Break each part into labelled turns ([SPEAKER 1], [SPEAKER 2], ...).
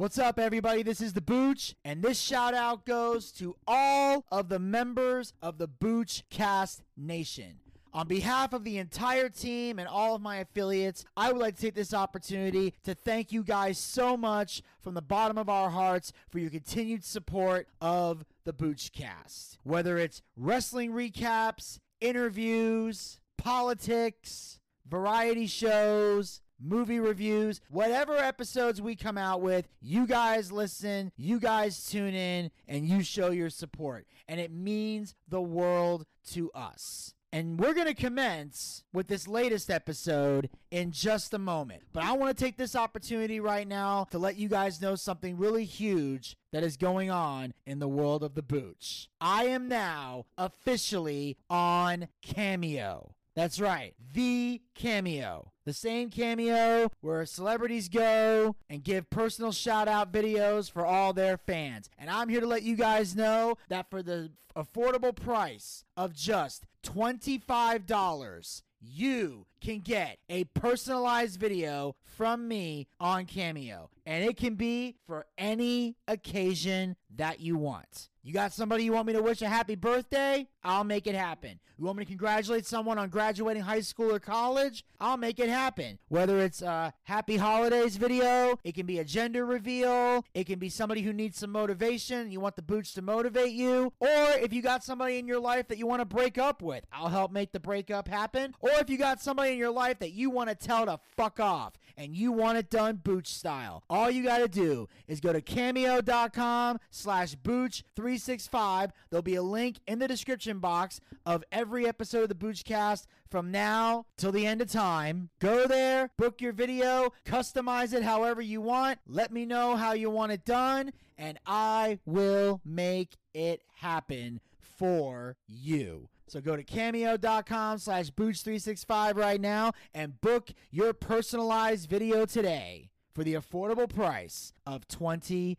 [SPEAKER 1] What's up, everybody? This is the Booch, and this shout out goes to all of the members of the Booch Cast Nation. On behalf of the entire team and all of my affiliates, I would like to take this opportunity to thank you guys so much from the bottom of our hearts for your continued support of the Boochcast. Whether it's wrestling recaps, interviews, politics, variety shows, movie reviews, whatever episodes we come out with, you guys listen, you guys tune in, and you show your support. And it means the world to us. And we're going to commence with this latest episode in just a moment. But I want to take this opportunity right now to let you guys know something really huge that is going on in the world of the Booch. I am now officially on Cameo. That's right, the Cameo. The same Cameo where celebrities go and give personal shout out videos for all their fans. And I'm here to let you guys know that for the affordable price of just $25, you can get a personalized video from me on Cameo. And it can be for any occasion that you want. You got somebody you want me to wish a happy birthday? I'll make it happen. You want me to congratulate someone on graduating high school or college? I'll make it happen. Whether it's a happy holidays video, it can be a gender reveal, it can be somebody who needs some motivation, you want the boots to motivate you, or if you got somebody in your life that you want to break up with, I'll help make the breakup happen. Or if you got somebody in your life that you want to tell to fuck off and you want it done booch style, all you got to do is go to cameo.com slash booch365. There'll be a link in the description box of every episode of the Boochcast from now till the end of time. Go there, book your video, customize it however you want. Let me know how you want it done, and I will make it happen for you. So go to cameo.com slash booch365 right now and book your personalized video today for the affordable price of $25.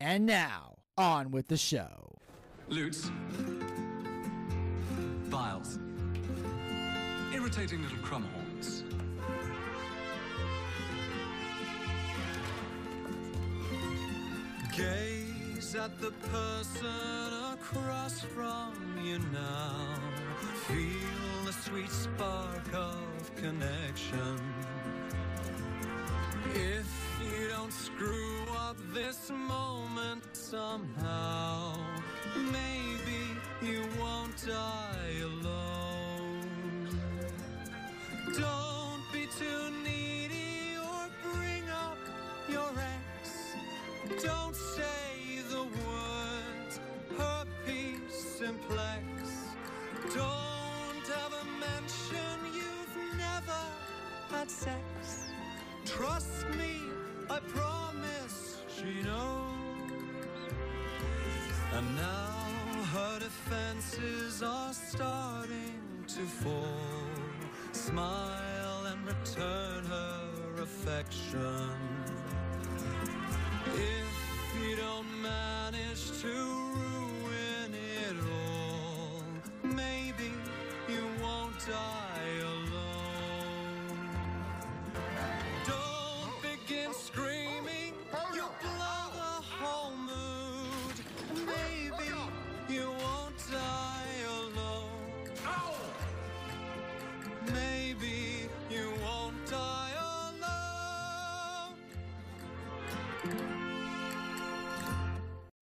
[SPEAKER 1] And now, on with the show.
[SPEAKER 2] Lutes. Viols. Irritating little crumhorns.
[SPEAKER 3] Gaze at the person across from you now. Feel the sweet spark of connection. If you don't screw up this moment somehow, maybe you won't die alone. Don't be too needy or bring up your ex. Don't say simplex. Don't ever mention you've never had sex. Trust me, I promise she knows. And now her defenses are starting to fall. Smile and return her affection.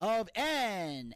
[SPEAKER 1] of NXT.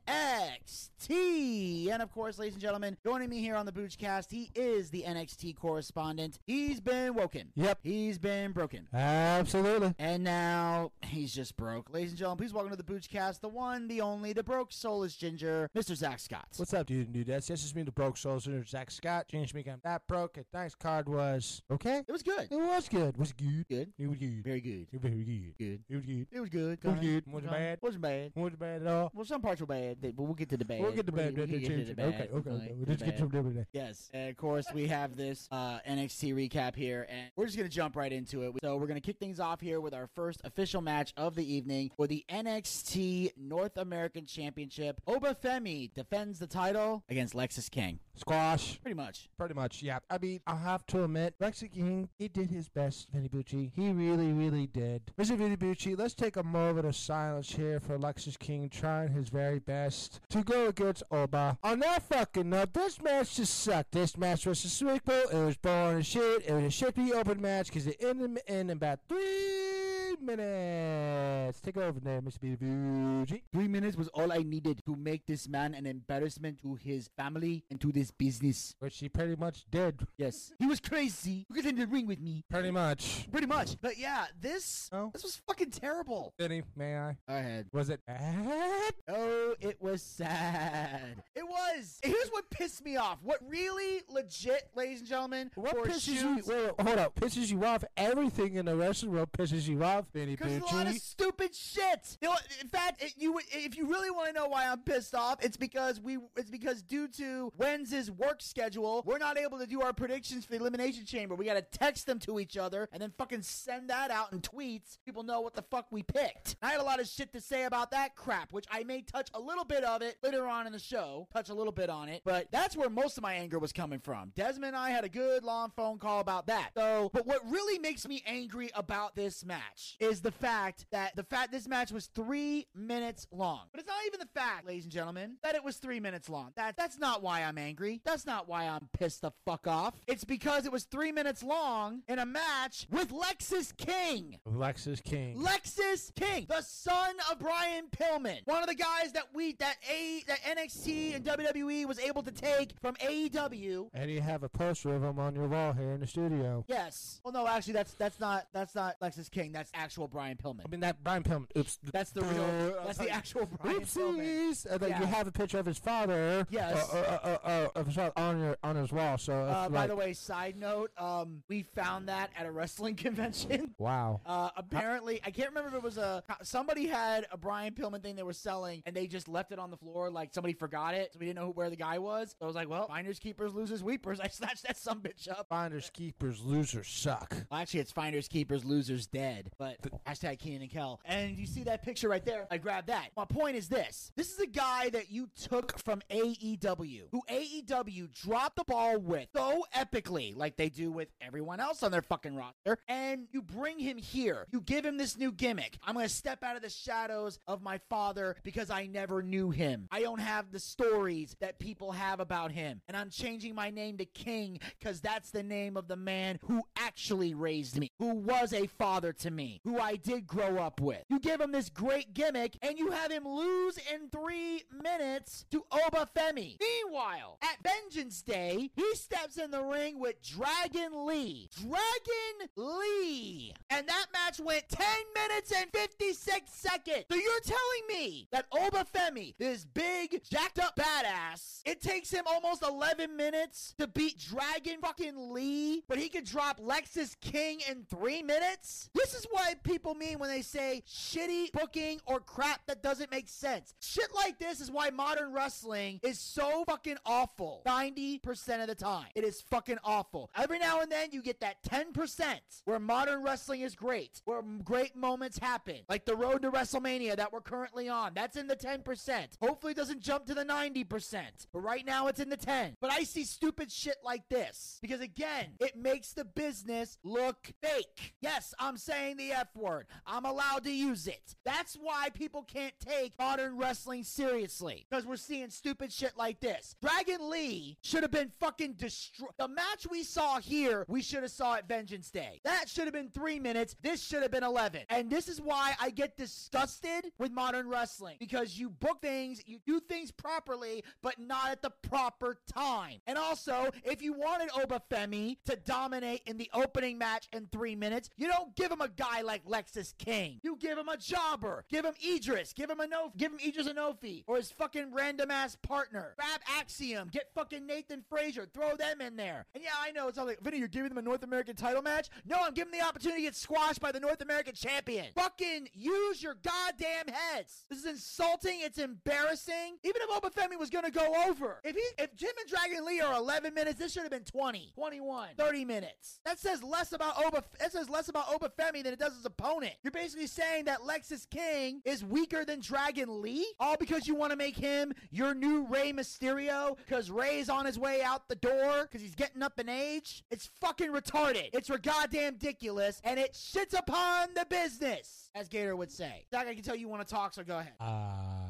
[SPEAKER 1] And of course, ladies and gentlemen, joining me here on the Boochcast, he is the NXT correspondent. He's been woken.
[SPEAKER 4] Yep.
[SPEAKER 1] He's been broken.
[SPEAKER 4] Absolutely.
[SPEAKER 1] And now he's just broke. Ladies and gentlemen, please welcome to the Boochcast, the one, the only, the broke soulless ginger, Mr. Zach Scott.
[SPEAKER 4] What's up, dude and dudettes? This is me, the broke soldier, Zach Scott. Changed me, I'm that broke. A thanks card was okay.
[SPEAKER 1] It was good.
[SPEAKER 4] It was good. Was was good.
[SPEAKER 1] Good.
[SPEAKER 4] It was good.
[SPEAKER 1] Very good.
[SPEAKER 4] It was very good.
[SPEAKER 1] Good.
[SPEAKER 4] It was good.
[SPEAKER 1] It was good.
[SPEAKER 4] It was good. Wasn't
[SPEAKER 1] Kinda.
[SPEAKER 4] bad.
[SPEAKER 1] Wasn't bad.
[SPEAKER 4] It wasn't bad at all.
[SPEAKER 1] Well, some parts were bad, but we'll get to the bad.
[SPEAKER 4] We'll get the bad.
[SPEAKER 1] We'll get to the
[SPEAKER 4] Okay,
[SPEAKER 1] bad.
[SPEAKER 4] okay, okay.
[SPEAKER 1] We'll
[SPEAKER 4] Let's
[SPEAKER 1] get to the bad. Yes, and of course we have this uh, NXT recap here, and we're just gonna jump right into it. So we're gonna kick things off here with our first official match of the evening for the NXT North American Championship. Oba Femi defends the title against Lexis King.
[SPEAKER 4] Squash.
[SPEAKER 1] Pretty much.
[SPEAKER 4] Pretty much, yeah. I mean, I have to admit, Lexi King, he did his best, Vinny Bucci. He really, really did. Mr. Vinny Bucci, let's take a moment of silence here for Lexis King trying his very best to go against Oba. On that fucking note, this match just sucked. This match was a sweeper. It was boring as shit. It was a shitty open match because it ended in about three minutes. Take over there, Mr. Bucci.
[SPEAKER 1] Three minutes was all I needed to make this man an embarrassment to his family and to this business.
[SPEAKER 4] Which he pretty much did.
[SPEAKER 1] Yes, he was crazy. You get in the ring with me.
[SPEAKER 4] Pretty much.
[SPEAKER 1] Pretty much. But yeah, this
[SPEAKER 4] Oh.
[SPEAKER 1] this was fucking terrible.
[SPEAKER 4] Vinny, may I?
[SPEAKER 1] Go ahead.
[SPEAKER 4] Was it bad?
[SPEAKER 1] Oh, it was sad. It was. Here's what pissed me off. What really legit, ladies and gentlemen,
[SPEAKER 4] What pisses you? wait, hold up. Pisses you off? Everything in the wrestling world pisses you off, Vinny
[SPEAKER 1] Because there's a lot of stupid shit. You know, in fact, it, you if you really want to know why I'm pissed off, it's because we it's because due to Wenz's work schedule, we're not able to do our predictions for the elimination chamber. We got to text them to each other and then fucking send that out in tweets. People know what the fuck we picked. I had a lot of shit to say about that crap, which I may touch a little bit of it later on in the show. Touch a little bit on it, but that's where most of my anger was coming from. Desmond and I had a good long phone call about that. So, but what really makes me angry about this match is the fact that the fact this match was three minutes long. But it's not even the fact, ladies and gentlemen, that it was three minutes long. That that's not why I'm angry. That's not why I'm pissed the fuck off. It's because it was three minutes long in a match with Lexis King.
[SPEAKER 4] Lexis King.
[SPEAKER 1] Lexis King, the son of Brian Pillman, one of the guys that we that a that NXT and WWE was able to take from AEW.
[SPEAKER 4] and you have a poster of him on your wall here in the studio.
[SPEAKER 1] Yes. Well, no, actually, that's that's not that's not Lexis King. That's actual Brian Pillman.
[SPEAKER 4] I mean, that Brian Pillman. Oops.
[SPEAKER 1] That's the real.
[SPEAKER 4] Uh,
[SPEAKER 1] That's the actual Brian Pillman.
[SPEAKER 4] Oopsies! And then
[SPEAKER 1] Yeah.
[SPEAKER 4] you have a picture of his father.
[SPEAKER 1] Yes.
[SPEAKER 4] Uh, uh, uh, uh, of his father on your on his wall. So.
[SPEAKER 1] Uh,
[SPEAKER 4] it's
[SPEAKER 1] by the way, side note, um, we found that at a wrestling convention.
[SPEAKER 4] Wow.
[SPEAKER 1] Uh, apparently, I can't remember if it was a somebody had a Brian Pillman thing they were selling, and they just left it on the floor like somebody forgot it, so we didn't know who, where the guy was. So I was like, well, finders keepers, losers weepers. I snatched that some bitch up.
[SPEAKER 4] Finders keepers losers suck.
[SPEAKER 1] Well, actually, it's finders keepers, losers dead. But hashtag Keenan and Kel. And you see that picture right there? I grabbed that. My point is this: this is a guy that you took from AEW, who AEW dropped the ball with so epically, like they do with everyone else on their fucking roster, and you bring him here. You give him this new gimmick. I'm gonna step out of the shadows of my father because I never knew him. I don't have the stories that people have about him, and I'm changing my name to King because that's the name of the man who actually raised me, who was a father to me, who I did grow up with. You give him this great gimmick, and you have him lose in three minutes to Oba Femi. Meanwhile, at Vengeance Day, he steps in the ring with Dragon Lee. Dragon Lee! And that match went 10 minutes and 56 seconds. So you're telling me that Oba Femi, this big, jacked up badass, it takes him almost 11 minutes to beat Dragon fucking Lee, but he could drop Lexis King in three minutes? This is what people mean when they say shitty booking or crap that doesn't make sense. Shit like this is why modern wrestling is so fucking awful 90% of the time. It is fucking awful. Every now and then you get that 10% where modern wrestling is great, where great moments happen, like the road to WrestleMania that we're currently on. That's in the 10%. Hopefully it doesn't jump to the 90%. But right now it's in the 10. But I see stupid shit like this because again, it makes the business look fake. Yes, I'm saying the F word. I'm allowed to use it. That's why people can't take modern wrestling seriously because we're seeing stupid shit like this. Dragon Lee should have been fucking destroyed. The match we saw here, we should have saw at Vengeance Day. That should have been three minutes. This should have been 11. And this is why I get disgusted with modern wrestling because you book things, you do things properly, but not at the proper time. And also, if you wanted Oba Femi to dominate in the opening match in three minutes, you don't give him a guy like Lexis King. You give him a jobber. Give him Idris. Give him a no. Give him Idris Enofe or his fucking random ass partner. Grab Axiom. Get fucking Nathan Frazer. Throw them in there. And yeah, I know it's all like, Vinny, you're giving them a North American title match. No, I'm giving them the opportunity to get squashed by the North American champion. Fucking use your goddamn heads. This is insulting. It's embarrassing. Even if Obafemi was gonna go over, if he, if Jim and Dragon Lee are 11 minutes, this should have been 20, 21, 30 minutes. That says less about Oba. That says less about Obafemi than it does opponent. You're basically saying that Lexis King is weaker than Dragon Lee, all because you want to make him your new Rey Mysterio, because Rey's on his way out the door, because he's getting up in age. It's fucking retarded. It's goddamn ridiculous, and it shits upon the business, as Gator would say. Zach, I can tell you want to talk, so go ahead.
[SPEAKER 4] Uh,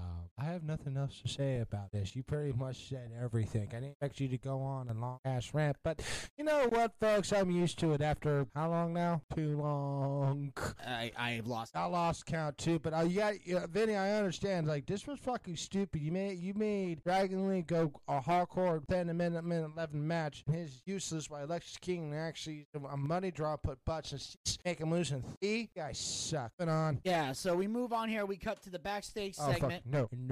[SPEAKER 4] I have nothing else to say about this. You pretty much said everything. I didn't expect you to go on a long ass rant, but you know what, folks? I'm used to it after how long now? Too long.
[SPEAKER 1] I I've lost.
[SPEAKER 4] I lost count too, but I got yeah, Vinny. I understand. Like this was fucking stupid. You made you made Dragon Lee go a hardcore ten minute minute eleven match. And his useless by Alexis King and actually a money draw put butts and make him lose in three. Guys suck. Put on.
[SPEAKER 1] Yeah, so we move on here. We cut to the backstage
[SPEAKER 4] Oh fuck
[SPEAKER 1] segment.
[SPEAKER 4] no no no.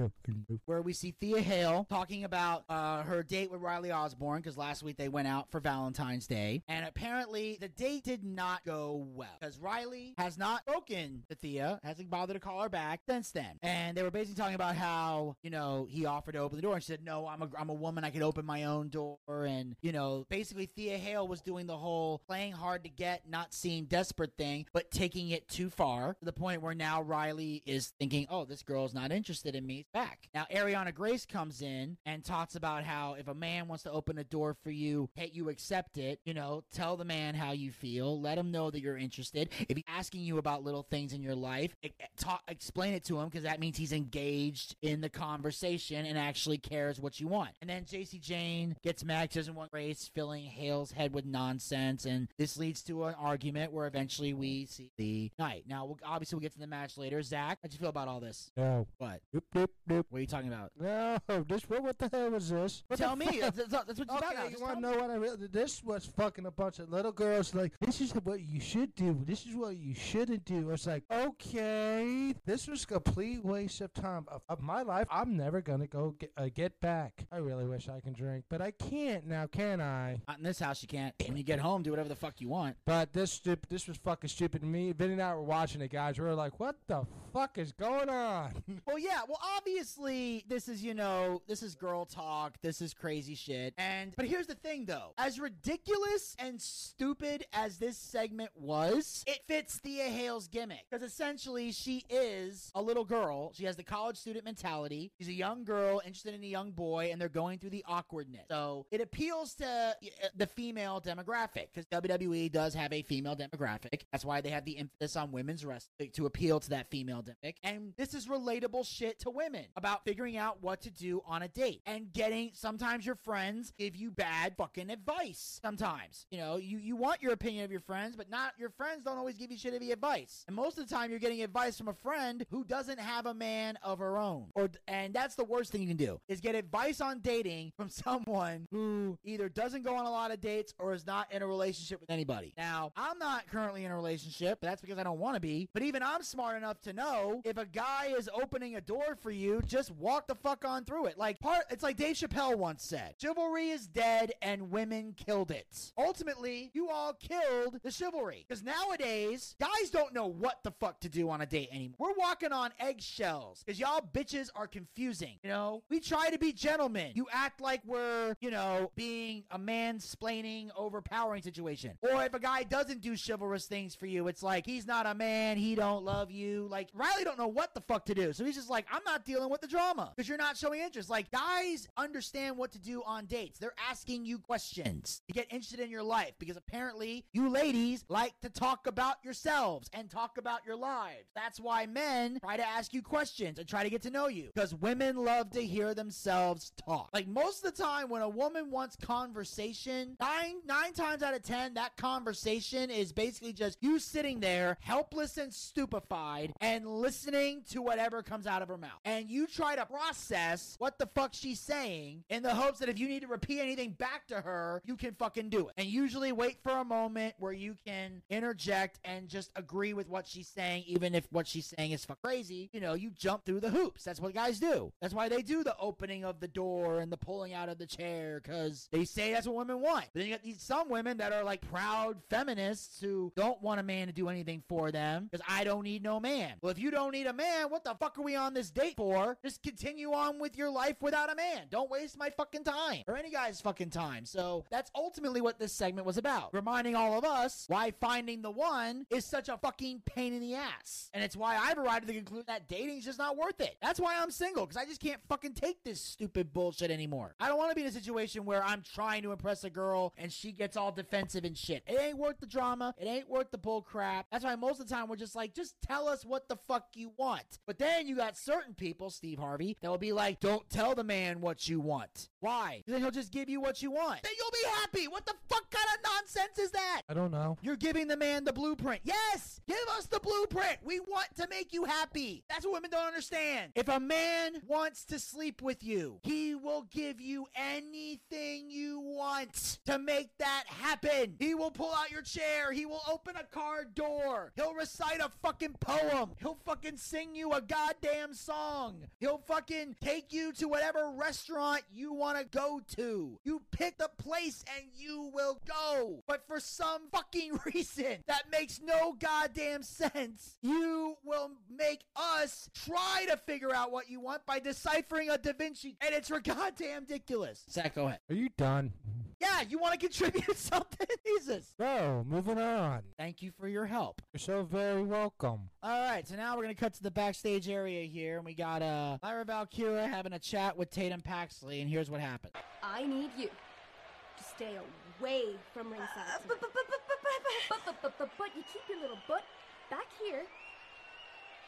[SPEAKER 1] Where we see Thea Hale talking about uh, her date with Riley Osborne because last week they went out for Valentine's Day. And apparently the date did not go well because Riley has not spoken to Thea, hasn't bothered to call her back since then. And they were basically talking about how, you know, he offered to open the door and she said, no, I'm a, I'm a woman. I can open my own door. And, you know, basically Thea Hale was doing the whole playing hard to get, not seem desperate thing, but taking it too far to the point where now Riley is thinking, oh, this girl's not interested in me. Back. Now, Arianna Grace comes in and talks about how if a man wants to open a door for you, hey, you accept it. You know, tell the man how you feel. Let him know that you're interested. If he's asking you about little things in your life, talk, explain it to him because that means he's engaged in the conversation and actually cares what you want. And then Jacy Jayne gets mad. She doesn't want Grace filling Hale's head with nonsense, and this leads to an argument where eventually we see the night. Now, we'll, obviously, we'll get to the match later. Zach, how'd you feel about all this?
[SPEAKER 4] No.
[SPEAKER 1] What?
[SPEAKER 4] Nope, nope, nope.
[SPEAKER 1] What are you talking about?
[SPEAKER 4] No, this what, what the hell was this? What
[SPEAKER 1] Tell me. That's, that's, that's what about. now.
[SPEAKER 4] Okay, you
[SPEAKER 1] Just
[SPEAKER 4] want to know
[SPEAKER 1] me.
[SPEAKER 4] what I really? This was fucking a bunch of little girls. Like this is what you should do. This is what you shouldn't do. It's like okay, this was a complete waste of time of, of my life. I'm never gonna go get, uh, get back. I really wish I can drink, but I can't now, can I?
[SPEAKER 1] Not in this house, you can't. When you get home, do whatever the fuck you want.
[SPEAKER 4] But this stupid, this was fucking stupid to me. Vinny and I were watching it, guys. We were like, what the fuck is going on?
[SPEAKER 1] Well, yeah. Well, obviously, this is you know, this is girl talk. This is crazy shit. And but here's the thing, though. As ridiculous and stupid as this segment was, it fits Thea Hale's gimmick because essentially she is a little girl. She has the college student mentality. She's a young girl interested in a young boy, and they're going through the awkwardness. So it appeals to uh, the female demographic because WWE does have a female demographic. That's why they have the emphasis on women's wrestling to appeal to that female demographic. And this is relatable shit to women about figuring out what to do on a date and getting sometimes your friends give you bad fucking advice. Sometimes, you know, you, you want your opinion of your friends, but not your friends don't always give you shitty advice. And most of the time you're getting advice from a friend who doesn't have a man of her own. Or and that's the worst thing you can do is get advice on dating from someone who either doesn't go on a lot of dates or is not in a relationship with anybody. Now, I'm not currently in a relationship, but that's because I don't want to be. But even I'm smart enough to know if a guy is opening a door for you, just walk the fuck on through it. Like part it's like Dave Chappelle once said, chivalry is dead and women killed it. Ultimately, you all killed the chivalry. Because nowadays, guys don't know what the fuck to do on a date anymore. We're walking on eggshells because y'all bitches are confusing. You know, we try to be gentlemen. You act like we're, you know, being a mansplaining, overpowering situation. Or if a guy doesn't do chivalrous things for you, it's like he's not a man, he don't love you. Like Riley don't know what the fuck to do. So he's just like, I'm not dealing with the drama because you're not showing interest. Like guys understand what to do on dates. They're asking you questions to get interested in your life because apparently you ladies like to talk about yourselves and talk about your lives. That's why men try to ask you questions and try to get to know you because women love to hear themselves talk. Like most of the time when a woman wants conversation, nine nine times out of ten, that conversation is basically just you sitting there helpless and stupefied and listening to whatever comes out of her mouth. And you try to process what the fuck she's saying in the hopes that if you need to repeat anything back to her, you can fucking do it. And usually wait for a moment where you can interject and just agree with what she's saying, even if what she's saying is fuck crazy. You know, you jump through the hoops. That's what guys do. That's why they do the opening of the door and the pulling out of the chair because they say that's what women want. But then you got these some women that are like proud feminists who don't want a man to do anything for them because I don't need no man. Well, if you don't need a man, what the fuck are we on this date for? Just continue on with your life without a man. Don't waste my fucking time or any guy's fucking time. So that's ultimately what this segment was about. Reminding all of us why finding the one is such a fucking pain in the ass. And it's why I've arrived at the conclusion that dating's just not worth it. That's why I'm single because I just can't fucking take this stupid bullshit anymore. I don't want to be in a situation where I'm trying to impress a girl and she gets all defensive and shit. It ain't worth the drama. It ain't worth the bull crap. That's why most of the time we're just like, just tell us what the fuck you want. But then you got certain people, Steve Harvey, that will be like, don't tell the man what you want. Why? Then he'll just give you what you want. Then you'll be happy. What the fuck kind of nonsense is that?
[SPEAKER 4] I don't know.
[SPEAKER 1] You're giving the man the blueprint. Yes, give us the blueprint. We want to make you happy. That's what women don't understand. If a man wants to sleep with you, he will give you anything you want to make that happen. He will pull out your chair. He will open a car door. He'll recite a fucking poem. He'll fucking sing you a goddamn song. He'll fucking take you to whatever restaurant you want to go to. You pick the place and you will go. But for some fucking reason that makes no goddamn sense, you will make us try to figure out what you want by deciphering a Da Vinci. And it's goddamn ridiculous. Zach, go ahead.
[SPEAKER 4] Are you done?
[SPEAKER 1] Yeah, you want to contribute something? Jesus.
[SPEAKER 4] No, moving on.
[SPEAKER 1] Thank you for your help.
[SPEAKER 4] You're so very welcome.
[SPEAKER 1] All right, so now we're gonna cut to the backstage area here, and we got uh Lyra Valkyria having a chat with Tatum Paxley, and here's what happened.
[SPEAKER 5] I need you to stay away from ringside.
[SPEAKER 6] But, but, but, but, but, but,
[SPEAKER 5] but, but, but, but, but you keep your little butt back here.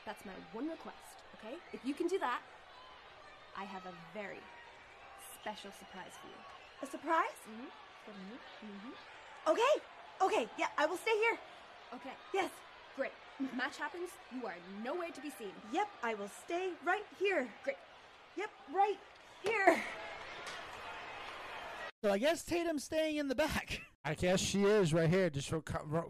[SPEAKER 5] That's my one request, okay? If you can do that, I have a very special surprise for you.
[SPEAKER 6] A surprise?
[SPEAKER 5] Mm-hmm. Mm-hmm.
[SPEAKER 6] Okay, okay, yeah, I will stay here.
[SPEAKER 5] Okay,
[SPEAKER 6] Yes,
[SPEAKER 5] great. If match happens, you are nowhere to be seen.
[SPEAKER 6] yep, I will stay right here.
[SPEAKER 5] Great.
[SPEAKER 6] Yep, right here.
[SPEAKER 1] So I guess Tatum's staying in the back.
[SPEAKER 4] I guess she is right here. Just re- re-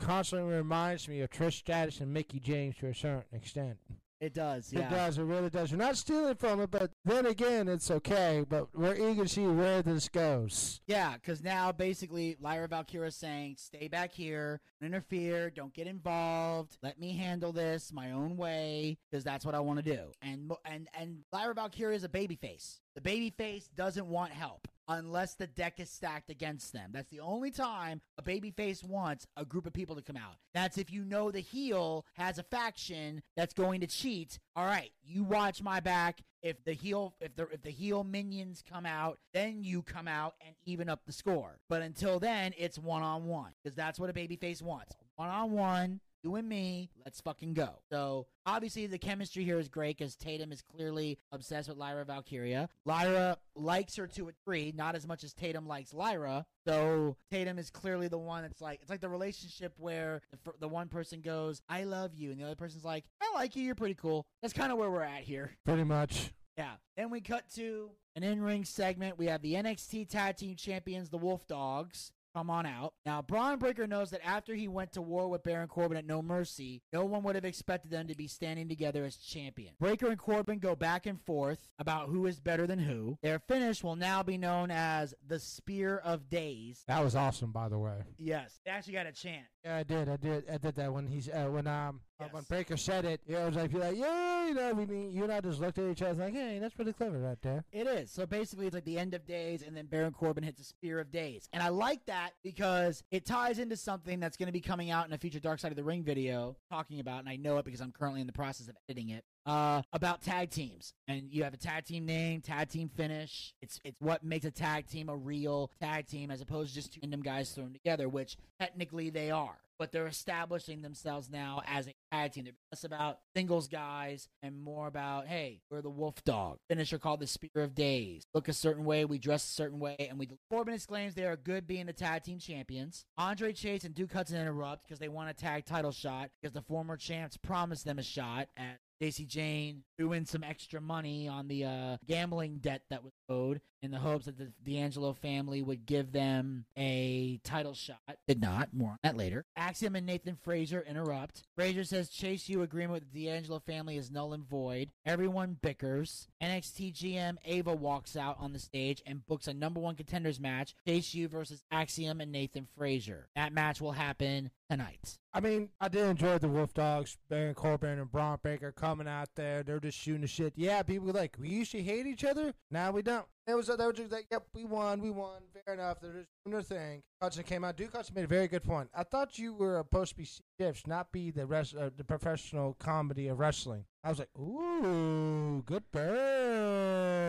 [SPEAKER 4] constantly reminds me of Trish Stratus and Mickie James to a certain extent.
[SPEAKER 1] It does,
[SPEAKER 4] It does. It really does. We're not stealing from it, but then again, it's okay. But we're eager to see where this goes.
[SPEAKER 1] Yeah, because now basically Lyra Valkyria is saying, stay back here, don't interfere, don't get involved, let me handle this my own way, because that's what I want to do. And and and Lyra Valkyria is a babyface. The babyface doesn't want help unless the deck is stacked against them. That's the only time a babyface wants a group of people to come out. That's if you know the heel has a faction that's going to cheat. All right, you watch my back. If the heel if the if the heel minions come out, then you come out and even up the score. But until then, it's one on one because that's what a babyface wants. One on one. You and me, let's fucking go. So obviously the chemistry here is great because Tatum is clearly obsessed with Lyra Valkyria. Lyra likes her to a degree, not as much as Tatum likes Lyra. So Tatum is clearly the one that's like it's like the relationship where the, the one person goes, "I love you," and the other person's like, "I like you. You're pretty cool." That's kind of where we're at here.
[SPEAKER 4] Pretty much.
[SPEAKER 1] Yeah. Then we cut to an in-ring segment. We have the NXT Tag Team Champions, the Wolf Dogs. Come on out. Now, Bron Breakker knows that after he went to war with Baron Corbin at No Mercy, no one would have expected them to be standing together as champion. Breakker and Corbin go back and forth about who is better than who. Their finish will now be known as the Spear of Days.
[SPEAKER 4] That was awesome, by the way.
[SPEAKER 1] Yes, they actually got a chant.
[SPEAKER 4] Yeah, I did. I did. I did that when he's uh, when um uh, when
[SPEAKER 1] Yes.
[SPEAKER 4] Breakker said it. Yeah, I was like, you're like, yeah, you know, we mean you and I just looked at each other like, hey, that's pretty clever right there.
[SPEAKER 1] It is. So basically, it's like the end of days, and then Baron Corbin hits a Spear of Days. And I like that because it ties into something that's going to be coming out in a future Dark Side of the Ring video talking about, and I know it because I'm currently in the process of editing it. Uh, about tag teams, and you have a tag team name, tag team finish. It's it's what makes a tag team a real tag team as opposed to just two random guys thrown together, which technically they are. But they're establishing themselves now as a tag team. They're less about singles guys and more about, hey, we're the Wolf Dog. Finisher called the Spear of Days. Look a certain way, we dress a certain way, and we. Corbin exclaims they are good being the tag team champions. Andre Chase and Duke Hudson interrupt because they want a tag title shot because the former champs promised them a shot at Jacy Jayne threw in some extra money on the uh, gambling debt that was owed in the hopes that the D'Angelo family would give them a title shot. Did not. More on that later. Axiom and Nathan Frazer interrupt. Frazer says Chase U agreement with the D'Angelo family is null and void. Everyone bickers. NXT GM Ava walks out on the stage and books a number one contenders match Chase U versus Axiom and Nathan Frazer. That match will happen tonight.
[SPEAKER 4] I mean, I did enjoy the Wolf Dogs, Baron Corbin and Bron Breakker coming out there. They're just shooting the shit. Yeah, people were like, we used to hate each other. Now we don't. It was, they were just like, yep, we won, we won. Fair enough. They're just doing their thing. Hudson came out. Duke Hudson made a very good point. I thought you were supposed to be shifts, not be the rest, uh, the professional comedy of wrestling. I was like, ooh, good burn.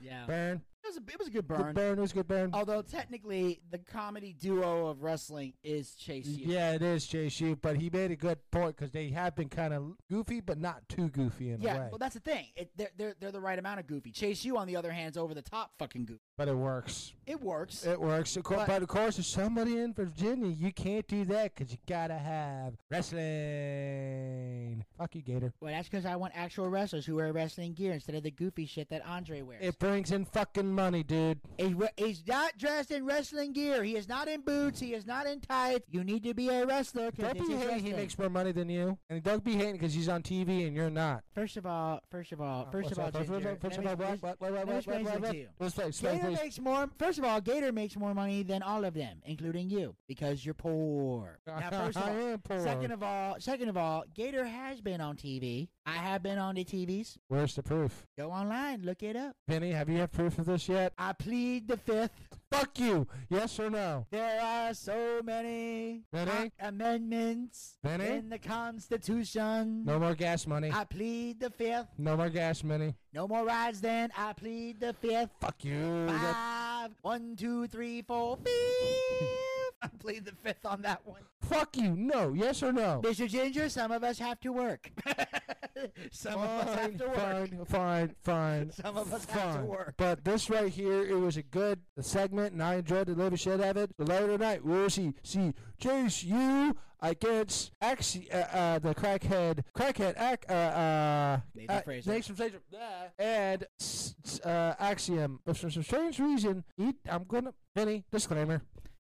[SPEAKER 1] Yeah.
[SPEAKER 4] Burn.
[SPEAKER 1] It was a, it was a good
[SPEAKER 4] Good
[SPEAKER 1] burn.
[SPEAKER 4] burn. It was a good burn.
[SPEAKER 1] Although technically the comedy duo of wrestling is Chase U.
[SPEAKER 4] Yeah, it is Chase JC, but he made a good point because they have been kind of goofy, but not too goofy in a
[SPEAKER 1] Yeah, well that's the thing. It, they're, they're they're the right amount of goofy. Chase U on the other hand is over the top fucking goofy.
[SPEAKER 4] But it works.
[SPEAKER 1] It works.
[SPEAKER 4] It works. Of course,
[SPEAKER 1] But-
[SPEAKER 4] but, of course, if somebody in Virginia, you can't do that because you gotta have wrestling. Fuck you, Gator.
[SPEAKER 1] well, that's because I want actual wrestlers who wear wrestling gear instead of the goofy shit that Andre wears.
[SPEAKER 4] It brings in fucking money, dude.
[SPEAKER 1] He's, he's not dressed in wrestling gear. He is not in boots. He is not in tights. You need to be a wrestler.
[SPEAKER 4] Don't be hating. He makes more money than you, and don't be hating because he's on TV and you're not.
[SPEAKER 1] First of all, first of all, uh, first of all,
[SPEAKER 4] First all, first
[SPEAKER 1] let
[SPEAKER 4] of all,
[SPEAKER 1] me-
[SPEAKER 4] what, what, what,
[SPEAKER 1] let me
[SPEAKER 4] what,
[SPEAKER 1] explain
[SPEAKER 4] what,
[SPEAKER 1] something
[SPEAKER 4] what,
[SPEAKER 1] to you.
[SPEAKER 4] Let's play. Explain,
[SPEAKER 1] Gator makes more. First of all, Gator makes more money than all of them, including you, because you're poor. Now, first of
[SPEAKER 4] I
[SPEAKER 1] all,
[SPEAKER 4] am poor.
[SPEAKER 1] second of all, second of all, Gator has been on TV. I have been on the TVs.
[SPEAKER 4] Where's the proof?
[SPEAKER 1] Go online, look it up.
[SPEAKER 4] Vinny, have you had proof of this yet?
[SPEAKER 1] I plead the fifth.
[SPEAKER 4] Fuck you. Yes or no?
[SPEAKER 1] There are so many amendments in the Constitution.
[SPEAKER 4] No more gas money.
[SPEAKER 1] I plead the fifth.
[SPEAKER 4] No more gas money.
[SPEAKER 1] No more rides then. I plead the fifth.
[SPEAKER 4] Fuck you.
[SPEAKER 1] Five. One, two, three, four, fifth. I plead the fifth on that one.
[SPEAKER 4] Fuck you. No. Yes or no?
[SPEAKER 1] Mr. Ginger, some of us have to work. some of us have to work.
[SPEAKER 4] Fine, fine, fine.
[SPEAKER 1] Some of us have to
[SPEAKER 4] fine.
[SPEAKER 1] work.
[SPEAKER 4] But this right here, it was a good segment, and I enjoyed the living shit of it. Later tonight, we'll see see Chase U against Axi, uh, uh, the crackhead, crackhead, ac- uh, uh,
[SPEAKER 1] Nathan
[SPEAKER 4] uh,
[SPEAKER 1] Frazer.
[SPEAKER 4] Nathan yeah, and uh, Axiom. But for some strange reason, he, I'm gonna Vinny disclaimer.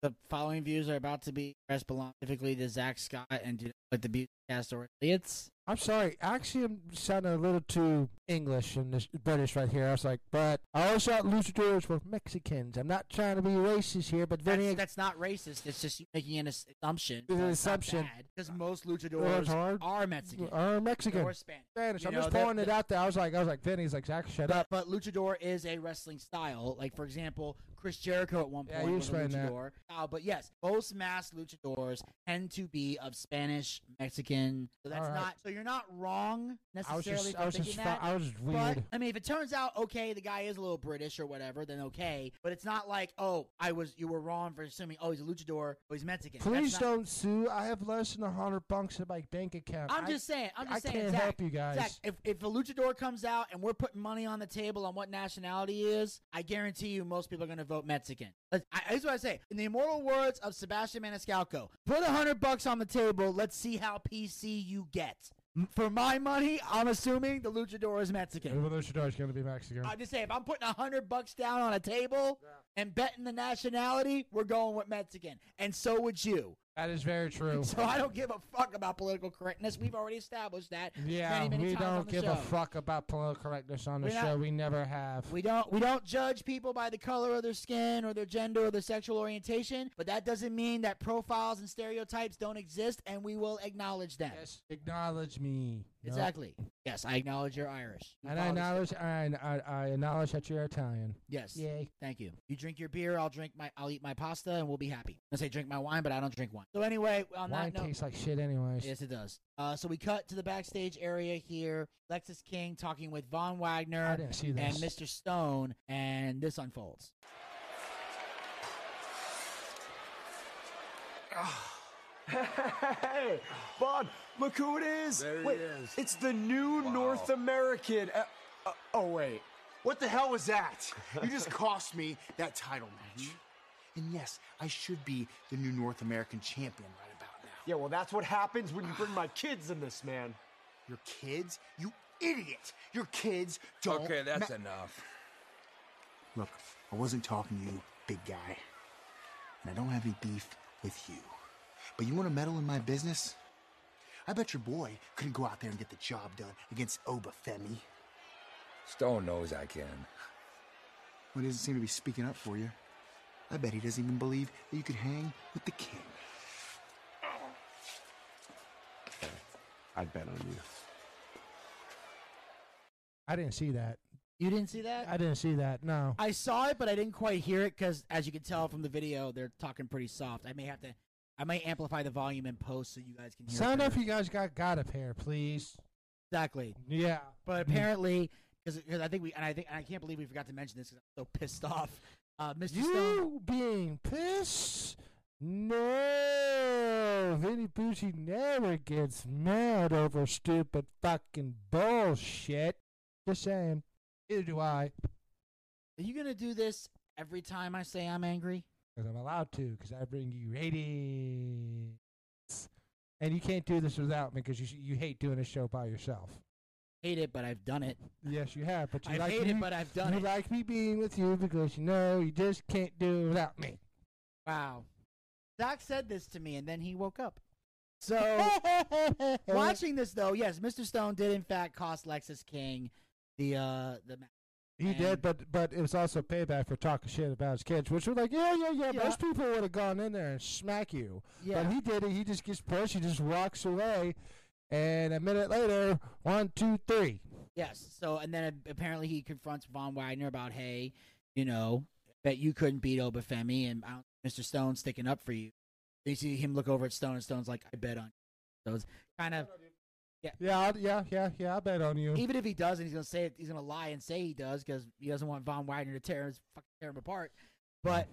[SPEAKER 1] The following views are about to be expressed belong specifically to Zach Scott and to like the Beautycast or affiliates.
[SPEAKER 4] I'm sorry, Axiom sounded a little too English and this British right here. I was like, but I always thought luchadors were Mexicans. I'm not trying to be racist here, but
[SPEAKER 1] That's,
[SPEAKER 4] Vinny,
[SPEAKER 1] that's not racist. It's just making an assumption.
[SPEAKER 4] It's an assumption.
[SPEAKER 1] Because most
[SPEAKER 4] Well,
[SPEAKER 1] luchadors
[SPEAKER 4] hard.
[SPEAKER 1] are Mexican
[SPEAKER 4] are Mexican.
[SPEAKER 1] or Spanish.
[SPEAKER 4] Spanish.
[SPEAKER 1] You
[SPEAKER 4] I'm
[SPEAKER 1] know,
[SPEAKER 4] just
[SPEAKER 1] they're-
[SPEAKER 4] throwing it out there. I was like, I was like, Vinny's like, Zach, shut
[SPEAKER 1] But,
[SPEAKER 4] up.
[SPEAKER 1] but luchador is a wrestling style. Like for example, Chris Jericho at one
[SPEAKER 4] Yeah,
[SPEAKER 1] point
[SPEAKER 4] you
[SPEAKER 1] was a
[SPEAKER 4] that.
[SPEAKER 1] luchador. Uh, but yes, most mass luchadors tend to be of Spanish, Mexican. So that's
[SPEAKER 4] right.
[SPEAKER 1] not. So you're not wrong necessarily.
[SPEAKER 4] I was just, I was just,
[SPEAKER 1] that.
[SPEAKER 4] I was just
[SPEAKER 1] But. I mean, if it turns out okay, the guy is a little British or whatever, then okay. But it's not like oh, I was you were wrong for assuming oh he's a luchador, oh he's Mexican.
[SPEAKER 4] Please
[SPEAKER 1] not-
[SPEAKER 4] don't sue. I have less than a hundred bucks in my bank account.
[SPEAKER 1] I'm
[SPEAKER 4] I-
[SPEAKER 1] just saying. I'm just
[SPEAKER 4] I
[SPEAKER 1] saying.
[SPEAKER 4] I can't
[SPEAKER 1] Zach,
[SPEAKER 4] help you guys.
[SPEAKER 1] Zach, if, if a luchador comes out and we're putting money on the table on what nationality he is, I guarantee you most people are going to vote Mexican. Let's- I, here's what I say. In the immortal words of Sebastian Maniscalco, put a hundred bucks on the table. Let's see how PC you get. For my money, I'm assuming the luchador is Mexican.
[SPEAKER 4] Well, luchador is going to be Mexican.
[SPEAKER 1] I just say if I'm putting a hundred bucks down on a table and betting the nationality, we're going with Mexican, and so would you.
[SPEAKER 4] That is very true.
[SPEAKER 1] So I don't give a fuck about political correctness. We've already established that.
[SPEAKER 4] Yeah,
[SPEAKER 1] many, many
[SPEAKER 4] we don't give
[SPEAKER 1] show.
[SPEAKER 4] a fuck about political correctness on the
[SPEAKER 1] We're not-
[SPEAKER 4] show. We never have.
[SPEAKER 1] We don't we don't judge people by the color of their skin or their gender or their sexual orientation, but that doesn't mean that profiles and stereotypes don't exist and we will acknowledge them.
[SPEAKER 4] yes, acknowledge me. No.
[SPEAKER 1] Exactly. Yes, I acknowledge you're Irish. You
[SPEAKER 4] And I
[SPEAKER 1] follow the
[SPEAKER 4] acknowledge, I, I, I acknowledge that you're Italian.
[SPEAKER 1] Yes.
[SPEAKER 4] Yay.
[SPEAKER 1] Thank you. You drink your beer, I'll drink my I'll eat my pasta and we'll be happy. I say drink my wine, but I don't drink wine. So anyway, on
[SPEAKER 4] Wine
[SPEAKER 1] that note, Wine
[SPEAKER 4] tastes like shit, anyways.
[SPEAKER 1] Yes, it does. Uh, so we cut to the backstage area here. Lexis King talking with Von
[SPEAKER 4] I
[SPEAKER 1] Wagner
[SPEAKER 4] didn't see
[SPEAKER 1] and
[SPEAKER 4] this.
[SPEAKER 1] Mr. Stone, and this unfolds.
[SPEAKER 7] Hey, Vaughn, look who it is.
[SPEAKER 3] There he
[SPEAKER 7] wait,
[SPEAKER 3] is.
[SPEAKER 7] It's the new North American. Uh, uh, oh, wait.
[SPEAKER 8] What the hell was that? You just cost me that title match. And yes, I should be the new North American champion right about now.
[SPEAKER 7] Yeah, well, that's what happens when you bring my kids in this, man.
[SPEAKER 8] Your kids? You idiot! Your kids don't.
[SPEAKER 9] Okay, that's
[SPEAKER 8] ma-
[SPEAKER 9] enough.
[SPEAKER 8] Look, I wasn't talking to you, big guy. And I don't have any beef with you. But you want to meddle in my business? I bet your boy couldn't go out there and get the job done against Obafemi.
[SPEAKER 9] Stone knows I can.
[SPEAKER 8] Well, he doesn't seem to be speaking up for you. I bet he doesn't even believe that you could hang with the king. Oh.
[SPEAKER 7] I'd bet on you.
[SPEAKER 4] I didn't see that.
[SPEAKER 1] You didn't see that?
[SPEAKER 4] I didn't see that. No.
[SPEAKER 1] I saw it, but I didn't quite hear it because, as you can tell from the video, they're talking pretty soft. I may have to, I might amplify the volume in post so you guys can hear.
[SPEAKER 4] Sound off you guys got got a pair, please.
[SPEAKER 1] Exactly.
[SPEAKER 4] Yeah.
[SPEAKER 1] But apparently, because I think we, and I think, and I can't believe we forgot to mention this because I'm so pissed off. Uh, Mr. Stone.
[SPEAKER 4] You being pissed? No, Vinny Bucci never gets mad over stupid fucking bullshit. Just saying. Neither do I,
[SPEAKER 1] Are you gonna do this every time I say I'm angry?
[SPEAKER 4] Because I'm allowed to, because I bring you ratings. And you can't do this without me, because you you hate doing a show by yourself.
[SPEAKER 1] Hate it, but I've done it.
[SPEAKER 4] Yes, you have, but you
[SPEAKER 1] I
[SPEAKER 4] like
[SPEAKER 1] hate
[SPEAKER 4] me,
[SPEAKER 1] it, but I've done
[SPEAKER 4] you
[SPEAKER 1] it.
[SPEAKER 4] like me being with you because you know you just can't do it without me.
[SPEAKER 1] Wow. Zach said this to me, and then he woke up. So, watching this though, yes, Mr. Stone did in fact cost Lexis King the uh the ma-
[SPEAKER 4] He
[SPEAKER 1] And-
[SPEAKER 4] did, but but it was also payback for talking shit about his kids, which were like, yeah, yeah, yeah.
[SPEAKER 1] Yeah.
[SPEAKER 4] Most people would have gone in there and smack you,
[SPEAKER 1] yeah.
[SPEAKER 4] but he did it. He just gets pushed. He just walks away, and a minute later, one, two, three.
[SPEAKER 1] Yes. So, and then apparently he confronts Von Wagner about, hey, you know, that you couldn't beat Obafemi, and Mr. Stone sticking up for you. Then you see him look over at Stone, and Stone's like, I bet on you. So it's kind of,
[SPEAKER 4] Yeah, I'll, yeah, yeah, yeah. I bet on you.
[SPEAKER 1] even if he does, and he's gonna say it, he's gonna lie and say he does because he doesn't want Von Wagner to tear his fucking tear him apart. But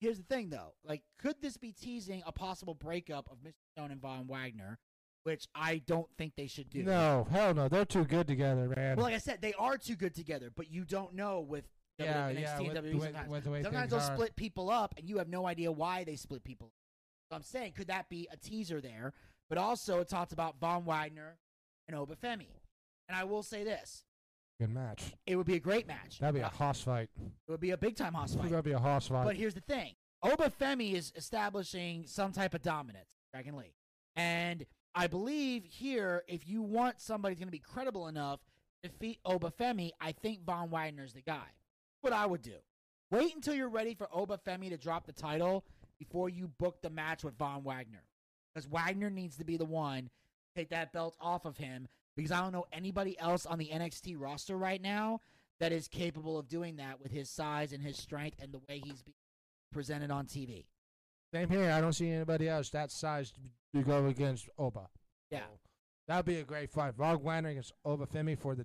[SPEAKER 1] here's the thing, though: like, could this be teasing a possible breakup of Mr. Stone and Von Wagner, which I don't think they should do.
[SPEAKER 4] No, hell no. They're too good together, man.
[SPEAKER 1] Well, like I said, they are too good together, but you don't know with
[SPEAKER 4] Yeah,
[SPEAKER 1] NXT
[SPEAKER 4] yeah,
[SPEAKER 1] and
[SPEAKER 4] with-
[SPEAKER 1] WWE
[SPEAKER 4] with-
[SPEAKER 1] sometimes.
[SPEAKER 4] with the way
[SPEAKER 1] sometimes they'll
[SPEAKER 4] are.
[SPEAKER 1] split people up, and you have no idea why they split people. up. So I'm saying, could that be a teaser there? But also, it talks about Von Wagner and Obafemi. And I will say this:
[SPEAKER 4] good match.
[SPEAKER 1] it would be a great match.
[SPEAKER 4] That'd be a
[SPEAKER 1] Uh,
[SPEAKER 4] hoss fight.
[SPEAKER 1] It would be a big time house fight.
[SPEAKER 4] That'd be a hoss fight.
[SPEAKER 1] But here's the thing: Obafemi is establishing some type of dominance, Dragon Lee, and I believe here, if you want somebody who's going to be credible enough to defeat Obafemi, I think Von Wagner's the guy. What I would do: wait until you're ready for Obafemi to drop the title before you book the match with Von Wagner, because Wagner needs to be the one to take that belt off of him. Because I don't know anybody else on the NXT roster right now that is capable of doing that with his size and his strength and the way he's being presented on TV.
[SPEAKER 4] Same here. I don't see anybody else that size to, go against Oba.
[SPEAKER 1] Yeah.
[SPEAKER 4] So, that'd be a great fight. Rog Wagner against Oba Femi for the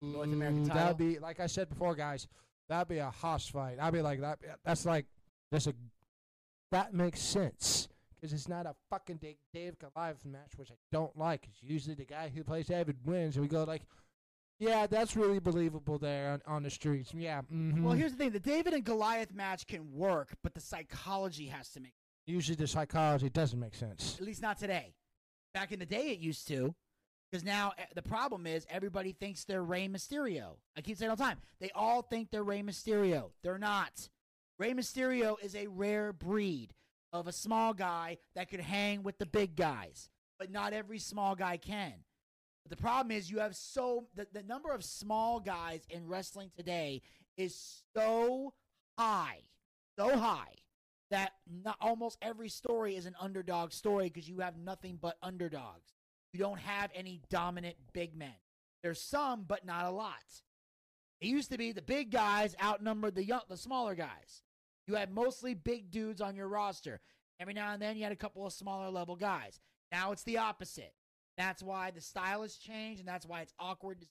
[SPEAKER 1] North American
[SPEAKER 4] Mm,
[SPEAKER 1] title.
[SPEAKER 4] That'd be like I said before, guys. That'd be a hoss fight. I'd be like that. That's like just a. That makes sense because it's not a fucking Dave, Dave Goliath match, which I don't like. It's usually the guy who plays David wins, and we go like, yeah, that's really believable there on, on the streets. Yeah. mhm.
[SPEAKER 1] Well, here's the thing: the David and Goliath match can work, but the psychology has to make.
[SPEAKER 4] usually the psychology doesn't make sense.
[SPEAKER 1] At least not today. Back in the day, it used to. Because now eh, the problem is everybody thinks they're Rey Mysterio. I keep saying all the time. They all think they're Rey Mysterio. They're not. Rey Mysterio is a rare breed of a small guy that could hang with the big guys, but not every small guy can. But the problem is you have so the, the number of small guys in wrestling today is so high, so high that not, almost every story is an underdog story because you have nothing but underdogs. You don't have any dominant big men. There's some, but not a lot. It used to be the big guys outnumbered the young, the smaller guys. You had mostly big dudes on your roster. Every now and then you had a couple of smaller level guys. Now it's the opposite. That's why the style has changed, and that's why it's awkward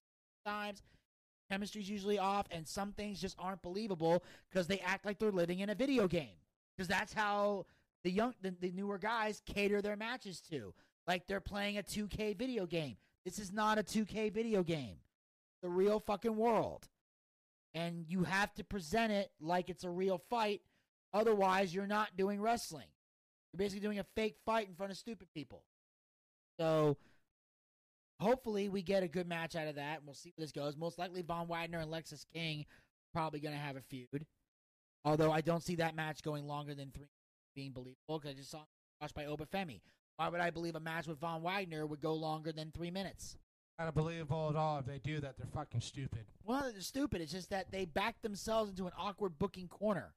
[SPEAKER 1] times. Chemistry's usually off, and some things just aren't believable because they act like they're living in a video game. Because that's how the young, the, the newer guys cater their matches to, like they're playing a 2K video game. This is not a 2K video game. The real fucking world, and you have to present it like it's a real fight. Otherwise, you're not doing wrestling. You're basically doing a fake fight in front of stupid people. So hopefully we get a good match out of that, we'll see where this goes. Most likely, Von Wagner and Lexis King probably going to have a feud. Although I don't see that match going longer than three being believable because I just saw it watched by Obafemi. Why would I believe a match with Von Wagner would go longer than three minutes?
[SPEAKER 4] Not believable at all. If they do that, they're fucking stupid.
[SPEAKER 1] Well, they're stupid. It's just that they backed themselves into an awkward booking corner.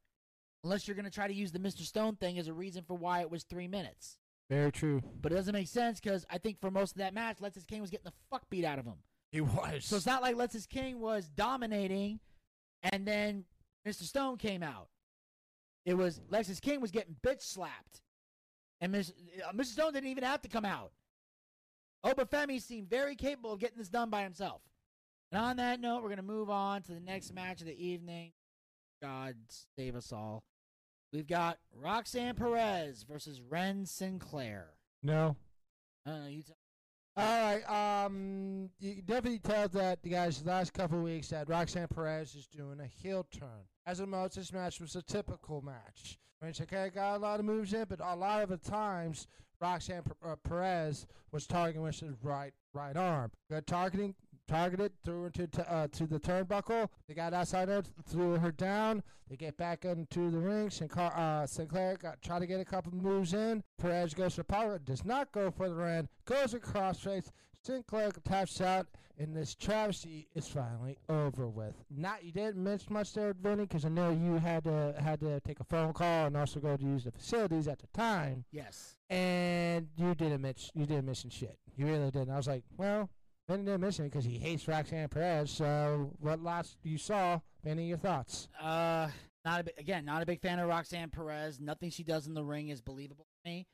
[SPEAKER 1] Unless you're going to try to use the Mr. Stone thing as a reason for why it was three minutes.
[SPEAKER 4] Very true.
[SPEAKER 1] But it doesn't make sense because I think for most of that match, Lexis King was getting the fuck beat out of him.
[SPEAKER 4] He was.
[SPEAKER 1] So it's not like Lexis King was dominating and then Mr. Stone came out. It was Lexis King was getting bitch slapped. And Ms., uh, Mr. Stone didn't even have to come out. Obafemi seemed very capable of getting this done by himself. And on that note, we're going to move on to the next match of the evening. God save us all. We've got Roxanne Perez versus Wren Sinclair.
[SPEAKER 4] no.
[SPEAKER 1] I you tell
[SPEAKER 4] All right. Um, you can definitely tell that the guys the last couple of weeks that Roxanne Perez is doing a heel turn. As a most, this match was a typical match. I mean, okay, got a lot of moves in, but a lot of the times Roxanne uh, Perez was targeting with his right right arm. Targeting, targeted, threw her into t- uh, to the turnbuckle. They got outside her, threw her down. They get back into the ring. Sinclair, uh, Sinclair got try to get a couple moves in. Perez goes for power, does not go for the end, goes across face. Sinclair taps out, and this travesty is finally over with. Not you didn't miss much there, Vinny, because I know you had to had to take a phone call and also go to use the facilities at the time,
[SPEAKER 1] Yes.
[SPEAKER 4] and you didn't miss you didn't miss shit. You really didn't. I was like, well, Vinny didn't miss it because he hates Roxanne Perez. So what last you saw, Vinny, your thoughts?
[SPEAKER 1] Uh, not a again, not a big fan of Roxanne Perez. Nothing she does in the ring is believable to me.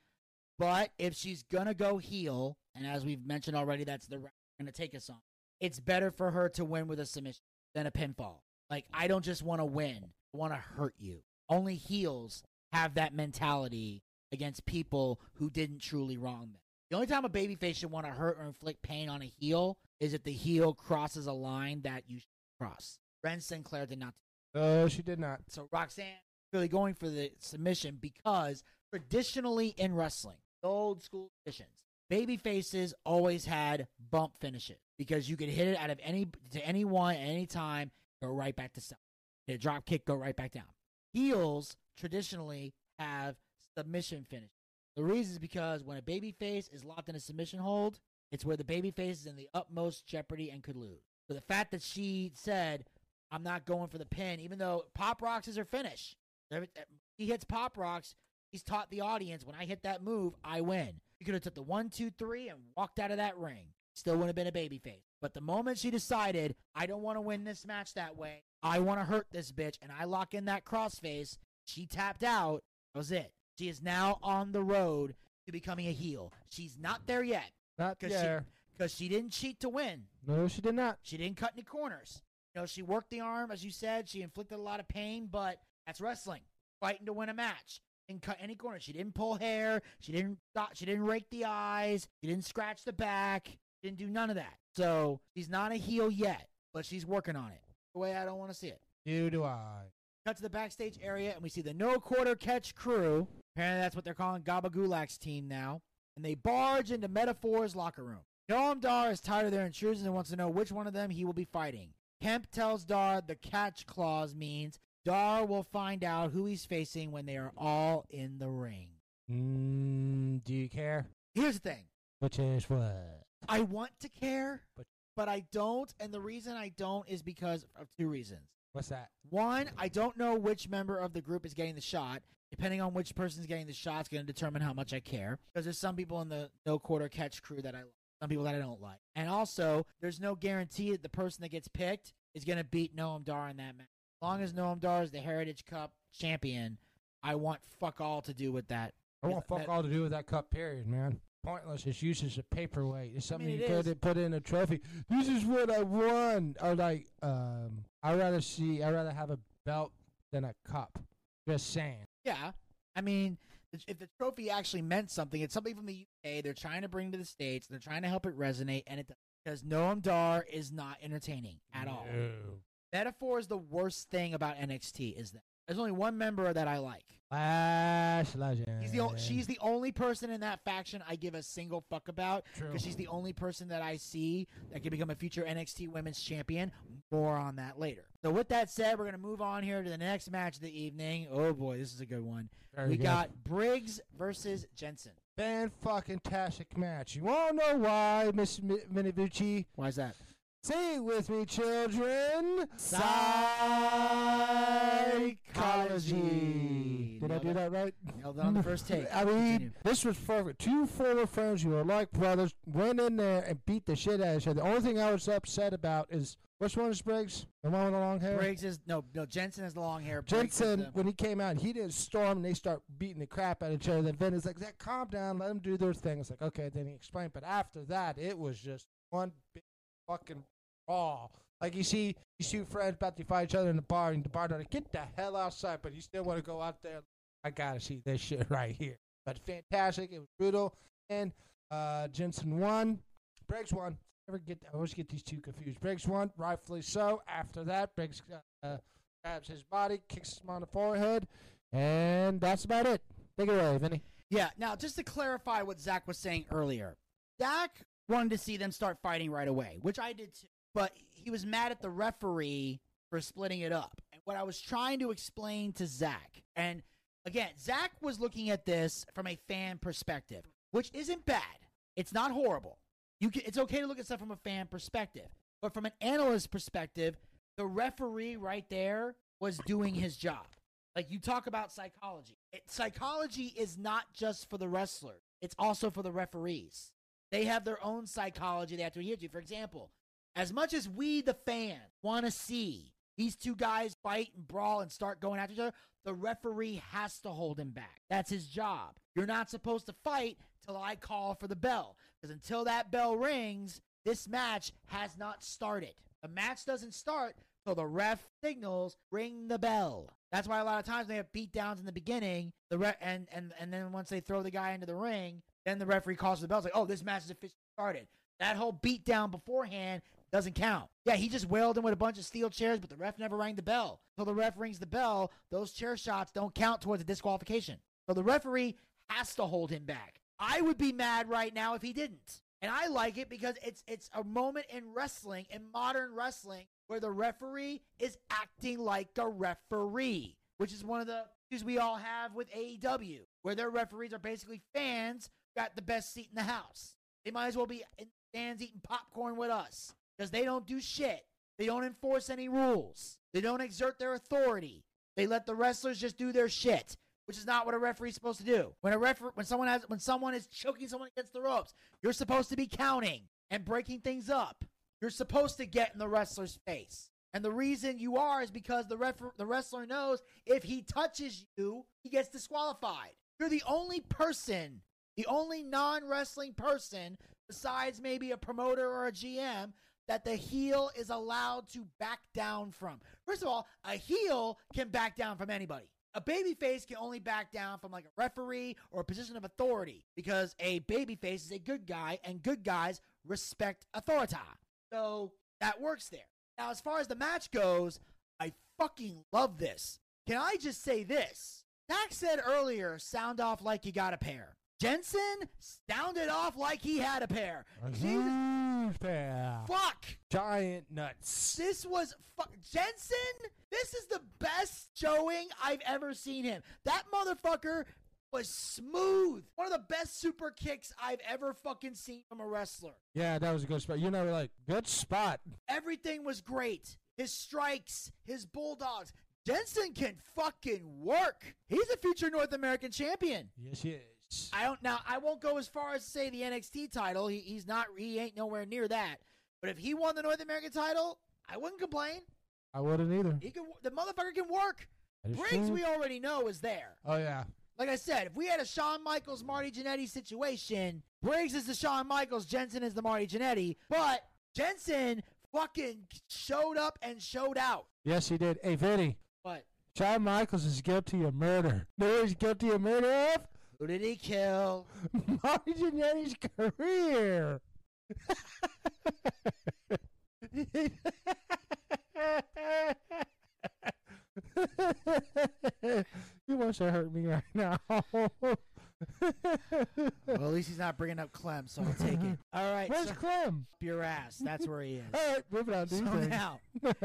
[SPEAKER 1] But if she's gonna go heel, and as we've mentioned already, that's the route we're gonna take us on. It's better for her to win with a submission than a pinfall. Like I don't just want to win; I want to hurt you. Only heels have that mentality against people who didn't truly wrong them. The only time a babyface should want to hurt or inflict pain on a heel is if the heel crosses a line that you should cross. Wren Sinclair did not
[SPEAKER 4] No, she did not.
[SPEAKER 1] so Roxanne really going for the submission because traditionally in wrestling, old school traditions, baby faces always had bump finishes because you could hit it out of any to anyone at any time, go right back to self. Hit a drop kick, go right back down. Heels traditionally have submission finishes. The reason is because when a baby face is locked in a submission hold, it's where the baby face is in the utmost jeopardy and could lose. So the fact that she said, I'm not going for the pin, even though Pop Rocks is her finish. Every- eh, He hits Pop Rocks. He's taught the audience when I hit that move, I win. He could have took the one, two, three, and walked out of that ring. Still wouldn't have been a babyface. But the moment she decided, I don't want to win this match that way, I want to hurt this bitch, and I lock in that crossface, she tapped out. That was it. She is now on the road to becoming a heel. She's not there yet
[SPEAKER 4] Not
[SPEAKER 1] because
[SPEAKER 4] there.
[SPEAKER 1] she, 'cause she didn't cheat to win.
[SPEAKER 4] No, she did not.
[SPEAKER 1] She didn't cut any corners. You know, she worked the arm, as you said. She inflicted a lot of pain, but that's wrestling. Fighting to win a match. Didn't cut any corners. She didn't pull hair. She didn't. She didn't rake the eyes. She didn't scratch the back. Didn't do none of that. So she's not a heel yet, but she's working on it. The way I don't want to see it.
[SPEAKER 4] You do I.
[SPEAKER 1] Cut to the backstage area, and we see the no quarter catch crew. Apparently, that's what they're calling Gabagulak's team now. And they barge into Meta-Four's locker room. Noam Dar is tired of their intrusions and wants to know which one of them he will be fighting. Kemp tells Dar the catch clause means Dar will find out who he's facing when they are all in the ring.
[SPEAKER 4] Mm, do you care?
[SPEAKER 1] Here's the thing
[SPEAKER 4] Which is what?
[SPEAKER 1] I want to care,
[SPEAKER 4] But-
[SPEAKER 1] but I don't. And the reason I don't is because of two reasons.
[SPEAKER 4] What's that?
[SPEAKER 1] One, I don't know which member of the group is getting the shot. Depending on which person's getting the shot, it's going to determine how much I care. Because there's some people in the no quarter catch crew that I like, some people that I don't like. And also, there's no guarantee that the person that gets picked is going to beat Noam Dar in that match. As long as Noam Dar is the Heritage Cup champion, I want fuck all to do with that.
[SPEAKER 4] I want
[SPEAKER 1] That-
[SPEAKER 4] fuck all to do with that cup. Period, man. Pointless. It's used as a paperweight. It's something
[SPEAKER 1] mean,
[SPEAKER 4] you could put in a trophy. This is what I won. Or like, um, I rather see. I rather have a belt than a cup. Just saying.
[SPEAKER 1] Yeah. I mean, if the trophy actually meant something, it's something from the UK. They're trying to bring to the States. They're trying to help it resonate. And it does. Because Noam Dar is not entertaining at all. Meta-Four is the worst thing about NXT is that There's only one member that I like.
[SPEAKER 4] Lash Legend.
[SPEAKER 1] He's the o- she's the only person in that faction I give a single fuck about
[SPEAKER 4] True.
[SPEAKER 1] because she's the only person that I see that can become a future NXT Women's Champion. More on that later. So with that said, we're gonna move on here to the next match of the evening. Oh boy, this is a good one.
[SPEAKER 4] Very
[SPEAKER 1] we
[SPEAKER 4] good.
[SPEAKER 1] got Briggs versus Jensen.
[SPEAKER 4] fan fucking tastic match. You wanna know why, Miss Mi- Minibucci?
[SPEAKER 1] Why is that?
[SPEAKER 4] Say it with me, children. Psychology. Did I do that right?
[SPEAKER 1] Nailed it on the first take.
[SPEAKER 4] I mean,
[SPEAKER 1] Continue.
[SPEAKER 4] this was perfect. Two former friends who are like brothers went in there and beat the shit out of each other. The only thing I was upset about is which one is Briggs? The one with the long hair?
[SPEAKER 1] Briggs is no no Jensen has the long hair. Briggs is
[SPEAKER 4] Jensen, when he came out, he didn't storm and they start beating the crap out of each other. Then Vin is like, Zach, calm down, let them do their thing. It's like, okay, then he explained. But after that, it was just one big fucking brawl. Like you see, you see friends about to fight each other in the bar, and the bartender, get the hell outside, but you still want to go out there. I gotta see this shit right here. But fantastic, it was brutal, and uh, Jensen won. Briggs won. Never get, I always get these two confused. Briggs won, rightfully so. After that, Briggs uh, grabs his body, kicks him on the forehead, and that's about it. Take it away, Vinny.
[SPEAKER 1] Yeah. Now, just to clarify what Zach was saying earlier, Zach wanted to see them start fighting right away, which I did too. But he was mad at the referee for splitting it up. And what I was trying to explain to Zach, and again, Zach was looking at this from a fan perspective, which isn't bad. It's not horrible. You can, it's okay to look at stuff from a fan perspective, but from an analyst perspective, the referee right there was doing his job. Like you talk about psychology. It, psychology is not just for the wrestler. It's also for the referees. They have their own psychology they have to adhere to. For example, as much as we, the fan, want to see these two guys fight and brawl and start going after each other, the referee has to hold him back. That's his job. You're not supposed to fight till I call for the bell. Because until that bell rings, this match has not started. The match doesn't start till the ref signals ring the bell. That's why a lot of times they have beat downs in the beginning. The re- and, and and then once they throw the guy into the ring, then the referee calls the bell. It's like, oh, this match is officially started. That whole beat down beforehand doesn't count. Yeah, he just wailed him with a bunch of steel chairs, but the ref never rang the bell. So the ref rings the bell, those chair shots don't count towards a disqualification. So the referee has to hold him back. I would be mad right now if he didn't. And I like it because it's it's a moment in wrestling, in modern wrestling, where the referee is acting like a referee, which is one of the issues we all have with AEW, where their referees are basically fans got the best seat in the house. They might as well be in stands eating popcorn with us because they don't do shit. They don't enforce any rules. They don't exert their authority. They let the wrestlers just do their shit, which is not what a referee's supposed to do. When a referee, when someone has, when someone is choking someone against the ropes, you're supposed to be counting and breaking things up. You're supposed to get in the wrestler's face. And the reason you are is because the ref- the wrestler knows if he touches you, he gets disqualified. You're the only person, the only non-wrestling person besides maybe a promoter or a GM that the heel is allowed to back down from. First of all, a heel can back down from anybody. A babyface can only back down from like a referee or a position of authority because a babyface is a good guy and good guys respect authority. So that works there. Now, as far as the match goes, I fucking love this. Can I just say this? Zach said earlier, sound off like you got a pair. Jensen sounded off like he had a pair. Jesus fuck.
[SPEAKER 4] Giant nuts.
[SPEAKER 1] This was fu- Jensen. This is the best showing I've ever seen him. That motherfucker was smooth. One of the best super kicks I've ever fucking seen from a wrestler.
[SPEAKER 4] Yeah, that was a good spot. You know, like good spot.
[SPEAKER 1] Everything was great. His strikes, his bulldogs. Jensen can fucking work. He's a future North American champion.
[SPEAKER 4] Yes, he is.
[SPEAKER 1] I don't now. I won't go as far as to say the NXT title. He, he's not. He ain't nowhere near that. But if he won the North American title, I wouldn't complain.
[SPEAKER 4] I wouldn't either.
[SPEAKER 1] He can. The motherfucker can work. Briggs,
[SPEAKER 4] true.
[SPEAKER 1] we already know is there.
[SPEAKER 4] Oh yeah.
[SPEAKER 1] Like I said, if we had a Shawn Michaels Marty Jannetty situation, Briggs is the Shawn Michaels, Jensen is the Marty Jannetty. But Jensen fucking showed up and showed out.
[SPEAKER 4] Yes, he did. Hey, Vinny.
[SPEAKER 1] What?
[SPEAKER 4] Shawn Michaels is guilty of murder. No, he's guilty of murder of
[SPEAKER 1] Who did he kill?
[SPEAKER 4] Marty Jannetty's career. you want to hurt me right now.
[SPEAKER 1] well, at least he's not bringing up Clem, so I'll take it. All right,
[SPEAKER 4] Where's
[SPEAKER 1] so,
[SPEAKER 4] Clem?
[SPEAKER 1] your ass. That's where he is.
[SPEAKER 4] All right, moving on.
[SPEAKER 1] So
[SPEAKER 4] your thing.
[SPEAKER 1] now,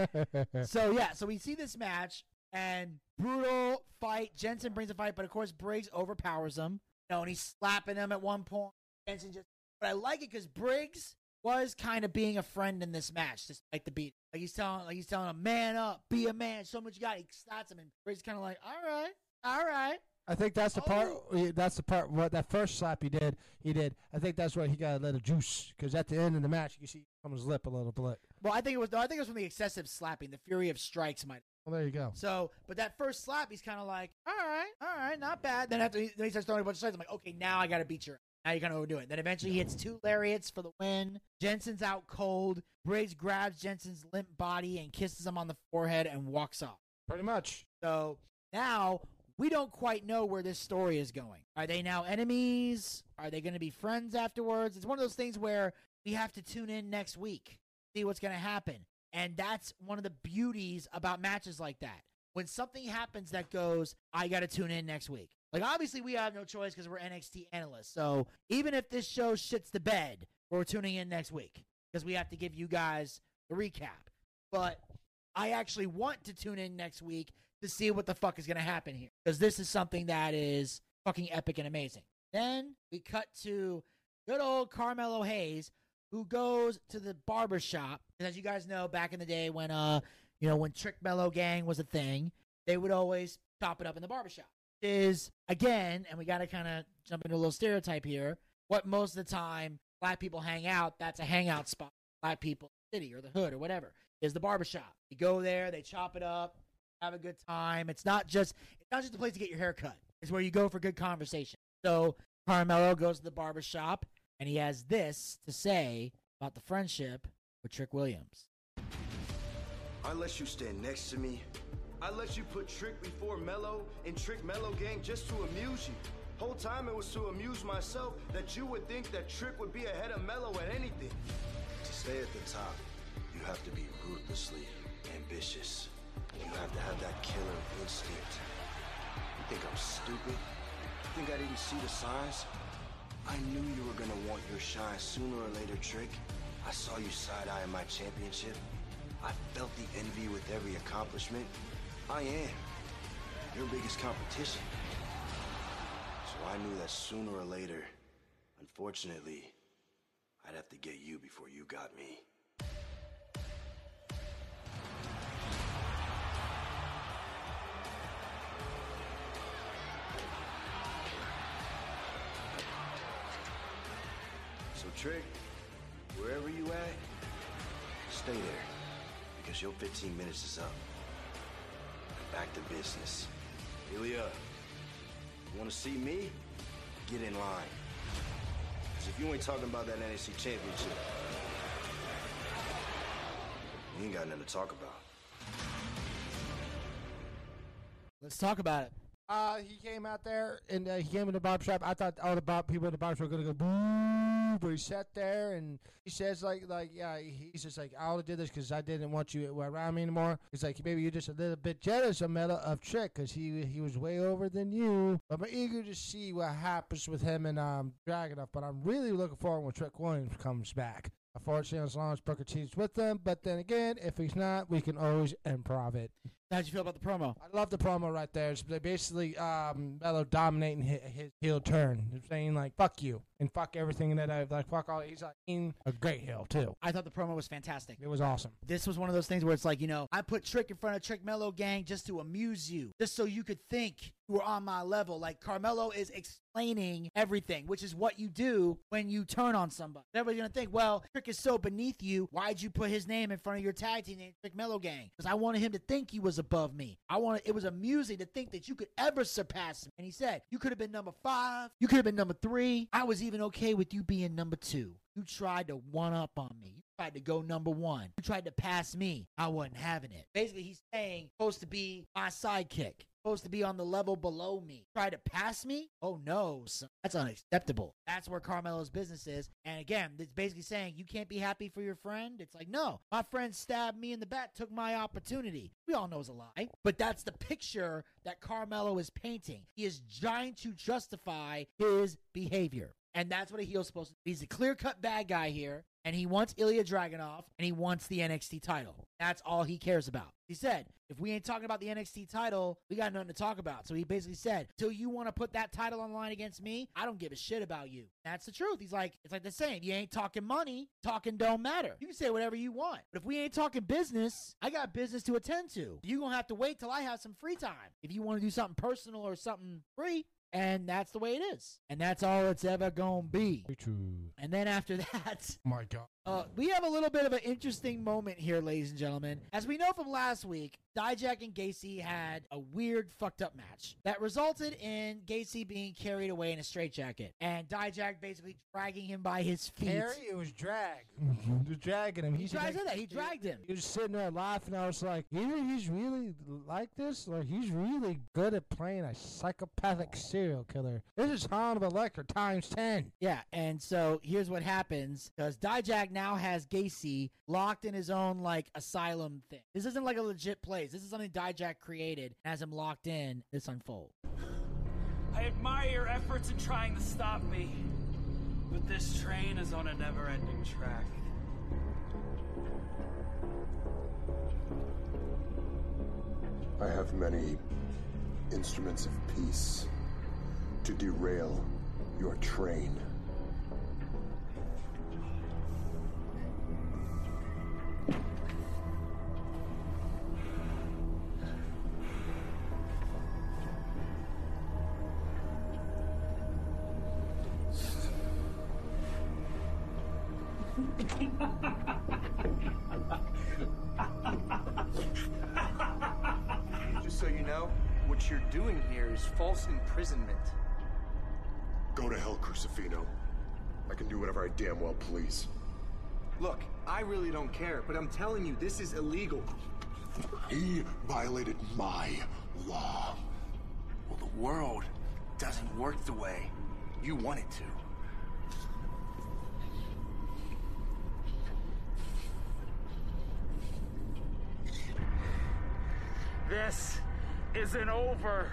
[SPEAKER 1] so yeah, so we see this match and brutal fight. Jensen brings a fight, but of course Briggs overpowers him. You know, and he's slapping him at one point. Jensen just, but I like it because Briggs was kind of being a friend in this match, despite the beat. Like he's telling, like he's telling him, "Man up, be a man, So much you got." He slaps him, and Briggs kind of like, "All right, all right."
[SPEAKER 4] I think that's the part.
[SPEAKER 1] Oh.
[SPEAKER 4] yeah, That's the part. What that first slap he did, he did. I think that's where he got a little juice because at the end of the match, you see from his lip a little bit.
[SPEAKER 1] Well, I think it was. No, I think it was from the excessive slapping. The fury of strikes might.
[SPEAKER 4] Well, there you go.
[SPEAKER 1] So, but that first slap, he's kind of like, all right, all right, not bad. Then after he, then he starts throwing a bunch of strikes, I'm like, okay, now I got to beat your. Now you kind of overdo it. Then eventually he hits two lariats for the win. Jensen's out cold. Briggs grabs Jensen's limp body and kisses him on the forehead and walks off.
[SPEAKER 4] Pretty much.
[SPEAKER 1] So now we don't quite know where this story is going. Are they now enemies? Are they going to be friends afterwards? It's one of those things where we have to tune in next week, see what's going to happen. And that's one of the beauties about matches like that. When something happens that goes, I got to tune in next week. Like, obviously, we have no choice because we're NXT analysts. So even if this show shits the bed, we're tuning in next week because we have to give you guys the recap. But I actually want to tune in next week to see what the fuck is going to happen here because this is something that is fucking epic and amazing. Then we cut to good old Carmelo Hayes who goes to the barber shop. And as you guys know, back in the day when uh you know when Trick Mello Gang was a thing, they would always chop it up in the barber shop. Is again, and we got to kind of jump into a little stereotype here. What most of the time black people hang out, that's a hangout spot. Black people, city or the hood or whatever, is the barber shop. You go there, they chop it up, have a good time. It's not just it's not just a place to get your hair cut. It's where you go for good conversation. So Carmelo goes to the barber shop and he has this to say about the friendship with Trick Williams.
[SPEAKER 10] I let you stand next to me. I let you put Trick before Mello and Trick Mello Gang just to amuse you. Whole time it was to amuse myself that you would think that Trick would be ahead of Mello at anything. To stay at the top, you have to be ruthlessly ambitious. You have to have that killer instinct. You think I'm stupid? You think I didn't see the signs? I knew you were gonna want your shine sooner or later, Trick. I saw you side-eyeing my championship. I felt the envy with every accomplishment. I am your biggest competition. So I knew that sooner or later, unfortunately, I'd have to get you before you got me. Trick, wherever you at, stay there. Because your 15 minutes is up. Back to business. Ilja, wanna see me? Get in line. Because if you ain't talking about that NXT championship, you ain't got nothing to talk about.
[SPEAKER 1] Let's talk about it.
[SPEAKER 4] Uh, he came out there and uh, he came in the barber shop. I thought all the bar- people in the barber shop were gonna go boo, but he sat there and he says like, like yeah, he's just like, I only did this because I didn't want you around me anymore. He's like, maybe you're just a little bit jealous of Meta of Trick because he he was way over than you. But I'm eager to see what happens with him and um Dragunov. But I'm really looking forward when Trick Williams comes back. Unfortunately, as long as Booker T's with them. But then again, if he's not, we can always improv it.
[SPEAKER 1] How'd you feel about the promo?
[SPEAKER 4] I love the promo right there. It's basically um, Mello dominating his, his heel turn, He's saying like "fuck you" and "fuck everything that I like." Fuck all. He's like in a great heel too.
[SPEAKER 1] I thought the promo was fantastic.
[SPEAKER 4] It was awesome.
[SPEAKER 1] This was one of those things where it's like, you know, I put Trick in front of Trick Mello Gang just to amuse you, just so you could think you were on my level. Like Carmelo is explaining everything, which is what you do when you turn on somebody. Everybody's gonna think, well, Trick is so beneath you. Why'd you put his name in front of your tag team name, Trick Mello Gang? Because I wanted him to think he was above me. I wanted it was amusing to think that you could ever surpass me. And he said, you could have been number five, you could have been number three. I was even okay with you being number two. You tried to one up on me. You tried to go number one. You tried to pass me. I wasn't having it. Basically, he's saying supposed to be my sidekick. Supposed to be on the level below me. Try to pass me? Oh no, son. that's unacceptable. That's where Carmelo's business is. And again, it's basically saying you can't be happy for your friend. It's like, no, my friend stabbed me in the back, took my opportunity. We all know it's a lie, but that's the picture that Carmelo is painting. He is trying to justify his behavior. And that's what a heel's supposed to be. He's a clear cut bad guy here, and he wants Ilja Dragunov, and he wants the NXT title. That's all he cares about. He said, if we ain't talking about the NXT title, we got nothing to talk about. So he basically said, till you want to put that title on line against me, I don't give a shit about you. That's the truth. He's like, it's like the saying, you ain't talking money, talking don't matter. You can say whatever you want. But if we ain't talking business, I got business to attend to. you going to have to wait till I have some free time. If you want to do something personal or something free, and that's the way it is. And that's all it's ever gonna be.
[SPEAKER 4] True.
[SPEAKER 1] And then after that,
[SPEAKER 4] My God.
[SPEAKER 1] Uh, we have a little bit of an interesting moment here, ladies and gentlemen. As we know from last week, Dijak and Gacy had a weird, fucked up match that resulted in Gacy being carried away in a straitjacket, and Dijak basically dragging him by his feet.
[SPEAKER 4] Carrie, it was drag. They're dragging him.
[SPEAKER 1] He
[SPEAKER 4] He's
[SPEAKER 1] tried
[SPEAKER 4] like-
[SPEAKER 1] that. He dragged him.
[SPEAKER 4] He was sitting there laughing. I was like, either he's really like this, or he's really good at playing a psychopathic serial killer. This is Hannibal Lecter times ten.
[SPEAKER 1] Yeah, and so here's what happens because Dijak now has Gacy locked in his own like asylum thing. This isn't like a legit place. This is something Dijak created and has him locked in. This unfold.
[SPEAKER 11] I admire your efforts in trying to stop me, but this train is on a never ending track.
[SPEAKER 12] I have many instruments of peace to derail your train.
[SPEAKER 3] Just so you know, what you're doing here is false imprisonment.
[SPEAKER 12] Go to hell, Crucifino. I can do whatever I damn well please.
[SPEAKER 3] Look, I really don't care, but I'm telling you, this is illegal.
[SPEAKER 12] He violated my law.
[SPEAKER 3] Well, the world doesn't work the way you want it to.
[SPEAKER 11] This isn't over.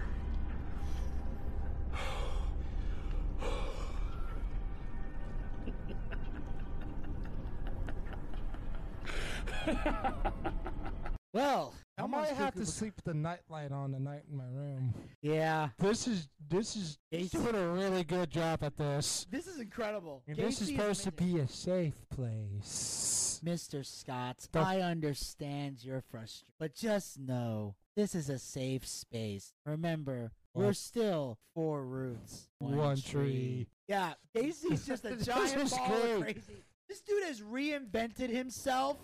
[SPEAKER 1] Well,
[SPEAKER 4] I might have to sleep with the nightlight on tonight in my room.
[SPEAKER 1] Yeah,
[SPEAKER 4] This is this is he's doing a really good job at this.
[SPEAKER 1] this is incredible.
[SPEAKER 4] And this is supposed to be a safe place.
[SPEAKER 1] Mr. Scott,
[SPEAKER 4] The-
[SPEAKER 1] I understand your frustration, but just know this is a safe space. Remember, we're
[SPEAKER 4] What?
[SPEAKER 1] still four roots, one, tree.
[SPEAKER 4] tree.
[SPEAKER 1] Yeah, Daisy's just a
[SPEAKER 4] This
[SPEAKER 1] giant
[SPEAKER 4] is
[SPEAKER 1] ball of
[SPEAKER 4] great.
[SPEAKER 1] crazy. This dude has reinvented himself.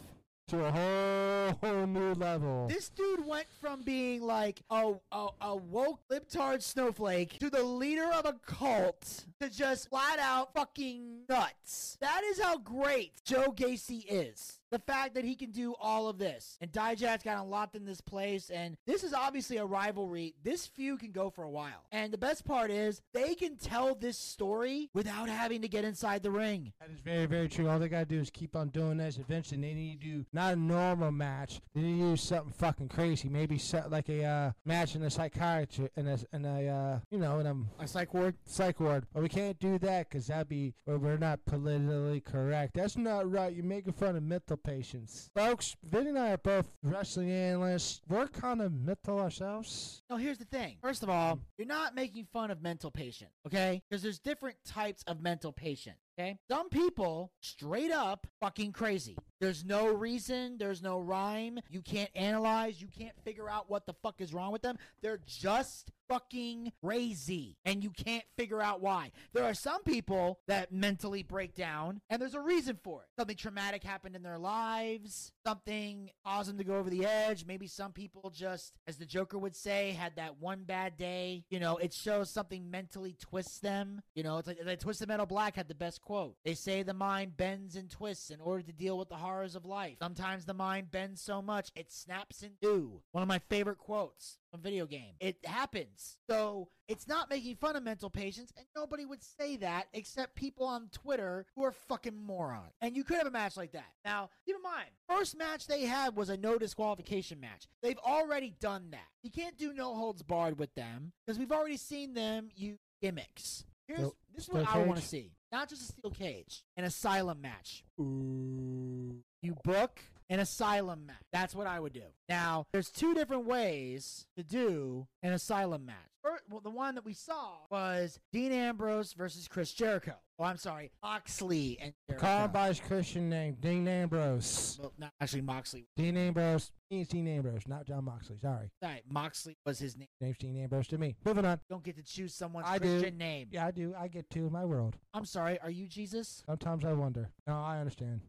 [SPEAKER 4] To a whole, whole new level.
[SPEAKER 1] This dude went from being like a, a, a woke libtard snowflake to the leader of a cult to just flat out fucking nuts. That is how great Joe Gacy is. The fact that he can do all of this. And Dijak's got him locked in this place. And this is obviously a rivalry. This feud can go for a while. And the best part is they can tell this story without having to get inside the ring.
[SPEAKER 4] That is very, very true. All they gotta do is keep on doing this. Eventually, they need to do not a normal match. They need to do something fucking crazy. Maybe so, like a uh, match in a psychiatry in a, in a uh, you know in a
[SPEAKER 1] A psych ward.
[SPEAKER 4] psych ward. But we can't do that because that'd be well, we're not politically correct. That's not right. You're making fun of mental patients, folks. Vin and I are both wrestling analysts. We're kind of mental ourselves.
[SPEAKER 1] No, here's the thing. First of all, you're not making fun of mental patient, okay? Because there's different types of mental patient. Okay? Some people straight up fucking crazy. There's no reason, there's no rhyme. You can't analyze, you can't figure out what the fuck is wrong with them. They're just fucking crazy and you can't figure out why. There are some people that mentally break down and there's a reason for it. Something traumatic happened in their lives, something caused them to go over the edge. Maybe some people just, as the Joker would say, had that one bad day. You know, it shows something mentally twists them. You know, it's like, like Twisted Metal Black had the best quote. They say the mind bends and twists in order to deal with the horrors of life. Sometimes the mind bends so much it snaps in two. One of my favorite quotes from a video game. It happens. So it's not making fun of mental patients, and nobody would say that except people on Twitter who are fucking morons. And you could have a match like that. Now, keep in mind, first match they had was a no disqualification match. They've already done that. You can't do no holds barred with them because we've already seen them use gimmicks. Here's
[SPEAKER 4] Steel-
[SPEAKER 1] this is what
[SPEAKER 4] steel
[SPEAKER 1] I want to see. Not just a steel cage, an asylum match. Ooh. You book an asylum match. That's what I would do. Now, there's two different ways to do an asylum match. Fir- Well, the one that we saw was Dean Ambrose versus Chris Jericho. Oh, I'm sorry, Moxley and Jericho.
[SPEAKER 4] Call him by his Christian name, Dean Ambrose.
[SPEAKER 1] Well, not actually Moxley.
[SPEAKER 4] Dean Ambrose. He's Dean Ambrose, not John Moxley. Sorry.
[SPEAKER 1] Sorry, Moxley was his name.
[SPEAKER 4] Name's Dean Ambrose to me. Moving on.
[SPEAKER 1] Don't get to choose someone's
[SPEAKER 4] I
[SPEAKER 1] Christian
[SPEAKER 4] do.
[SPEAKER 1] name.
[SPEAKER 4] Yeah, I do. I get to in my world.
[SPEAKER 1] I'm sorry, are you Jesus?
[SPEAKER 4] Sometimes I wonder. No, I understand.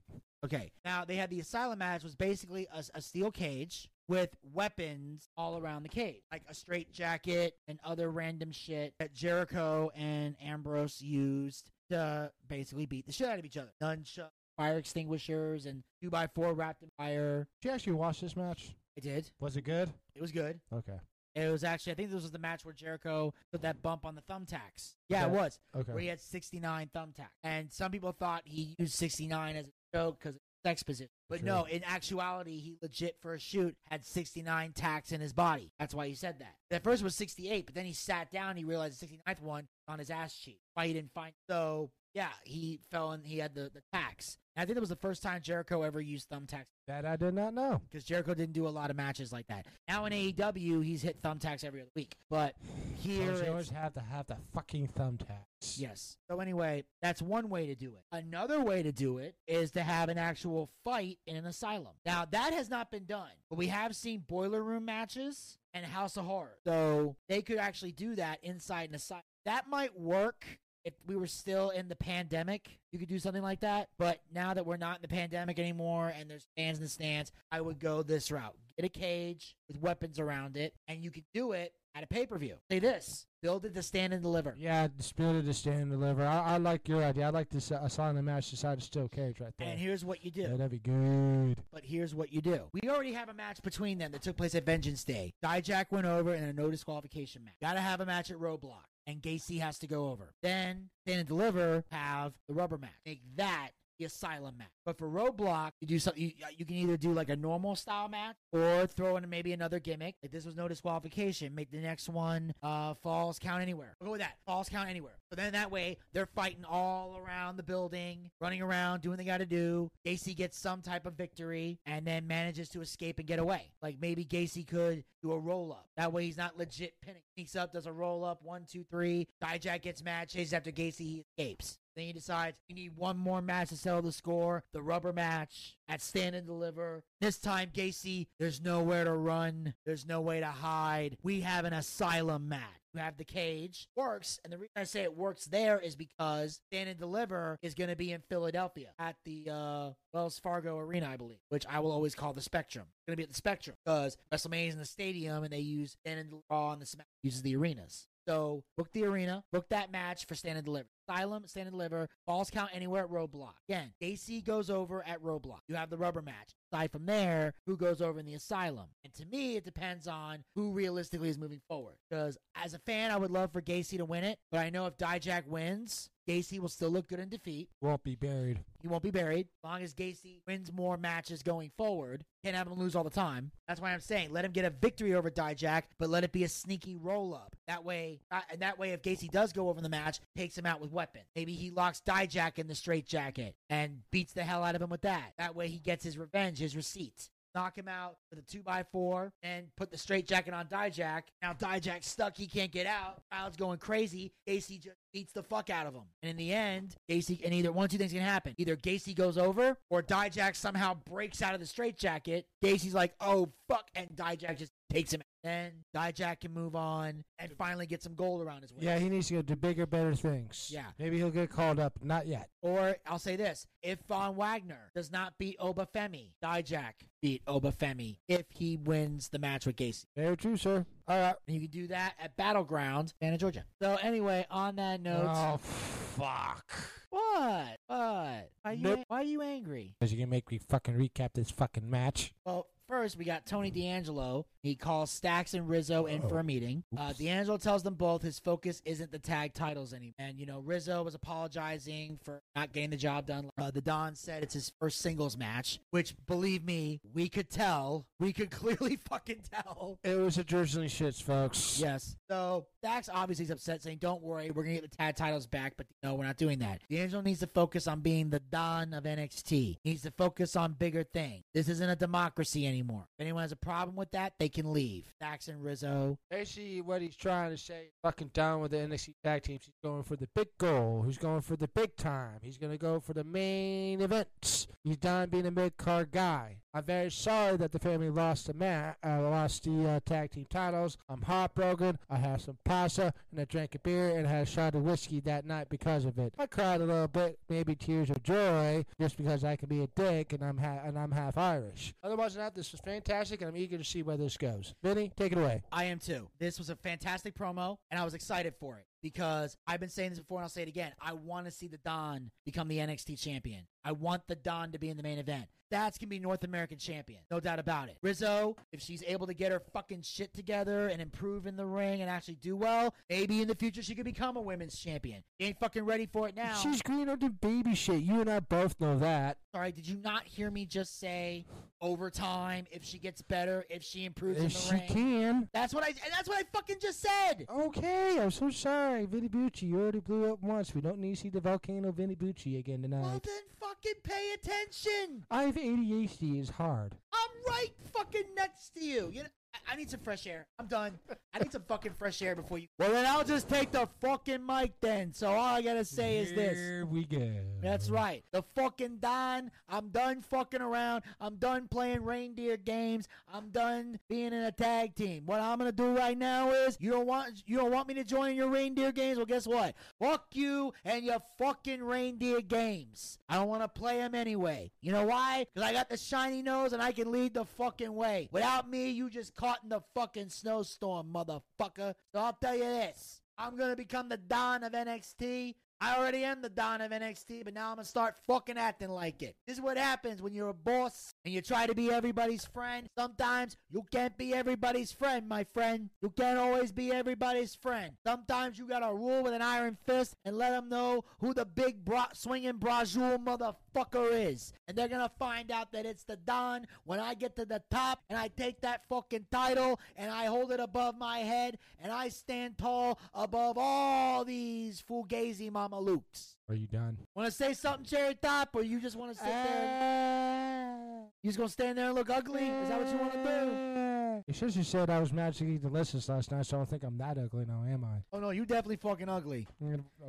[SPEAKER 1] Okay. Now they had the asylum match was basically a, a steel cage with weapons all around the cage, like a straight jacket and other random shit that Jericho and Ambrose used to basically beat the shit out of each other. Nunchuck, fire extinguishers, and two by four wrapped in fire.
[SPEAKER 4] Did you actually watch this match?
[SPEAKER 1] I did.
[SPEAKER 4] Was it good?
[SPEAKER 1] It was good.
[SPEAKER 4] Okay.
[SPEAKER 1] It was actually, I think this was the match where Jericho put that bump on the thumbtacks. Yeah, it was.
[SPEAKER 4] Okay.
[SPEAKER 1] Where he had 69 thumbtacks. And some people thought he used 69 as joke because sex position. But
[SPEAKER 4] Sure.
[SPEAKER 1] no, in actuality, he legit for a shoot had 69 tacks in his body. That's why he said that. At first it was 68, but then he sat down. He realized the 69th one on his ass cheek. Why he didn't find. So yeah, he fell and he had the the tacks. And I think that was the first time Jericho ever used thumbtacks
[SPEAKER 4] That I did not know.
[SPEAKER 1] because Jericho didn't do a lot of matches like that. Now in AEW, he's hit thumbtacks every other week, but here
[SPEAKER 4] you always have to have the fucking thumbtacks.
[SPEAKER 1] Yes. So anyway, that's one way to do it. Another way to do it is to have an actual fight in an asylum. Now that has not been done, but we have seen boiler room matches and House of Horror. So they could actually do that inside an asylum. That might work if we were still in the pandemic. You could do something like that. But now that we're not in the pandemic anymore and there's fans in the stands, I would go this route. Get a cage with weapons around it, and you could do it at a pay per view. Say this build it to stand and deliver.
[SPEAKER 4] Yeah, build it to stand and deliver. I, I like your idea. I like this uh, the match beside a steel cage right there.
[SPEAKER 1] And here's what you do.
[SPEAKER 4] Yeah, that'd be good.
[SPEAKER 1] But here's what you do. We already have a match between them that took place at Vengeance Day. Dijak went over in a no disqualification match. Gotta have a match at Roadblock. And Gacy has to go over. Then Stand and Deliver have the rubber match. Make that the asylum match. But for Roadblock, you do something. You, you can either do like a normal style match or throw in maybe another gimmick. Like this was no disqualification. Make the next one uh, falls count anywhere. We'll go with that. Falls count anywhere. So then that way they're fighting all around the building, running around, doing what they got to do. Gacy gets some type of victory and then manages to escape and get away. Like maybe Gacy could do a roll up. That way he's not legit pinning. Sneaks up, does a roll up, one, two, three. Dijak gets mad, chases after Gacy, he escapes. Then he decides we need one more match to settle the score. The rubber match at Stand and Deliver. This time, Gacy, there's nowhere to run. There's no way to hide. We have an asylum match. You have the cage. Works. And the reason I say it works there is because Stand and Deliver is going to be in Philadelphia at the uh, Wells Fargo Arena, I believe, which I will always call the Spectrum. It's going to be at the Spectrum because WrestleMania is in the stadium and they use Stand and Raw on the Smack uses the arenas. So book the arena, book that match for Stand and Deliver. Asylum, Stand and Deliver, falls count anywhere at Roadblock. Again, AC goes over at Roadblock. You have the rubber match. Aside from there, who goes over in the Asylum? And to me, it depends on who realistically is moving forward. Because as a fan, I would love for Gacy to win it, but I know if Dijak wins, Gacy will still look good in defeat.
[SPEAKER 4] Won't be buried.
[SPEAKER 1] He won't be buried. As long as Gacy wins more matches going forward, can't have him lose all the time. That's why I'm saying let him get a victory over Dijak, but let it be a sneaky roll up. That way, uh, and that way, if Gacy does go over in the match, takes him out with weapon. Maybe he locks Dijak in the straight jacket and beats the hell out of him with that. That way, he gets his revenge, his receipt. Knock him out with a two by four and put the straight jacket on Dijak. Now Dijak's stuck; he can't get out. Crowd's going crazy. Gacy just beats the fuck out of him. And in the end, Gacy and either one two things can happen. Either Gacy goes over or Dijak somehow breaks out of the straight jacket. Gacy's like, oh fuck, and Dijak just takes him. Then Dijak can move on and finally get some gold around his waist.
[SPEAKER 4] Yeah, he needs to go do bigger, better things.
[SPEAKER 1] Yeah.
[SPEAKER 4] Maybe he'll get called up. Not yet.
[SPEAKER 1] Or I'll say this: if Von Wagner does not beat Oba Femi, Dijak beat Oba Femi if he wins the match with Gacy.
[SPEAKER 4] Very true, sir. All right.
[SPEAKER 1] And you can do that at Battleground, Atlanta, Georgia. So anyway, on that note,
[SPEAKER 4] Oh, fuck.
[SPEAKER 1] what? What? Why are you,
[SPEAKER 4] Nope.
[SPEAKER 1] why are you angry?
[SPEAKER 4] Because you can make me fucking recap this fucking match.
[SPEAKER 1] Well, first we got Tony D'Angelo. He calls Stacks and Rizzo in for a meeting. Uh, D'Angelo tells them both his focus isn't the tag titles anymore. And you know, Rizzo was apologizing for not getting the job done. Uh, the Don said it's his first singles match, which believe me, we could tell. We could clearly fucking tell.
[SPEAKER 4] It was a drizzling shits, folks.
[SPEAKER 1] Yes. So Stacks obviously is upset, saying, "Don't worry, we're gonna get the tag titles back." But no, we're not doing that. D'Angelo needs to focus on being the Don of NXT. He needs to focus on bigger things. This isn't a democracy anymore. If anyone has a problem with that, they can leave. Stacks and Rizzo.
[SPEAKER 4] Basically, what he's trying to say, fucking down with the NXT tag teams. He's going for the big goal. He's going for the big time. He's going to go for the main events. He's done being a mid card guy. I'm very sorry that the family lost the ma- uh, lost the uh, tag team titles. I'm heartbroken. I had some pasta and I drank a beer and had a shot of whiskey that night because of it. I cried a little bit, maybe tears of joy, just because I can be a dick and I'm ha- and I'm half Irish. Otherwise than that, this was fantastic and I'm eager to see where this goes. Vinny, take it away.
[SPEAKER 1] I am too. This was a fantastic promo, and I was excited for it because I've been saying this before, and I'll say it again. I want to see the Don become the NXT champion. I want the Don to be in the main event. That's gonna be North American champion, no doubt about it. Rizzo, if she's able to get her fucking shit together and improve in the ring and actually do well, maybe in the future she could become a women's champion. She ain't fucking ready for it now.
[SPEAKER 4] She's green on the baby shit. You and I both know that.
[SPEAKER 1] Sorry, did you not hear me just say over time if she gets better, if she improves in
[SPEAKER 4] If
[SPEAKER 1] the
[SPEAKER 4] she
[SPEAKER 1] ring?
[SPEAKER 4] can.
[SPEAKER 1] That's what I. That's what I fucking just said.
[SPEAKER 4] Okay, I'm so sorry, Vinny Bucci. You already blew up once. We don't need to see the volcano Vinny Bucci again tonight.
[SPEAKER 1] Well, then fucking pay attention.
[SPEAKER 4] I have ADHD. Is hard.
[SPEAKER 1] I'm right fucking next to you. You know, I, I need some fresh air. I'm done. I need some fucking fresh air before you. Well, then I'll just take the fucking mic then. So all I gotta say is this.
[SPEAKER 4] Here we go.
[SPEAKER 1] That's right. The fucking Don. I'm done fucking around. I'm done playing reindeer games. I'm done being in a tag team. What I'm gonna do right now is you don't want you don't want me to join your reindeer games. Well, guess what? Fuck you and your fucking reindeer games. I don't want to play them anyway. You know why? Because I got the shiny nose and I can lead the fucking way. Without me, you just caught in the fucking snowstorm, motherfucker. So I'll tell you this. I'm gonna become the Don of NXT. I already am the Don of NXT, but now I'm gonna start fucking acting like it. This is what happens when you're a boss and you try to be everybody's friend. Sometimes you can't be everybody's friend, my friend. You can't always be everybody's friend. Sometimes you gotta rule with an iron fist and let them know who the big bra- swinging brajul motherfucker is. And they're gonna find out that it's the Don when I get to the top and I take that fucking title and I hold it above my head and I stand tall above all these fugazi mama lukes.
[SPEAKER 4] Are you done?
[SPEAKER 1] Want to say something, Cherry Top, or you just want to sit there? Ah. You just gonna stand there and look ugly? Is that what you want to do? Ah.
[SPEAKER 4] You should have said I was magically delicious last night, so I don't think I'm that ugly now, am I?
[SPEAKER 1] Oh no, you definitely fucking ugly.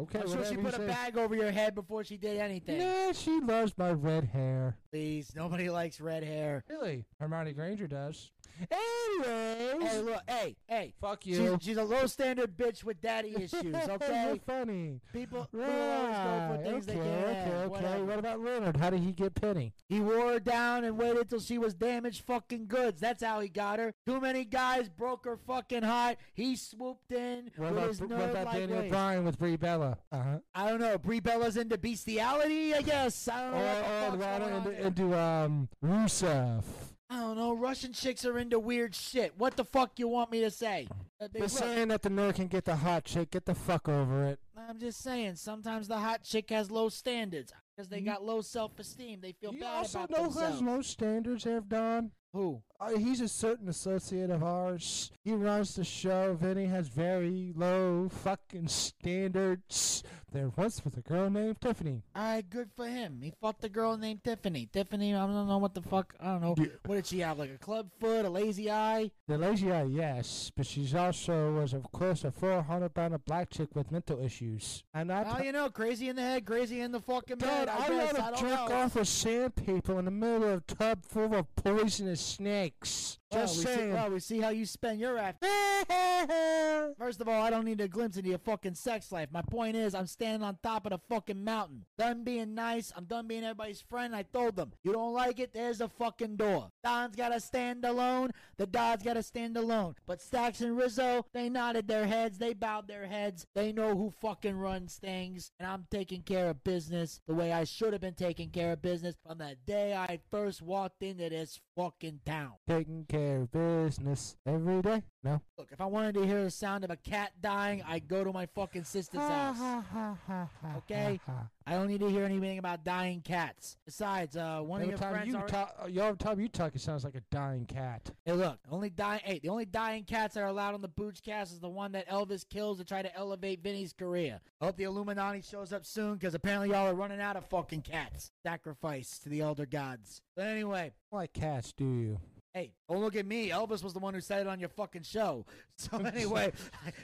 [SPEAKER 4] Okay,
[SPEAKER 1] I'm sure she
[SPEAKER 4] whatever you
[SPEAKER 1] put a
[SPEAKER 4] say.
[SPEAKER 1] bag over your head before she did anything.
[SPEAKER 4] Yeah, she loves my red hair.
[SPEAKER 1] Please, nobody likes red hair.
[SPEAKER 4] Really? Hermione Granger does. Anyways.
[SPEAKER 1] Hey, look, hey, hey.
[SPEAKER 4] Fuck you.
[SPEAKER 1] she's a low standard bitch with daddy issues. Okay.
[SPEAKER 4] You're funny.
[SPEAKER 1] People, people always go for things
[SPEAKER 4] okay,
[SPEAKER 1] they can't
[SPEAKER 4] okay,
[SPEAKER 1] have.
[SPEAKER 4] okay.
[SPEAKER 1] Whatever.
[SPEAKER 4] What about Leonard? How did he get Penny?
[SPEAKER 1] He wore her down and waited till she was damaged fucking goods. That's how he got her. Too many guys broke her fucking heart. He swooped in
[SPEAKER 4] What
[SPEAKER 1] with
[SPEAKER 4] about,
[SPEAKER 1] his
[SPEAKER 4] what about
[SPEAKER 1] ways.
[SPEAKER 4] O'Brien with Brie Bella? Uh huh.
[SPEAKER 1] I don't know. Brie Bella's into bestiality, I guess. I don't know.
[SPEAKER 4] Or, or
[SPEAKER 1] fuck's
[SPEAKER 4] Lana
[SPEAKER 1] going
[SPEAKER 4] into, into um Rusev.
[SPEAKER 1] I don't know. Russian chicks are into weird shit. What the fuck you want me to say? Uh, they-
[SPEAKER 4] They're saying that the nerd can get the hot chick. Get the fuck over it.
[SPEAKER 1] I'm just saying. Sometimes the hot chick has low standards because they got low self-esteem. They feel
[SPEAKER 4] You
[SPEAKER 1] bad
[SPEAKER 4] also
[SPEAKER 1] about
[SPEAKER 4] know who
[SPEAKER 1] themselves.
[SPEAKER 4] has low standards, have Don?
[SPEAKER 1] Who?
[SPEAKER 4] He's a certain associate of ours. He runs the show. Vinny has very low fucking standards. There once was a girl named Tiffany.
[SPEAKER 1] All right, good for him. He fucked a girl named Tiffany. Tiffany, I don't know what the fuck. I don't know. What did she have? Like a club foot, a lazy eye?
[SPEAKER 4] The lazy eye, yes, but she's also was of course a 400 pounder black chick with mental issues. And I,
[SPEAKER 1] Oh, you know, crazy in the head, crazy in the fucking bed. I,
[SPEAKER 4] I
[SPEAKER 1] guess. I don't
[SPEAKER 4] jerk
[SPEAKER 1] know.
[SPEAKER 4] off with sandpaper in the middle of a tub full of poisonous snakes six gimmicks.
[SPEAKER 1] Well,
[SPEAKER 4] Just
[SPEAKER 1] we see,
[SPEAKER 4] saying.
[SPEAKER 1] well, we see how you spend your after. First of all, I don't need a glimpse into your fucking sex life. My point is, I'm standing on top of the fucking mountain. Done being nice. I'm done being everybody's friend. I told them, you don't like it, there's a fucking door. Don's gotta stand alone. The Dodds gotta stand alone. But Stacks and Rizzo, they nodded their heads. They bowed their heads. They know who fucking runs things. And I'm taking care of business the way I should have been taking care of business from the day I first walked into this fucking town.
[SPEAKER 4] Taking care business every day. No.
[SPEAKER 1] Look, if I wanted to hear the sound of a cat dying, I'd go to my fucking sister's house. Okay? I don't need to hear anything about dying cats. Besides, uh, one
[SPEAKER 4] Every
[SPEAKER 1] of your
[SPEAKER 4] time
[SPEAKER 1] friends
[SPEAKER 4] you
[SPEAKER 1] already-
[SPEAKER 4] talk, uh, every time you talk, it sounds like a dying cat.
[SPEAKER 1] Hey, look, only dying. Hey, the only dying cats that are allowed on the Boochcast is the one that Elvis kills to try to elevate Vinny's career. I hope the Illuminati shows up soon because apparently y'all are running out of fucking cats. Sacrifice to the elder gods. But anyway,
[SPEAKER 4] Like cats, do you?
[SPEAKER 1] Hey, don't look at me. Elvis was the one who said it on your fucking show. So anyway,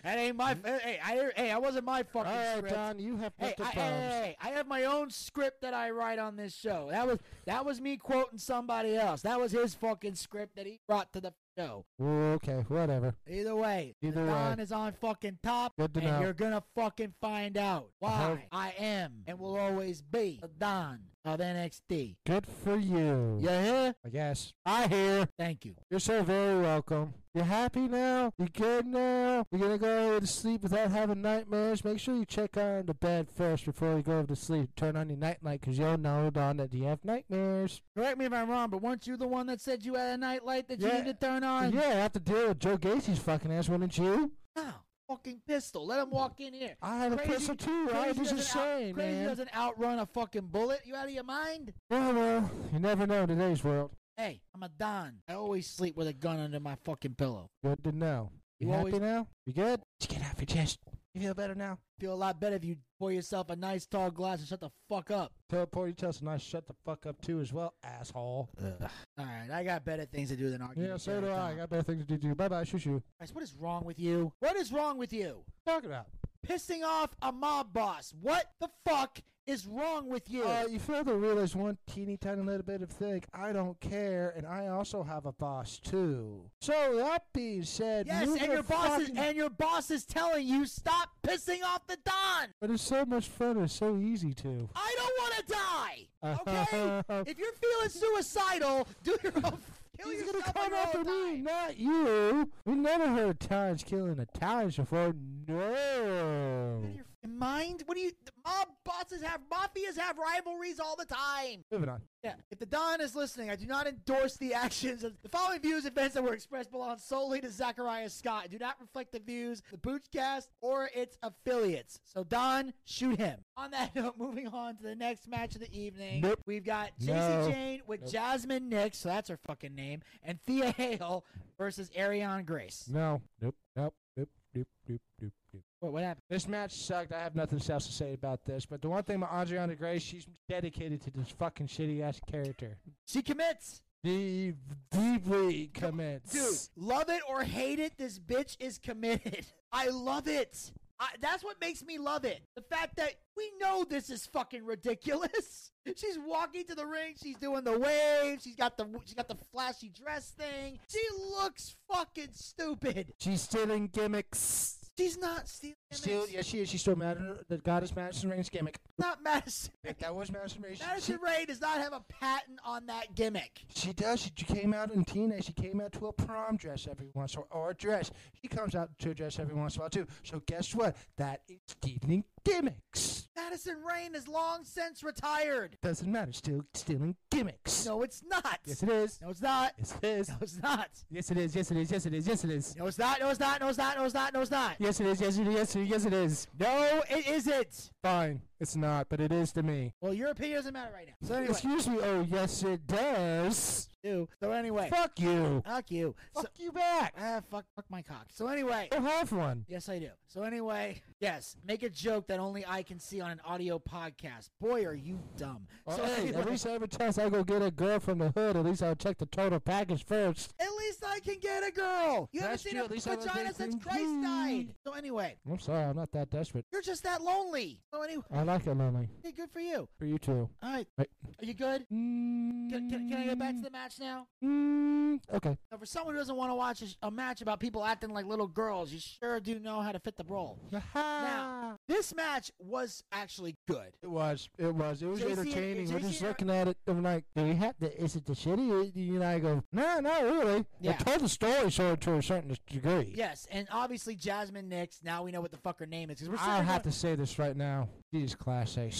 [SPEAKER 1] that ain't my. Hey, I, hey, I wasn't my fucking
[SPEAKER 4] All right,
[SPEAKER 1] script.
[SPEAKER 4] Don, you have
[SPEAKER 1] Hey, I, hey, I have my own script that I write on this show. That was that was me quoting somebody else. That was his fucking script that he brought to the show.
[SPEAKER 4] Okay, whatever.
[SPEAKER 1] Either way,
[SPEAKER 4] Either
[SPEAKER 1] Don
[SPEAKER 4] way.
[SPEAKER 1] is on fucking top,
[SPEAKER 4] Good to
[SPEAKER 1] and
[SPEAKER 4] know.
[SPEAKER 1] you're gonna fucking find out why
[SPEAKER 4] hope-
[SPEAKER 1] I am and will always be Don of NXT.
[SPEAKER 4] Good for you.
[SPEAKER 1] You hear?
[SPEAKER 4] I guess. I hear.
[SPEAKER 1] Thank you.
[SPEAKER 4] You're so very welcome. You happy now? You good now? You're gonna go to sleep without having nightmares? Make sure you check on the bed first before you go to sleep. Turn on your night light because you'll know, Don, that you have nightmares.
[SPEAKER 1] Correct me if I'm wrong, but weren't you the one that said you had a night light that you
[SPEAKER 4] Yeah.
[SPEAKER 1] need to turn on?
[SPEAKER 4] Yeah, I have to deal with Joe Gacy's fucking ass, wouldn't you?
[SPEAKER 1] No, fucking pistol. Let him walk in here.
[SPEAKER 4] I have a pistol too. I was just
[SPEAKER 1] doesn't out- crazy
[SPEAKER 4] man.
[SPEAKER 1] doesn't outrun a fucking bullet. You out of your mind?
[SPEAKER 4] Yeah, well, you never know in today's world.
[SPEAKER 1] Hey, I'm a Don. I always sleep with a gun under my fucking pillow.
[SPEAKER 4] Good to know. You,
[SPEAKER 1] You
[SPEAKER 4] happy
[SPEAKER 1] always-
[SPEAKER 4] now? You good? Just get off your chest. You feel better now?
[SPEAKER 1] Feel a lot better if you pour yourself a nice tall glass and shut the fuck up.
[SPEAKER 4] Tell poor you tell some nice shut the fuck up too as well, asshole.
[SPEAKER 1] All right, I got better things to do than argue.
[SPEAKER 4] Yeah, so do I. I got better things to do. Bye bye, shoo shoo.
[SPEAKER 1] Guys, what is wrong with you? What is wrong with you?
[SPEAKER 4] Talk about.
[SPEAKER 1] Pissing off a mob boss. What the fuck is wrong with you?
[SPEAKER 4] Uh, you fail to realize one teeny tiny little bit of thing. I don't care, and I also have a boss too. So that being said,
[SPEAKER 1] yes, and your boss is and your boss is telling you stop pissing off the Don.
[SPEAKER 4] But it's so much fun. It's so easy to.
[SPEAKER 1] I don't want to die. Okay? if you're feeling suicidal, do your own.
[SPEAKER 4] He's gonna come after me, not you. We never heard Tyrants killing a Tyrant before. No.
[SPEAKER 1] In mind? What do you? the Mob bosses have mafias have rivalries all the time.
[SPEAKER 4] Moving on.
[SPEAKER 1] Yeah. If the Don is listening, I do not endorse the actions of the following views and events that were expressed belong solely to Zachariah Scott and do not reflect the views of the Boochcast or its affiliates. So Don, shoot him. On that note, moving on to the next match of the evening.
[SPEAKER 4] Nope.
[SPEAKER 1] We've got Jacy
[SPEAKER 4] No.
[SPEAKER 1] Jayne with
[SPEAKER 4] Nope.
[SPEAKER 1] Jazmyn Nyx, so that's her fucking name, and Thea Hale versus Arianna Grace.
[SPEAKER 4] No. Nope. Nope. Nope. Nope. Nope. Nope. Nope.
[SPEAKER 1] What, what happened?
[SPEAKER 4] This match sucked. I have nothing else to say about this. But the one thing about Arianna Grace, she's dedicated to this fucking shitty ass character.
[SPEAKER 1] She commits.
[SPEAKER 4] Deep, deeply commits.
[SPEAKER 1] Dude, love it or hate it, this bitch is committed. I love it. I, that's what makes me love it. The fact that we know this is fucking ridiculous. She's walking to the ring. She's doing the wave. She's got the she got the flashy dress thing. She looks fucking stupid.
[SPEAKER 4] She's stealing gimmicks.
[SPEAKER 1] She's not stealing.
[SPEAKER 4] Still, yes, she is. She's still mad at the goddess Madison Rayne's gimmick.
[SPEAKER 1] Not Madison.
[SPEAKER 4] If that was Madison Rayne. she-
[SPEAKER 1] Madison Rayne does not have a patent on that gimmick.
[SPEAKER 4] She does. She came out in teenage. She came out to a prom dress every once or, or a dress. She comes out to a dress every once in a while too. So guess what? That is stealing gimmicks.
[SPEAKER 1] Madison Rayne is long since retired.
[SPEAKER 4] Doesn't matter. Still stealing gimmicks.
[SPEAKER 1] No, it's not.
[SPEAKER 4] Yes, it is.
[SPEAKER 1] No, it's not.
[SPEAKER 4] Yes, it is.
[SPEAKER 1] No, it's not.
[SPEAKER 4] Yes, it is. Yes, it is. Yes, it is. Yes, it is.
[SPEAKER 1] No, it's not. No, it's not. No, it's not. No, it's not. No, it's not.
[SPEAKER 4] Yes, it is. Yes, it is. Yes, it is. Yes, it is.
[SPEAKER 1] No, it isn't.
[SPEAKER 4] Fine. It's not, but it is to me.
[SPEAKER 1] Well, your opinion doesn't matter right now. So anyway,
[SPEAKER 4] Excuse me. Oh, yes, it does.
[SPEAKER 1] Do. So anyway,
[SPEAKER 4] Fuck you.
[SPEAKER 1] fuck you. So,
[SPEAKER 4] Fuck you back.
[SPEAKER 1] ah, fuck, fuck my cock. So anyway,
[SPEAKER 4] I have one.
[SPEAKER 1] yes, I do. So anyway, yes, make a joke that only I can see on an audio podcast. Boy, are you dumb.
[SPEAKER 4] Well,
[SPEAKER 1] so
[SPEAKER 4] hey,
[SPEAKER 1] anyway,
[SPEAKER 4] at least every time I go get a girl from the hood, at least I'll check the total package first.
[SPEAKER 1] at least I can get a girl. You
[SPEAKER 4] That's
[SPEAKER 1] haven't seen
[SPEAKER 4] true,
[SPEAKER 1] a
[SPEAKER 4] at least I have a
[SPEAKER 1] vagina since
[SPEAKER 4] thing.
[SPEAKER 1] Christ died. So anyway,
[SPEAKER 4] I'm sorry, I'm not that desperate.
[SPEAKER 1] you're just that lonely. So anyway,
[SPEAKER 4] I like it, lonely.
[SPEAKER 1] hey, good for you.
[SPEAKER 4] For you too.
[SPEAKER 1] All right, are you good?
[SPEAKER 4] Mm,
[SPEAKER 1] Can, can, can I get back to the match match now?
[SPEAKER 4] Mm, okay.
[SPEAKER 1] Now, for someone who doesn't want to watch a, a match about people acting like little girls, you sure do know how to fit the role. now, this match was actually good.
[SPEAKER 4] It was. It was. It was
[SPEAKER 1] JC
[SPEAKER 4] entertaining. We're just looking at it. I'm like, do we have to? Is it the shitty? You and I go, no, not really.
[SPEAKER 1] Yeah.
[SPEAKER 4] They told the story sort of to a certain degree.
[SPEAKER 1] Yes, and obviously Jazmyn Nyx. Now we know what the fuck her name is.
[SPEAKER 4] I'll have to say this right now. She's class A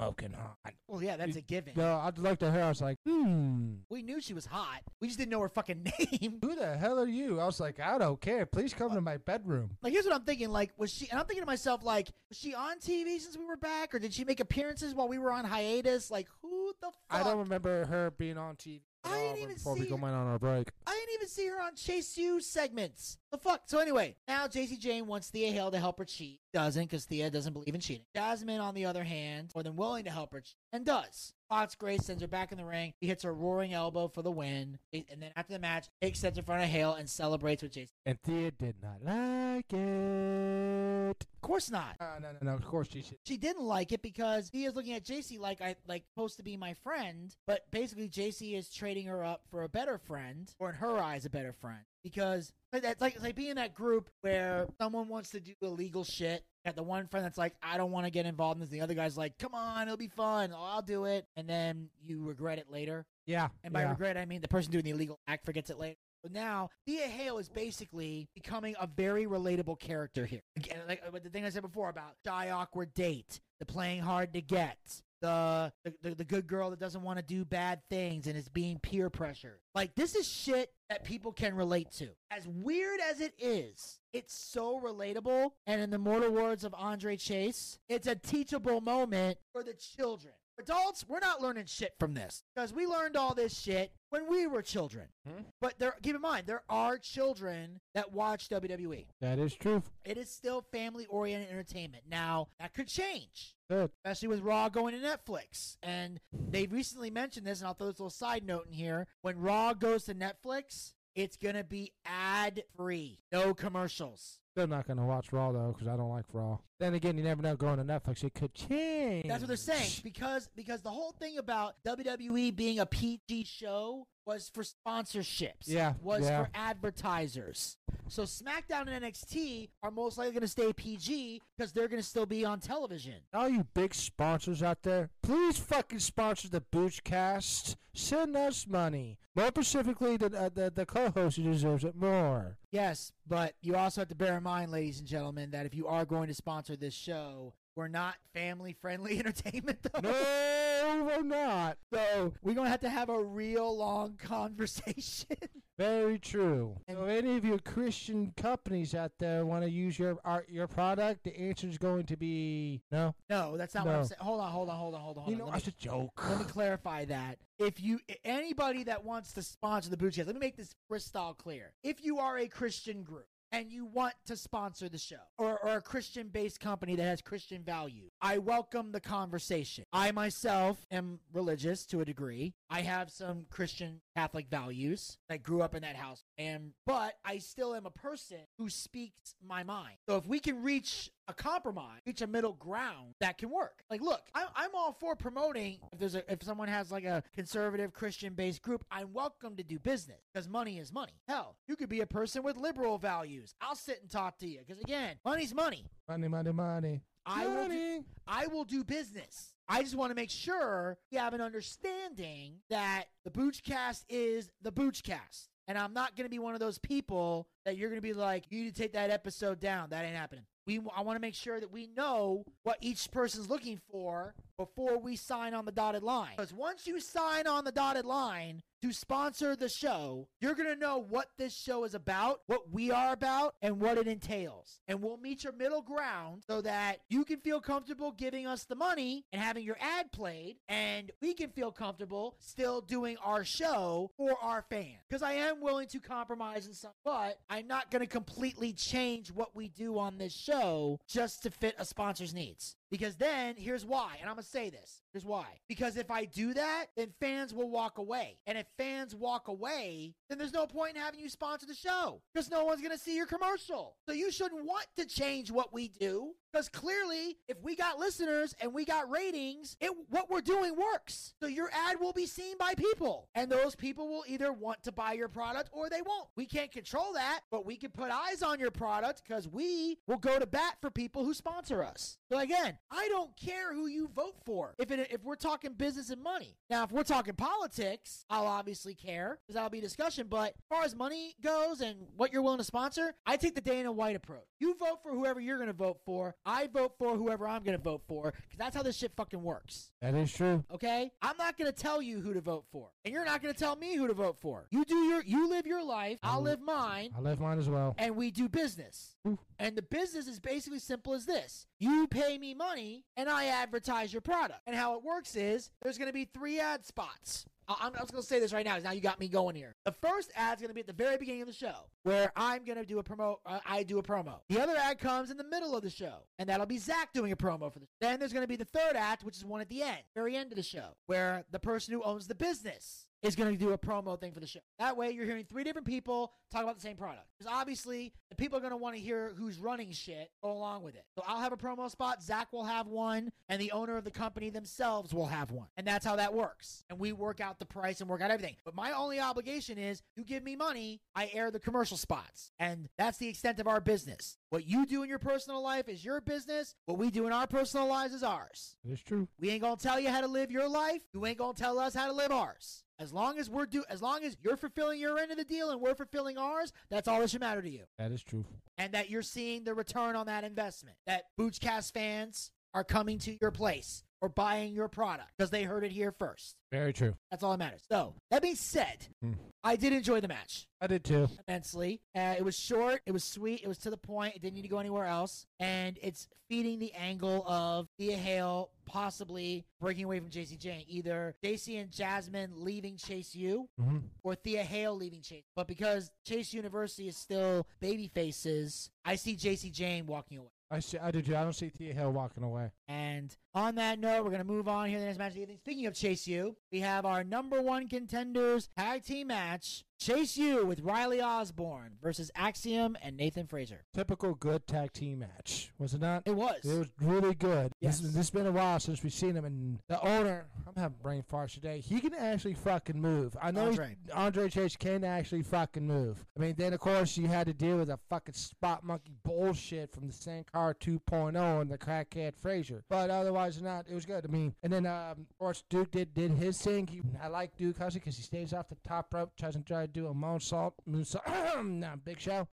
[SPEAKER 4] smoking hot.
[SPEAKER 1] Well, yeah, that's a given.
[SPEAKER 4] No, I looked at her. I was like, hmm.
[SPEAKER 1] We knew she was hot. We just didn't know her fucking name.
[SPEAKER 4] Who the hell are you? I was like, I don't care. Please come to my bedroom.
[SPEAKER 1] Like, here's what I'm thinking. Like, was she? And I'm thinking to myself, like, was she on TV since we were back, or did she make appearances while we were on hiatus? Like, who the fuck?
[SPEAKER 4] I don't remember her being on TV.
[SPEAKER 1] I didn't even
[SPEAKER 4] before
[SPEAKER 1] see
[SPEAKER 4] we go
[SPEAKER 1] her.
[SPEAKER 4] on our break.
[SPEAKER 1] I didn't even see her on Chase U segments. The fuck? So anyway, now Jacy Jayne wants Thea Hale to help her cheat. Doesn't because Thea doesn't believe in cheating. Jazmyn, on the other hand, more than willing to help her cheat, and does. Fox Grace sends her back in the ring. He hits her roaring elbow for the win. And then after the match, Jake sets in front of Hale and celebrates with Jacy.
[SPEAKER 4] And Thea did not like it.
[SPEAKER 1] Of course not.
[SPEAKER 4] Uh, no, no, no. Of course she should.
[SPEAKER 1] She didn't like it because he is looking at Jacy like I like supposed to be my friend, but basically Jacy is trading her up for a better friend, or in her eyes, a better friend. Because like, that's like it's like being in that group where someone wants to do illegal shit. Got the one friend that's like, I don't want to get involved in this. The other guy's like, Come on, it'll be fun. I'll do it. And then you regret it later.
[SPEAKER 4] Yeah.
[SPEAKER 1] And by
[SPEAKER 4] yeah.
[SPEAKER 1] regret, I mean the person doing the illegal act forgets it later. But now, Thea Hale is basically becoming a very relatable character here. Again, like uh, the thing I said before about shy, awkward date, the playing hard to get, the the, the, good girl that doesn't want to do bad things and is being peer pressured. Like this is shit that people can relate to. As weird as it is, it's so relatable. And in the mortal words of Andre Chase, it's a teachable moment for the children. Adults, we're not learning shit from this because we learned all this shit when we were children. Hmm? But there, keep in mind, there are children that watch WWE.
[SPEAKER 4] That is true.
[SPEAKER 1] It is still family oriented entertainment. Now, that could change.
[SPEAKER 4] Good.
[SPEAKER 1] Especially with Raw going to Netflix. And they recently mentioned this, and I'll throw this little side note in here. When Raw goes to Netflix, it's going to be ad free, no commercials.
[SPEAKER 4] Still not gonna watch Raw though, because I don't like Raw. Then again, you never know. Going to Netflix, it could change.
[SPEAKER 1] That's what they're saying because because the whole thing about WWE being a PG show was for sponsorships.
[SPEAKER 4] Yeah,
[SPEAKER 1] was
[SPEAKER 4] yeah.
[SPEAKER 1] for advertisers. So SmackDown and NXT are most likely going to stay PG because they're going to still be on television.
[SPEAKER 4] All you big sponsors out there, please fucking sponsor the Boochcast. Send us money. More specifically, the uh, the, the co-host who deserves it more.
[SPEAKER 1] Yes, but you also have to bear in mind, ladies and gentlemen, that if you are going to sponsor this show, we're not family friendly entertainment though.
[SPEAKER 4] No, we're not.
[SPEAKER 1] So we're going to have to have a real long conversation.
[SPEAKER 4] Very true. So, if any of your Christian companies out there want to use your our, your product, the answer is going to be no.
[SPEAKER 1] No, that's not what I'm saying. Hold on, hold on, hold on, hold on. Hold
[SPEAKER 4] You
[SPEAKER 1] on.
[SPEAKER 4] know,
[SPEAKER 1] Let me-
[SPEAKER 4] that's a joke.
[SPEAKER 1] Let me clarify that. If you anybody that wants to sponsor the Bootcast, let me make this crystal clear. If you are a Christian group and you want to sponsor the show or, or a Christian based company that has Christian value, I welcome the conversation. I myself am religious to a degree. I have some Christian Catholic values. I grew up in that house. And but I still am a person who speaks my mind. So if we can reach a compromise, reach a middle ground, that can work. Like, look, I'm, I'm all for promoting. If there's a, if someone has like a conservative Christian based group, I'm welcome to do business because money is money. Hell, you could be a person with liberal values. I'll sit and talk to you because again, money's money.
[SPEAKER 4] Money, money, money.
[SPEAKER 1] I will, do, I will do business. I just want to make sure we have an understanding that the Boochcast is the Boochcast. And I'm not going to be one of those people that you're going to be like, you need to take that episode down. That ain't happening. We, I want to make sure that we know what each person's looking for before we sign on the dotted line. Because once you sign on the dotted line to sponsor the show, you're going to know what this show is about, what we are about, and what it entails. And we'll meet your middle ground so that you can feel comfortable giving us the money and having your ad played, and we can feel comfortable still doing our show for our fans. Because I am willing to compromise in some, but I'm not going to completely change what we do on this show just to fit a sponsor's needs. Because then here's why, and I'm gonna say this. Here's why. Because if I do that, then fans will walk away. And if fans walk away, then there's no point in having you sponsor the show. Because no one's gonna see your commercial. So you shouldn't want to change what we do. Because clearly, if we got listeners and we got ratings, it what we're doing works. So your ad will be seen by people. And those people will either want to buy your product or they won't. We can't control that, but we can put eyes on your product because we will go to bat for people who sponsor us. So again, I don't care who you vote for. If it, if we're talking business and money. Now, if we're talking politics, I'll obviously care because that'll be discussion. But as far as money goes and what you're willing to sponsor, I take the Dana White approach. You vote for whoever you're going to vote for. I vote for whoever I'm going to vote for because that's how this shit fucking works.
[SPEAKER 4] That is true.
[SPEAKER 1] Okay? I'm not going to tell you who to vote for. And you're not going to tell me who to vote for. You do your you live your life, I'll live mine,
[SPEAKER 4] I live mine as well.
[SPEAKER 1] and we do business. And the business is basically simple as this. You pay me money and I advertise your product. And how it works is there's going to be three ad spots. I'm, was going to say this right now. Now you got me going here. The first ad's going to be at the very beginning of the show, where I'm going to do a promo. Uh, I do a promo. The other ad comes in the middle of the show, and that'll be Zach doing a promo for the. Then there's going to be the third act, which is one at the end, very end of the show, where the person who owns the business is going to do a promo thing for the show. That way, you're hearing three different people talk about the same product. Because obviously, the people are going to want to hear who's running shit go along with it. So I'll have a promo spot, Zach will have one, and the owner of the company themselves will have one. And that's how that works. And we work out the price and work out everything. But my only obligation is you give me money, I air the commercial spots. And that's the extent of our business. What you do in your personal life is your business. What we do in our personal lives is ours.
[SPEAKER 4] It is true.
[SPEAKER 1] We ain't gonna tell you how to live your life. You ain't gonna tell us how to live ours. As long as we're do, as long as you're fulfilling your end of the deal and we're fulfilling ours, that's all that should matter to you.
[SPEAKER 4] That is true.
[SPEAKER 1] And that you're seeing the return on that investment. That Boochcast fans are coming to your place or buying your product because they heard it here first.
[SPEAKER 4] Very true.
[SPEAKER 1] That's all that matters. So that being said,
[SPEAKER 4] Hmm.
[SPEAKER 1] I did enjoy the match
[SPEAKER 4] I did too.
[SPEAKER 1] immensely. Uh, it was short, it was sweet, it was to the point. It didn't need to go anywhere else, and it's feeding the angle of Thea Hale possibly breaking away from Jacy Jayne, either Jacy and Jazmyn leaving Chase U
[SPEAKER 4] Mhm.
[SPEAKER 1] or Thea Hale leaving Chase. But because Chase University is still baby faces, I see Jacy Jayne walking away.
[SPEAKER 4] I see. I do too. I don't see Thea Hale walking away.
[SPEAKER 1] And on that note, we're going to move on here to the next match of the evening. Speaking of Chase U, we have our number one contenders tag team match Chase U with Riley Osborne versus Axiom and Nathan Frazer.
[SPEAKER 4] Typical good tag team match, was it not?
[SPEAKER 1] It was.
[SPEAKER 4] It was really good.
[SPEAKER 1] Yes.
[SPEAKER 4] This, has been a while since we've seen him, and the owner, I'm having brain farts today. He can actually fucking move. I know
[SPEAKER 1] Andre.
[SPEAKER 4] Andre, Chase can actually fucking move. I mean, then of course you had to deal with the fucking spot monkey bullshit from the Sankar 2.0 and the crackhead Frazer, But otherwise than that, it was good. I mean, and then um, of course Duke did did his thing. He, I like Duke Hudson because he stays off the top rope, tries to try to do a moonsault, moonsault, nah, big show.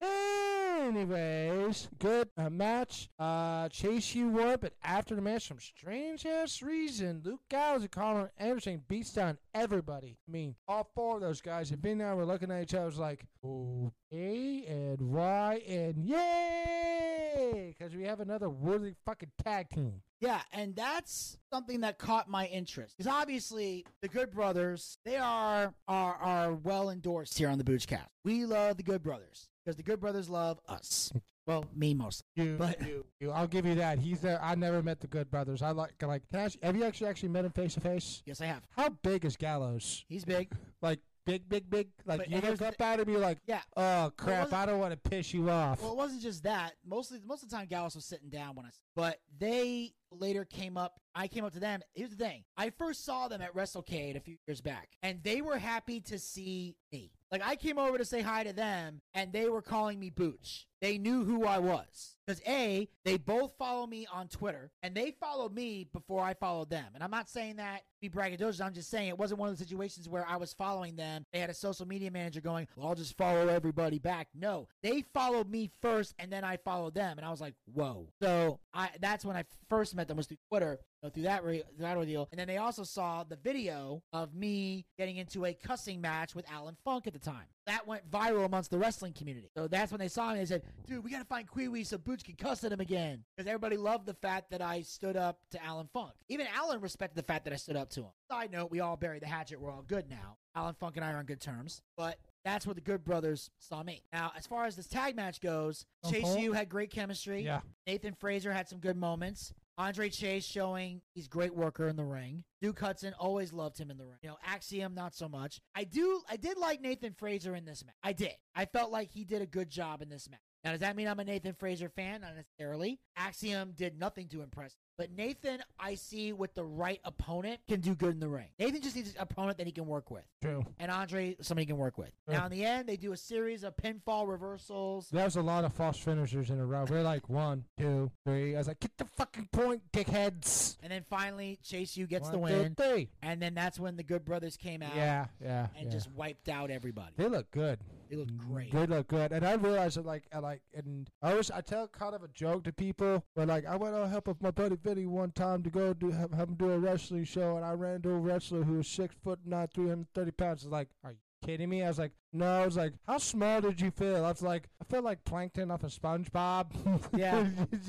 [SPEAKER 4] Anyways, good uh, match. Uh, Chase U won, but after the match, some strange ass reason, Luke Gallows and Colin Anderson beats down everybody. I mean, all four of those guys have been there. We're looking at each other was like, okay, and why, and yay, because we have another worthy fucking tag team.
[SPEAKER 1] Yeah, and that's something that caught my interest. Because obviously, the Good Brothers, they are are, are well endorsed here on the Boochcast. We love the Good Brothers because the Good Brothers love us. Well, me mostly.
[SPEAKER 4] You,
[SPEAKER 1] But-
[SPEAKER 4] you, you, I'll give you that. He's there. I never met the Good Brothers. I like, like, can I have you actually actually met him face to face?
[SPEAKER 1] Yes, I have.
[SPEAKER 4] How big is Gallows?
[SPEAKER 1] He's big.
[SPEAKER 4] Like big, big, big. Like
[SPEAKER 1] But
[SPEAKER 4] you look
[SPEAKER 1] the
[SPEAKER 4] up at him, you're like,
[SPEAKER 1] Yeah.
[SPEAKER 4] oh crap! I don't want to piss you off.
[SPEAKER 1] Well, it wasn't just that. Mostly, most of the time, Gallows was sitting down when I. But they later came up. I came up to them. Here's the thing: I first saw them at WrestleCade a few years back, and they were happy to see me. Like I came over to say hi to them, and they were calling me Booch. They knew who I was because a they both follow me on Twitter, and they followed me before I followed them. And I'm not saying that be braggadocious. I'm just saying it wasn't one of the situations where I was following them. They had a social media manager going, "Well, I'll just follow everybody back." No, they followed me first, and then I followed them, and I was like, "Whoa!" So I that's when I first met them was through Twitter, through that re- that ordeal, and then they also saw the video of me getting into a cussing match with Allan Funk at the time. That went viral amongst the wrestling community. So that's when they saw me. They said, "Dude, we got to find Kiwi so Booch can cuss at him again," because everybody loved the fact that I stood up to Allan Funk. Even Allan respected the fact that I stood up to him. Side note: We all buried the hatchet. We're all good now. Allan Funk and I are on good terms, but. That's where the Good Brothers saw me. Now, as far as this tag match goes,
[SPEAKER 4] Oh,
[SPEAKER 1] Chase? U had great chemistry.
[SPEAKER 4] Yeah.
[SPEAKER 1] Nathan Frazer had some good moments. Andre Chase showing he's great worker in the ring. Duke Hudson always loved him in the ring. You know, Axiom not so much. I do I did like Nathan Frazer in this match. I did. I felt like he did a good job in this match. Now, does that mean I'm a Nathan Frazer fan? Not necessarily. Axiom did nothing to impress. But Nathan, I see with the right opponent, can do good in the ring. Nathan just needs an opponent that he can work with.
[SPEAKER 4] True.
[SPEAKER 1] And Andre, somebody he can work with.
[SPEAKER 4] True.
[SPEAKER 1] Now, in the end, they do a series of pinfall reversals.
[SPEAKER 4] There was a lot of false finishers in a row. We're like one, two, three. I was like, get the fucking point, dickheads.
[SPEAKER 1] And then finally, Chase U gets
[SPEAKER 4] One,
[SPEAKER 1] the
[SPEAKER 4] two,
[SPEAKER 1] win.
[SPEAKER 4] three.
[SPEAKER 1] And then that's when the Good Brothers came out.
[SPEAKER 4] Yeah, yeah,
[SPEAKER 1] And
[SPEAKER 4] yeah.
[SPEAKER 1] just wiped out everybody.
[SPEAKER 4] They look good.
[SPEAKER 1] They look great.
[SPEAKER 4] They look good, and I realized that like I like, and I was, I tell kind of a joke to people, but like I went to help with my buddy Vinny one time to go do have, have him do a wrestling show, and I ran into a wrestler who was six foot nine, three hundred thirty pounds. I was like, are you kidding me? I was like, no. I was like, how small did you feel? I was like, I feel like plankton off of SpongeBob.
[SPEAKER 1] Yeah.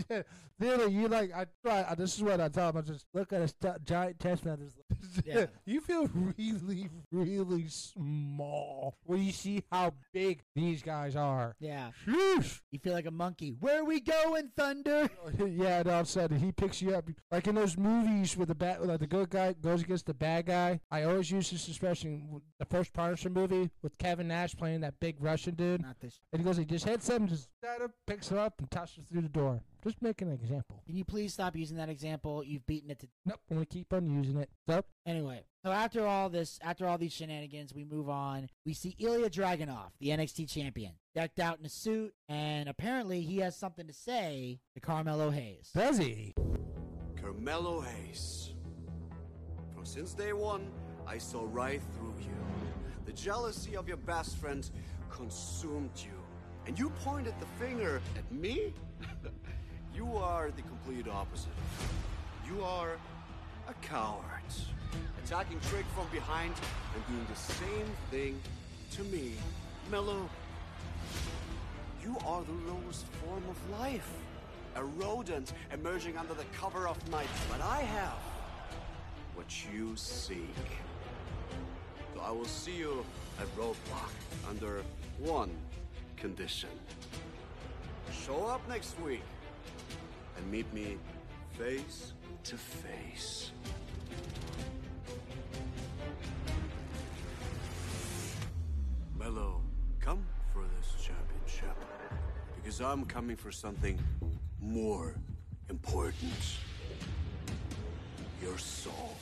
[SPEAKER 4] Literally, you like I. I, this is what I tell them. I just look at a st- giant test man. Just,
[SPEAKER 1] Yeah.
[SPEAKER 4] you feel really, really small when you see how big these guys are.
[SPEAKER 1] Yeah.
[SPEAKER 4] Sheesh.
[SPEAKER 1] You feel like a monkey. Where are we going, Thunder?
[SPEAKER 4] yeah, and all of a sudden he picks you up like in those movies where the bad, like the good guy goes against the bad guy. I always use this expression. The first Punisher movie with Kevin Nash playing that big Russian dude,
[SPEAKER 1] Not this.
[SPEAKER 4] and he goes, he just hits him, just picks him up, and tosses through the door. Just making an example.
[SPEAKER 1] Can you please stop using that example? You've beaten it to
[SPEAKER 4] Nope, I'm gonna keep on using it. So
[SPEAKER 1] Anyway, so after all this, after all these shenanigans, we move on. We see Ilja Dragunov, the NXT champion, decked out in a suit, and apparently he has something to say to Carmelo Hayes.
[SPEAKER 4] does he?
[SPEAKER 10] Carmelo Hayes. From since day one, I saw right through you. The jealousy of your best friend consumed you. And you pointed the finger at me? you are the complete opposite. You are a coward. Attacking Trick from behind and doing the same thing to me. Mello, you are the lowest form of life. A rodent emerging under the cover of night. But I have what you seek. I will see you at Roadblock under one condition. Show up next week and meet me face to face. Mello, come for this championship. Because I'm coming for something more important. Your soul.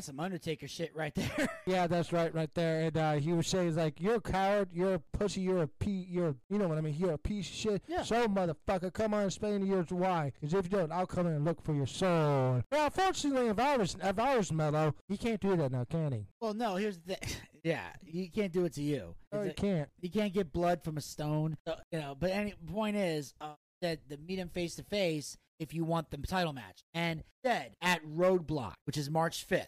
[SPEAKER 1] That's some Undertaker shit right there.
[SPEAKER 4] Yeah, that's right, right there. And uh, he was saying He's like, "You're a coward. You're a pussy. You're a p. You're, you know what I mean. You're a piece of shit.
[SPEAKER 1] Yeah.
[SPEAKER 4] So, motherfucker, come on, and explain to yours why. Because if you don't, I'll come in and look for your soul. Well, unfortunately, if I was, if I was mellow, he can't do that now, can he?
[SPEAKER 1] well, no, here's the thing. yeah, he can't do it to you.
[SPEAKER 4] No, he can't.
[SPEAKER 1] You can't get blood from a stone. So, you know, but any point is uh, that the meet him face to face if you want the title match. And instead at Roadblock, which is March 5th,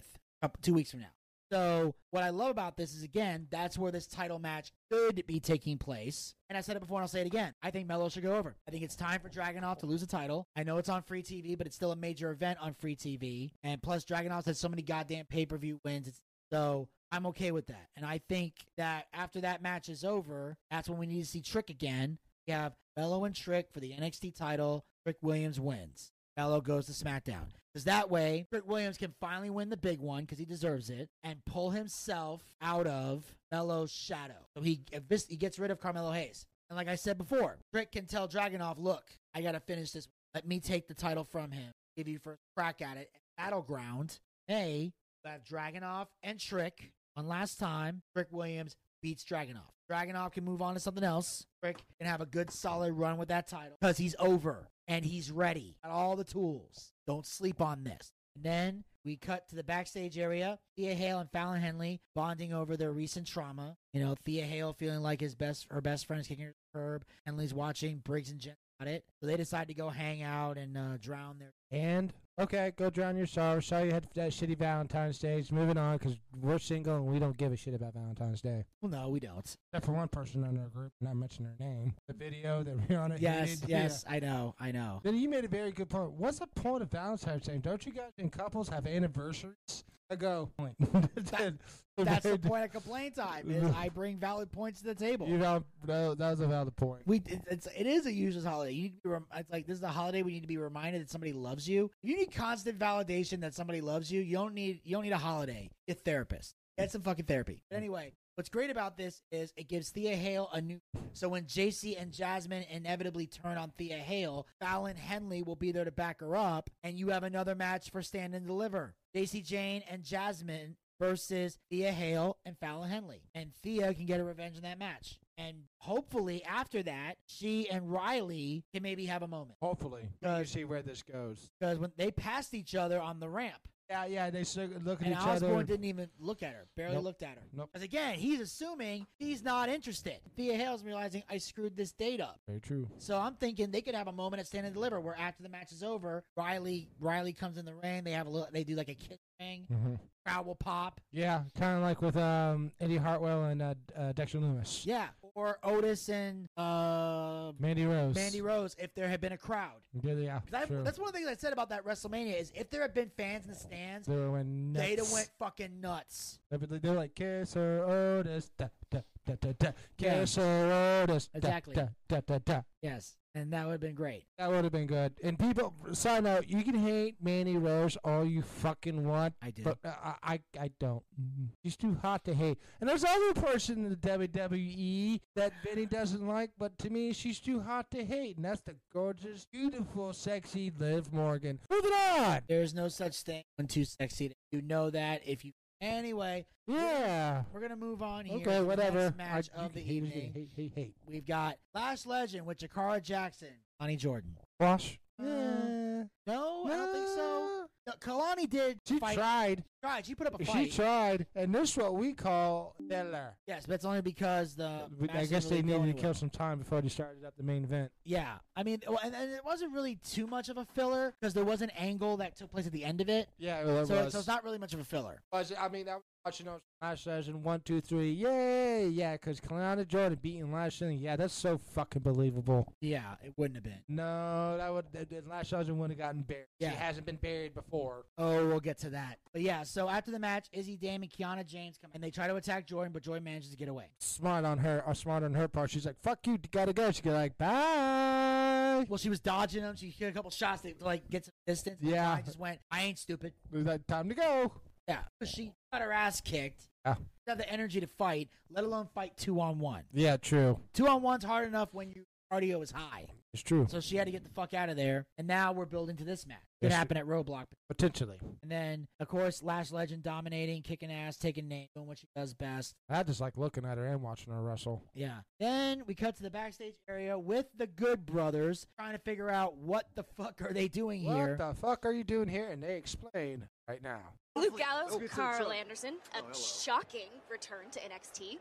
[SPEAKER 1] two weeks from now. So what I love about this is again, that's where this title match should be taking place. And I said it before and I'll say it again. I think Melo should go over. I think it's time for Dragunov to lose the title. I know it's on free TV, but it's still a major event on free TV. And plus Dragunov's had so many goddamn pay-per-view wins. It's, so I'm okay with that. And I think that after that match is over, that's when we need to see Trick again. We have Melo and Trick for the NXT title. Trick Williams wins. Melo goes to SmackDown. Because that way, Trick Williams can finally win the big one because he deserves it and pull himself out of Melo's shadow. So he, he gets rid of Carmelo Hayes. And like I said before, Trick can tell Dragunov, look, I got to finish this. Let me take the title from him. Give you first crack at it. Battleground. Hey, we have Dragunov and Trick. One last time, Trick Williams beats Dragunov. Dragunov can move on to something else. Trick can have a good solid run with that title because he's over and he's ready. Got all the tools. Don't sleep on this. And then we cut to the backstage area. Thea Hale and Fallon Henley bonding over their recent trauma. You know, Thea Hale feeling like his best her best friend is kicking her curb. Henley's watching Briggs and Jen at it. So they decide to go hang out and uh, drown their
[SPEAKER 4] And okay, go drown your sorrows. Sorry you had that shitty Valentine's Day. Moving on, because we're single and we don't give a shit about Valentine's Day.
[SPEAKER 1] Well, no, we don't.
[SPEAKER 4] Except for one person in our group, not mentioning her name. The video that we're on it.
[SPEAKER 1] Yes,
[SPEAKER 4] hated.
[SPEAKER 1] yes, I know, I know.
[SPEAKER 4] Then you made a very good point. What's the point of Valentine's Day? Don't you guys in couples have anniversaries? A go.
[SPEAKER 1] That's the point of complaint time. Is I bring valid points to the table.
[SPEAKER 4] You know, that, that was a valid point.
[SPEAKER 1] We it, it's it is a useless holiday. You need to be rem- it's like this is a holiday we need to be reminded that somebody loves you. You need constant validation that somebody loves you, you don't need you don't need a holiday. Get a therapist. Get some fucking therapy. But anyway, what's great about this is it gives Thea Hale a new. So when Jacy and Jazmyn inevitably turn on Thea Hale, Fallon Henley will be there to back her up, and you have another match for Stand and Deliver. Jacy Jayne and Jazmyn versus Thea Hale and Fallon Henley. And Thea can get her revenge in that match. And hopefully after that, she and Riley can maybe have a moment.
[SPEAKER 4] Hopefully. You see where this goes.
[SPEAKER 1] Because when they passed each other on the ramp,
[SPEAKER 4] Yeah, yeah, they look at
[SPEAKER 1] and
[SPEAKER 4] each
[SPEAKER 1] Osborne
[SPEAKER 4] other.
[SPEAKER 1] Osborne didn't even look at her, barely
[SPEAKER 4] Nope.
[SPEAKER 1] looked at her.
[SPEAKER 4] Nope.
[SPEAKER 1] Because again, he's assuming he's not interested. Thea Hale's realizing I screwed this date up.
[SPEAKER 4] Very true.
[SPEAKER 1] So I'm thinking they could have a moment at Stand and Deliver where after the match is over, Riley Riley comes in the ring. They have a little. They do like a kiss ring.
[SPEAKER 4] Mhm.
[SPEAKER 1] Crowd will pop.
[SPEAKER 4] Yeah, kind of like with um, Indi Hartwell and uh, uh, Dexter Lumis.
[SPEAKER 1] Yeah, or Otis and uh,
[SPEAKER 4] Mandy Rose.
[SPEAKER 1] Mandy Rose if there had been a crowd.
[SPEAKER 4] Yeah, yeah.
[SPEAKER 1] 'Cause I-
[SPEAKER 4] sure.
[SPEAKER 1] That's one of the things I said about that WrestleMania is if there had been fans in the stands,
[SPEAKER 4] They went nuts.
[SPEAKER 1] they'd have went fucking nuts.
[SPEAKER 4] They're like, kiss her Otis, da, da, da, da, da.
[SPEAKER 1] Yeah.
[SPEAKER 4] Kiss her Otis, da,
[SPEAKER 1] Exactly.
[SPEAKER 4] da, da, da, da.
[SPEAKER 1] Yes, and that would have been great.
[SPEAKER 4] That would have been good. And people, side note, you can hate Mandy Rose all you fucking want.
[SPEAKER 1] I do.
[SPEAKER 4] But uh, I, I, I don't. Mm. She's too hot to hate. And there's other person in the WWE that Vinny doesn't like, but to me, she's too hot to hate. And that's the gorgeous, beautiful, sexy Liv Morgan. Moving on.
[SPEAKER 1] There's no such thing when too sexy. To, You know that if you. Anyway,
[SPEAKER 4] Yeah.
[SPEAKER 1] we're gonna move on here.
[SPEAKER 4] Okay, whatever.
[SPEAKER 1] next match
[SPEAKER 4] I,
[SPEAKER 1] of the
[SPEAKER 4] hate,
[SPEAKER 1] evening.
[SPEAKER 4] hate, hate, hate.
[SPEAKER 1] We've got Lash Legend with Jakara Jackson, Kelani Jordan.
[SPEAKER 4] Wash.
[SPEAKER 1] Uh, no, I don't think so. No, Kelani did.
[SPEAKER 4] She
[SPEAKER 1] fight.
[SPEAKER 4] tried.
[SPEAKER 1] Tried. She put up a fight.
[SPEAKER 4] She tried. And this is what we call filler.
[SPEAKER 1] yes, but it's only because the.
[SPEAKER 4] I guess they needed to kill some time before they started up the main event.
[SPEAKER 1] Yeah, I mean, well, and, and it wasn't really too much of a filler because there was an angle that took place at the end of it.
[SPEAKER 4] Yeah, it
[SPEAKER 1] so,
[SPEAKER 4] was.
[SPEAKER 1] so it's not really much of a filler.
[SPEAKER 4] I mean, was watching those Lash Legend one, two, three, yay, yeah, because Kelani Jordan beating Lash Legend, yeah, that's so fucking believable.
[SPEAKER 1] Yeah, it wouldn't have been.
[SPEAKER 4] No, that would that, that Lash Legend wouldn't have gotten buried.
[SPEAKER 1] Yeah.
[SPEAKER 4] She hasn't been buried before.
[SPEAKER 1] Oh, we'll get to that. But yeah, so after the match, Izzy Dame and Kiana James come and they try to attack Jordan, but Jordan manages to get away.
[SPEAKER 4] Smart on her, or smart on her part. She's like, "Fuck you, gotta go." She go like, "Bye."
[SPEAKER 1] Well, she was dodging them. She hit a couple shots to like get some distance.
[SPEAKER 4] Yeah.
[SPEAKER 1] I just went, I ain't stupid.
[SPEAKER 4] It was like time to go.
[SPEAKER 1] Yeah, she got her ass kicked.
[SPEAKER 4] Yeah.
[SPEAKER 1] She have the energy to fight, let alone fight two on one.
[SPEAKER 4] Yeah, true.
[SPEAKER 1] Two on one's hard enough when your cardio is high.
[SPEAKER 4] It's true.
[SPEAKER 1] So she had to get the fuck out of there. And now we're building to this match. It
[SPEAKER 4] Yes,
[SPEAKER 1] happened at Roadblock.
[SPEAKER 4] Potentially.
[SPEAKER 1] And then, of course, Lash Legend dominating, kicking ass, taking name, doing what she does best.
[SPEAKER 4] I just like looking at her and watching her wrestle.
[SPEAKER 1] Yeah. Then we cut to the backstage area with the Good Brothers, trying to figure out what the fuck are they doing here.
[SPEAKER 4] What the fuck are you doing here? And they explain right now.
[SPEAKER 13] Luke Gallows,
[SPEAKER 7] Okay, so-
[SPEAKER 13] Carl
[SPEAKER 7] so-
[SPEAKER 13] Anderson, a
[SPEAKER 7] Oh,
[SPEAKER 13] shocking return to NXT.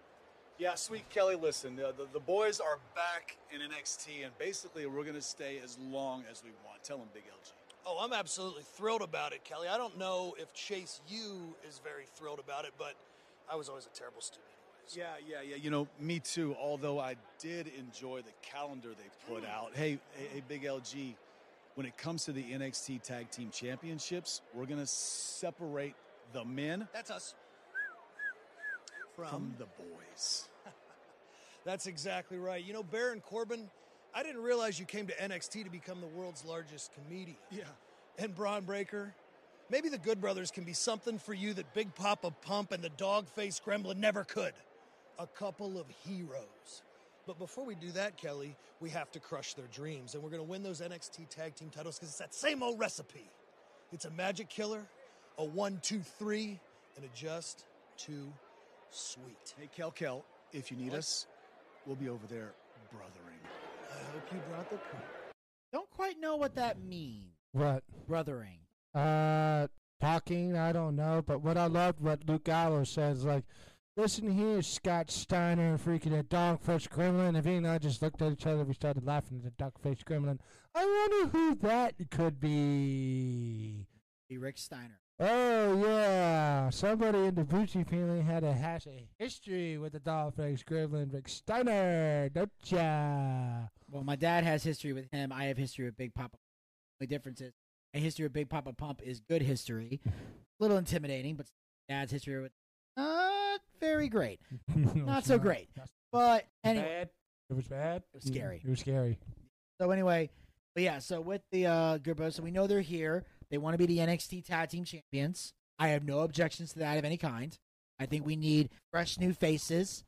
[SPEAKER 14] Yeah, sweet Kelly, listen, uh, the, the boys are back in NXT, and basically we're going to stay as long as we want. Tell them, Big LG.
[SPEAKER 15] Oh, I'm absolutely thrilled about it, Kelly. I don't know if Chase U is very thrilled about it, but I was always a terrible student.
[SPEAKER 14] Yeah, yeah, yeah. You know, me too, although I did enjoy the calendar they put hmm. out. Hey, hey, hey, Big LG, when it comes to the NXT Tag Team Championships, we're going to separate the men
[SPEAKER 15] That's us.
[SPEAKER 14] from the boys.
[SPEAKER 15] That's exactly right. You know, Baron Corbin, I didn't realize you came to NXT to become the world's largest comedian.
[SPEAKER 14] Yeah.
[SPEAKER 15] And Bron Breakker, maybe the Good Brothers can be something for you that Big Papa Pump and the dog faced gremlin never could. A couple of heroes. But before we do that, Kelly, we have to crush their dreams. And we're going to win those NXT tag team titles because it's that same old recipe. It's a magic killer, a one, two, three, and a just too sweet.
[SPEAKER 14] Hey, Kel Kel, if you need
[SPEAKER 15] What?
[SPEAKER 14] us, we'll be over there brothering.
[SPEAKER 15] Hope you brought the cream.
[SPEAKER 1] Don't quite know what that means.
[SPEAKER 4] What?
[SPEAKER 1] Brothering.
[SPEAKER 4] Uh, talking, I don't know, but what I loved what Luke Gallows says, like, listen here, Scott Steiner and freaking a dog-faced gremlin. If he and I just looked at each other, we started laughing at the dog-faced gremlin. I wonder who that could be.
[SPEAKER 1] Be Rick Steiner.
[SPEAKER 4] Oh yeah, somebody in the Bucci family had a has a history with the dog-faced gremlin, Rick Steiner, don't ya?
[SPEAKER 1] Well, my dad has history with him. I have history with Big Papa. The difference is a history with Big Papa Pump is good history. A little intimidating, but dad's history with not very great. not so
[SPEAKER 4] not.
[SPEAKER 1] great. But anyway,
[SPEAKER 4] bad. It was bad.
[SPEAKER 1] It was scary.
[SPEAKER 4] It was scary.
[SPEAKER 1] So anyway, but yeah, so with the uh so we know they're here. They want to be the NXT Tag Team Champions. I have no objections to that of any kind. I think we need fresh new faces.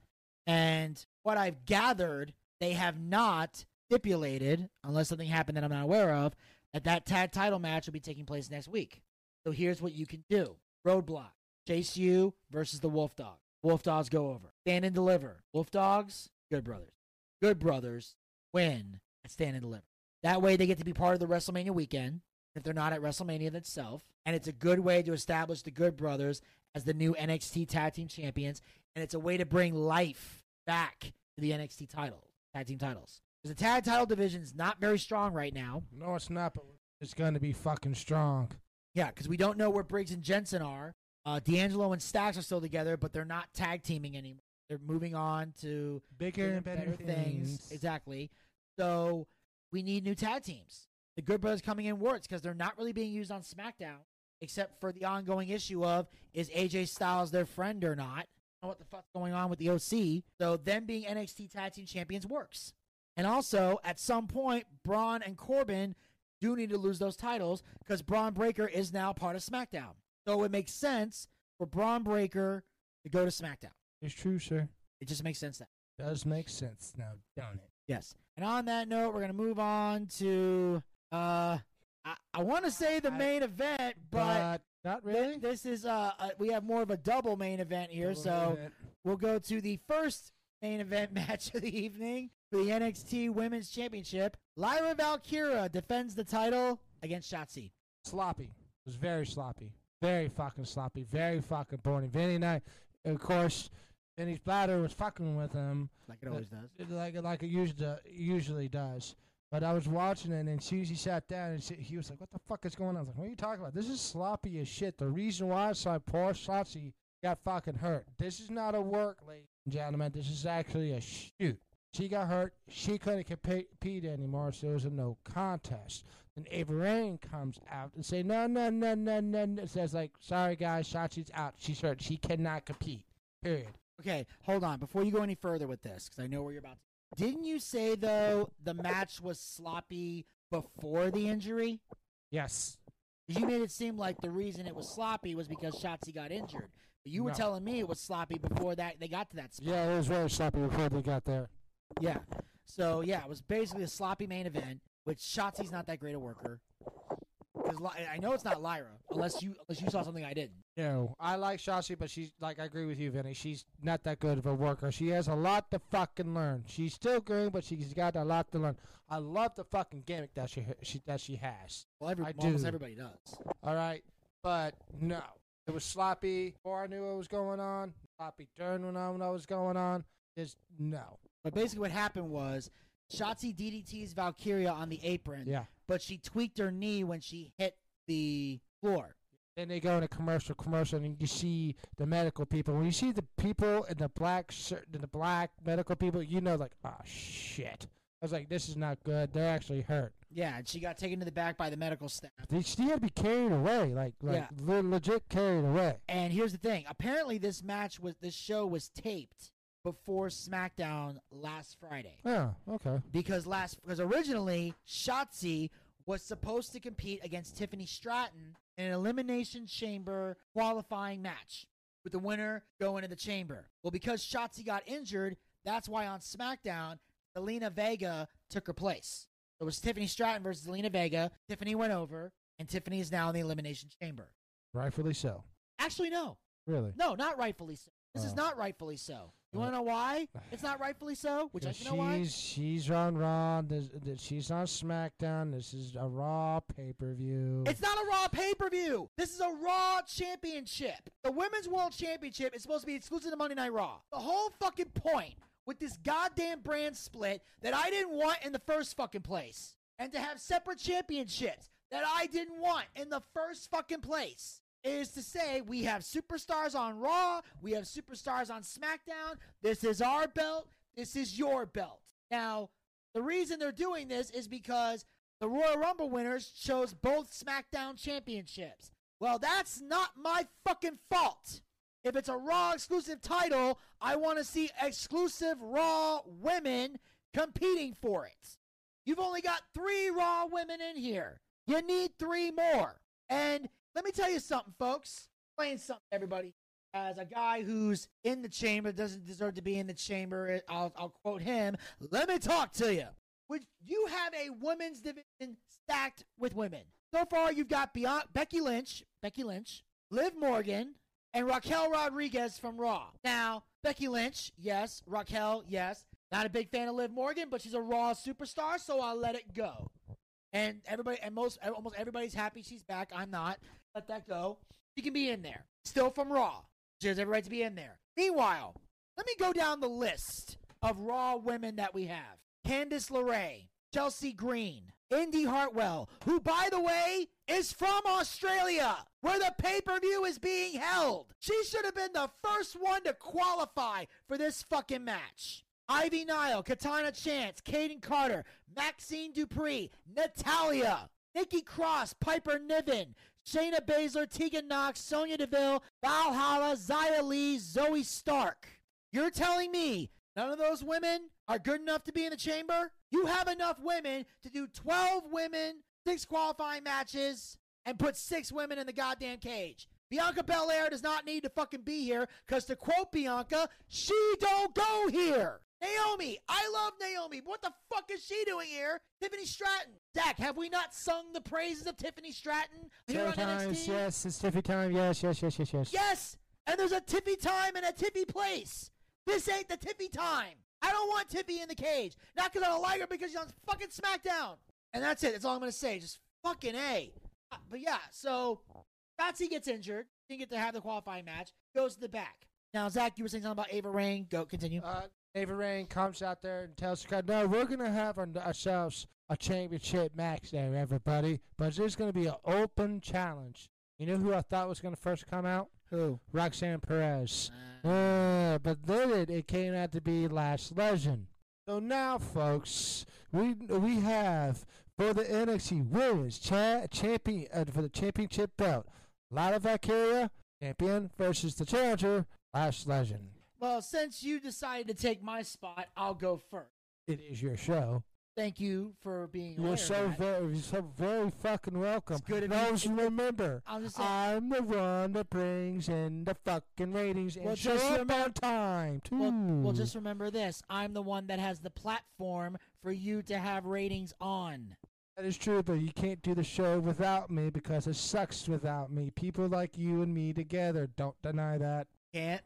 [SPEAKER 1] And what I've gathered, they have not stipulated, unless something happened that I'm not aware of, that that tag title match will be taking place next week. So here's what you can do: Roadblock, Chase U versus the Wolf Dog. Wolf Dogs go over. Stand and deliver. Wolf Dogs, Good Brothers. Good Brothers win at Stand and Deliver. That way they get to be part of the WrestleMania weekend if they're not at WrestleMania itself. And it's a good way to establish the Good Brothers as the new NXT Tag Team Champions. And it's a way to bring life back to the NXT title, tag team titles. Because the tag title division is not very strong right now.
[SPEAKER 4] No, it's not. But it's gonna be fucking strong.
[SPEAKER 1] Yeah, because we don't know where Briggs and Jensen are. Uh, D'Angelo and Stacks are still together, but they're not tag teaming anymore. They're moving on to
[SPEAKER 4] Bigger and better things.
[SPEAKER 1] Exactly. So we need new tag teams. The Good Brothers coming in works because they're not really being used on SmackDown, except for the ongoing issue of is AJ Styles their friend or not? I what the fuck's going on with the OC. So them being NXT Tag Team Champions works. And also, at some point, Bron and Corbin do need to lose those titles because Bron Breakker is now part of SmackDown. So it makes sense for Bron Breakker to go to SmackDown.
[SPEAKER 4] It's true, sir.
[SPEAKER 1] It just makes sense. That
[SPEAKER 4] Does make sense now, don't it?
[SPEAKER 1] yes. And on that note, we're gonna move on to uh, I, I want to say the main event, but,
[SPEAKER 4] not
[SPEAKER 1] th-
[SPEAKER 4] really.
[SPEAKER 1] this is uh, uh, we have more of a double main event here,
[SPEAKER 4] Double
[SPEAKER 1] so
[SPEAKER 4] event.
[SPEAKER 1] we'll go to the first main event match of the evening for the NXT Women's Championship. Lyra Valkyria defends the title against Shotzi.
[SPEAKER 4] sloppy. It was very sloppy. Very fucking sloppy. Very fucking boring. Vinny and I, of course, Vinny's bladder was fucking with him.
[SPEAKER 1] Like it always does.
[SPEAKER 4] It- Like, like it usually, usually does. But I was watching it, and Susie sat down, and she, he was like, "What the fuck is going on?" I was like, "What are you talking about? This is sloppy as shit. The reason why so poor Shotzi got fucking hurt. This is not a work, ladies and gentlemen. This is actually a shoot. She got hurt. She couldn't compete anymore, so it was a no contest. Then Ava Raine comes out and say, "No, no, no, no, no." no. Says like, "Sorry guys, Shotzi's out. She's hurt. She cannot compete." Period.
[SPEAKER 1] Okay, hold on. Before you go any further with this, because I know where you're about to. Didn't you say though the match was sloppy before the injury?
[SPEAKER 4] Yes.
[SPEAKER 1] You made it seem like the reason it was sloppy was because Shotzi got injured. But you were
[SPEAKER 4] No.
[SPEAKER 1] telling me it was sloppy before that they got to that spot.
[SPEAKER 4] Yeah, it was very sloppy before they got there.
[SPEAKER 1] Yeah. So yeah, it was basically a sloppy main event, which Shotzi's not that great a worker. Because I know it's not Lyra, unless you unless you saw something I didn't.
[SPEAKER 4] No, I like Shotzi, but she's like I agree with you, Vinny. She's not that good of a worker. She has a lot to fucking learn. She's still green, but she's got a lot to learn. I love the fucking gimmick that she, she that she has.
[SPEAKER 1] Well, every,
[SPEAKER 4] I
[SPEAKER 1] almost
[SPEAKER 4] do.
[SPEAKER 1] everybody does.
[SPEAKER 4] All right, but no, it was sloppy before I knew what was going on. Sloppy during when I when I was going on. Just no.
[SPEAKER 1] But basically, what happened was Shotzi DDT's Valkyria on the apron.
[SPEAKER 4] Yeah.
[SPEAKER 1] But she tweaked her knee when she hit the floor.
[SPEAKER 4] Then they go in a commercial, commercial, and you see the medical people. When you see the people in the black shirt, in the black medical people, you know, like, oh shit. I was like, this is not good. They're actually hurt.
[SPEAKER 1] Yeah, and she got taken to the back by the medical staff.
[SPEAKER 4] She had to be carried away, like, like
[SPEAKER 1] Yeah.
[SPEAKER 4] le- legit carried away.
[SPEAKER 1] And here's the thing: apparently, this match was this show was taped before SmackDown last Friday.
[SPEAKER 4] Oh, okay.
[SPEAKER 1] because last because originally Shotzi was supposed to compete against Tiffany Stratton in an elimination chamber qualifying match with the winner going to the chamber. Well, because Shotzi got injured, that's why on SmackDown, Zelina Vega took her place. It was Tiffany Stratton versus Zelina Vega. Tiffany went over, and Tiffany is now in the elimination chamber.
[SPEAKER 4] Rightfully so.
[SPEAKER 1] Actually, no,
[SPEAKER 4] Really.
[SPEAKER 1] no, not rightfully so. This is
[SPEAKER 4] Oh.
[SPEAKER 1] not rightfully so. You want to know why it's not rightfully so? Would you like
[SPEAKER 4] Because
[SPEAKER 1] know why?
[SPEAKER 4] she's she's on Raw. This, this, she's on SmackDown. This is a Raw pay per view.
[SPEAKER 1] It's not a Raw pay per view. This is a Raw championship. The Women's World Championship is supposed to be exclusive to Monday Night Raw. The whole fucking point with this goddamn brand split that I didn't want in the first fucking place, and to have separate championships that I didn't want in the first fucking place. Is to say we have superstars on Raw, we have superstars on SmackDown. This is our belt, this is your belt. Now, the reason they're doing this is because the Royal Rumble winners chose both SmackDown championships. Well, that's not my fucking fault. If it's a Raw exclusive title, I want to see exclusive Raw women competing for it. You've only got three Raw women in here. You need three more. And let me tell you something, folks. Explain something, everybody. As a guy who's in the chamber, doesn't deserve to be in the chamber, I'll, I'll quote him. Let me talk to you. Would you have a women's division stacked with women? So far, you've got Bian- Becky Lynch, Becky Lynch, Liv Morgan, and Raquel Rodriguez from Raw. Now, Becky Lynch, yes. Raquel, yes. Not a big fan of Liv Morgan, but she's a Raw superstar, so I'll let it go. And everybody, and most, almost everybody's happy she's back. I'm not. Let that go. She can be in there. Still from Raw. She has every right to be in there. Meanwhile, let me go down the list of Raw women that we have. Candice LeRae, Chelsea Green, Indi Hartwell, who, by the way, is from Australia, where the pay per view is being held. She should have been the first one to qualify for this fucking match. Ivy Nile, Katana Chance, Kayden Carter, Maxxine Dupri, Natalya, Nikki Cross, Piper Niven, Shayna Baszler, Tegan Knox, Sonya Deville, Valhalla, Xia Li, Zoey Stark. You're telling me none of those women are good enough to be in the chamber? You have enough women to do 12 women, six qualifying matches, and put six women in the goddamn cage. Bianca Belair does not need to fucking be here because to quote Bianca, she don't go here. Naomi, I love Naomi. What the fuck is she doing here? Tiffany Stratton. Dak, have we not sung the praises of Tiffany Stratton here on
[SPEAKER 4] Times,
[SPEAKER 1] NXT?
[SPEAKER 4] yes, it's Tiffy time. Yes, yes, yes, yes, yes.
[SPEAKER 1] Yes, and there's a Tiffy time and a Tiffy place. This ain't the Tiffy time. I don't want Tiffy in the cage. Not because I don't like her, because she's on fucking SmackDown. And that's it. That's all I'm gonna say. Just fucking a. Uh, But yeah, so Shotzi gets injured. Didn't get to have the qualifying match. Goes to the back. Now, Zach, you were saying something about Ava Raine. Go, continue.
[SPEAKER 4] Uh, Ava Raine comes out there and tells the crowd, "No, we're gonna have ourselves a championship match there, everybody. But there's gonna be an open challenge. You know who I thought was gonna first come out?
[SPEAKER 1] Who?
[SPEAKER 4] Roxanne Perez. Uh, but then it, it came out to be Lash Legend. So now, folks, we we have for the NXT Women's cha- Champion uh, for the championship belt, Lana Valkyria champion versus the challenger Lash Legend.
[SPEAKER 1] Well, since you decided to take my spot, I'll go first.
[SPEAKER 4] It is your show.
[SPEAKER 1] Thank you for being
[SPEAKER 4] You're so very, so very fucking welcome.
[SPEAKER 1] It's good of you.
[SPEAKER 4] Remember,
[SPEAKER 1] I'm saying-
[SPEAKER 4] I'm the one that brings in the fucking ratings and
[SPEAKER 1] Well,
[SPEAKER 4] show
[SPEAKER 1] just
[SPEAKER 4] up
[SPEAKER 1] remember-
[SPEAKER 4] on time too.
[SPEAKER 1] Well, well, just remember this: I'm the one that has the platform for you to have ratings on.
[SPEAKER 4] That is true, but you can't do the show without me because it sucks without me. People like you and me together. Don't deny that.
[SPEAKER 1] Can't.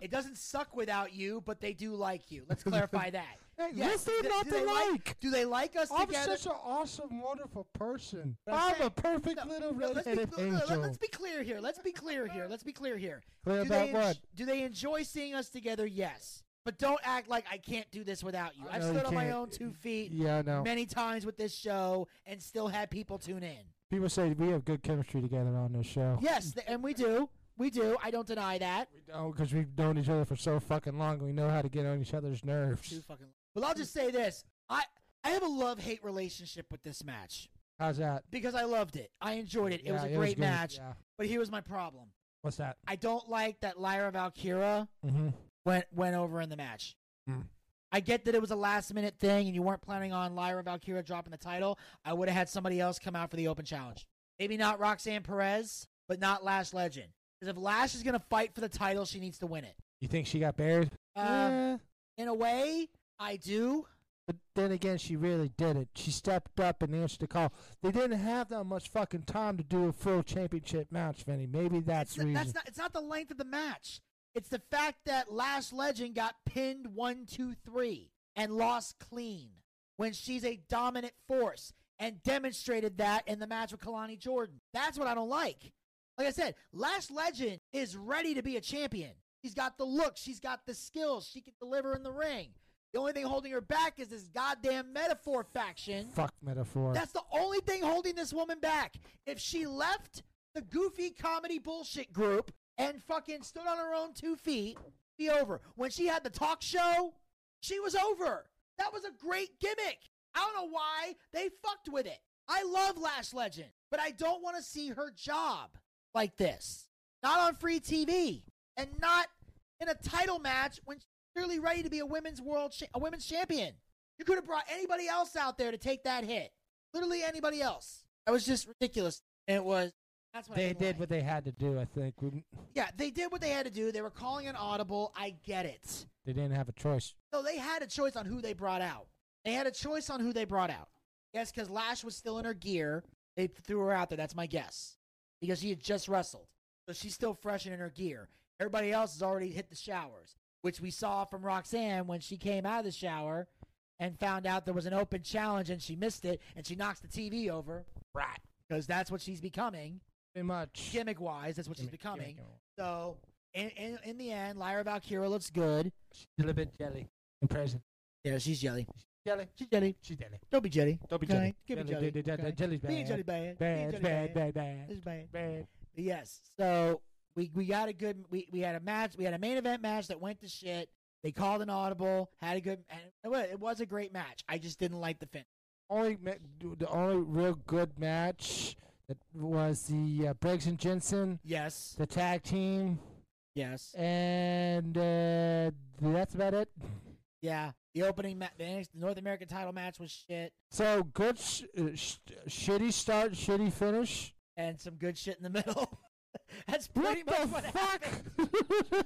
[SPEAKER 1] it doesn't suck without you, but they do like you. Let's clarify that.
[SPEAKER 4] Hey,
[SPEAKER 1] Yes,
[SPEAKER 4] there
[SPEAKER 1] do-
[SPEAKER 4] not
[SPEAKER 1] do they
[SPEAKER 4] like?
[SPEAKER 1] Do they like us
[SPEAKER 4] I'm
[SPEAKER 1] together?
[SPEAKER 4] such an awesome, wonderful person. I'm, a perfect
[SPEAKER 1] no,
[SPEAKER 4] little
[SPEAKER 1] no, let's be, no, no,
[SPEAKER 4] angel.
[SPEAKER 1] Let's be clear here. Let's be clear here. Let's be clear here.
[SPEAKER 4] Clear
[SPEAKER 1] do
[SPEAKER 4] about
[SPEAKER 1] they
[SPEAKER 4] what?
[SPEAKER 1] Do they enjoy seeing us together? Yes. But don't act like I can't do this without you. I've
[SPEAKER 4] you
[SPEAKER 1] stood on my own two feet
[SPEAKER 4] Yeah, know.
[SPEAKER 1] many times with this show and still had people tune in.
[SPEAKER 4] People say we have good chemistry together on this show.
[SPEAKER 1] Yes, and we do. We do. I don't deny that.
[SPEAKER 4] Oh, because we've known each other for so fucking long, we know how to get on each other's nerves.
[SPEAKER 1] Too fucking. But I'll just say this: I I have a love hate relationship with this match
[SPEAKER 4] How's that?
[SPEAKER 1] because I loved it. I enjoyed it. It was
[SPEAKER 4] Yeah,
[SPEAKER 1] a great
[SPEAKER 4] good,
[SPEAKER 1] match.
[SPEAKER 4] yeah.
[SPEAKER 1] But here was my problem.
[SPEAKER 4] What's that?
[SPEAKER 1] I don't like that Lyra Valkyria
[SPEAKER 4] Mm-hmm.
[SPEAKER 1] went went over in the match.
[SPEAKER 4] Mm.
[SPEAKER 1] I get that it was a last minute thing and you weren't planning on Lyra Valkyria dropping the title. I would have had somebody else come out for the open challenge. Maybe not Roxanne Perez, but not Lash Legend. Because if Lash is going to fight for the title, she needs to win it.
[SPEAKER 4] You think she got buried?
[SPEAKER 1] Um,
[SPEAKER 4] Yeah.
[SPEAKER 1] In a way, I do.
[SPEAKER 4] But then again, she really did it. She stepped up and answered the call. They didn't have that much fucking time to do a full championship match, Vinny. Maybe that's
[SPEAKER 1] It's,
[SPEAKER 4] the
[SPEAKER 1] that's not, it's not the length of the match. It's the fact that Lash Legend got pinned one, two, three and lost clean when she's a dominant force and demonstrated that in the match with Kelani Jordan. That's what I don't like. Like I said, Lash Legend is ready to be a champion. She's got the look, she's got the skills, she can deliver in the ring. The only thing holding her back is this goddamn Meta-Four faction.
[SPEAKER 4] Fuck Meta-Four.
[SPEAKER 1] That's the only thing holding this woman back. If she left the goofy comedy bullshit group and fucking stood on her own two feet, be over. When she had the talk show, she was over. That was a great gimmick. I don't know why they fucked with it. I love Lash Legend, but I don't want to see her job like this. Not on free TV and not in a title match when she's clearly ready to be a women's world cha- a women's champion. You could have brought anybody else out there to take that hit. Literally anybody else. That was just ridiculous. And it was that's what
[SPEAKER 4] They
[SPEAKER 1] didn't
[SPEAKER 4] did
[SPEAKER 1] like.
[SPEAKER 4] what they had to do. I think We-
[SPEAKER 1] Yeah, they did what they had to do. They were calling an audible. I get it.
[SPEAKER 4] they didn't have a choice.
[SPEAKER 1] No, they had a choice on who they brought out. They had a choice on who they brought out. Yes, because Lash was still in her gear. They threw her out there. That's my guess. Because she had just wrestled. So she's still fresh and in her gear. Everybody else has already hit the showers, which we saw from Roxanne when she came out of the shower and found out there was an open challenge and she missed it and she knocks the TV over. Right. Because that's what she's becoming.
[SPEAKER 4] Pretty much.
[SPEAKER 1] Gimmick wise, that's what she's becoming.
[SPEAKER 4] gimmick.
[SPEAKER 1] So, in, in, in the end, Lyra Valkyria looks good.
[SPEAKER 4] She's a little bit jelly in present.
[SPEAKER 1] Yeah, she's jelly.
[SPEAKER 4] Jelly.
[SPEAKER 1] She's jelly.
[SPEAKER 4] She's jelly.
[SPEAKER 1] Don't be jelly.
[SPEAKER 4] Don't be jelly.
[SPEAKER 1] Give me
[SPEAKER 4] Jelly,
[SPEAKER 1] jelly.
[SPEAKER 4] jelly, jelly,
[SPEAKER 1] okay?
[SPEAKER 4] jelly's
[SPEAKER 1] Being
[SPEAKER 4] bad.
[SPEAKER 1] jelly bad.
[SPEAKER 4] Bad,
[SPEAKER 1] Being jelly
[SPEAKER 4] bad, bad, bad.
[SPEAKER 1] It's bad.
[SPEAKER 4] Bad.
[SPEAKER 1] Yes. So we we got a good we, we had a match. We had a main event match that went to shit. They called an audible. Had a good and it was, a great match. I just didn't like the finish.
[SPEAKER 4] Only the only real good match that was the uh, Briggs and Jensen.
[SPEAKER 1] Yes.
[SPEAKER 4] The tag team.
[SPEAKER 1] Yes.
[SPEAKER 4] And uh, that's about it.
[SPEAKER 1] Yeah. The opening ma- the North American title match was shit
[SPEAKER 4] So good, sh- uh, sh- shitty start, shitty finish.
[SPEAKER 1] and some good shit in the middle. That's pretty
[SPEAKER 4] What
[SPEAKER 1] much
[SPEAKER 4] the
[SPEAKER 1] what
[SPEAKER 4] fuck?
[SPEAKER 1] happened.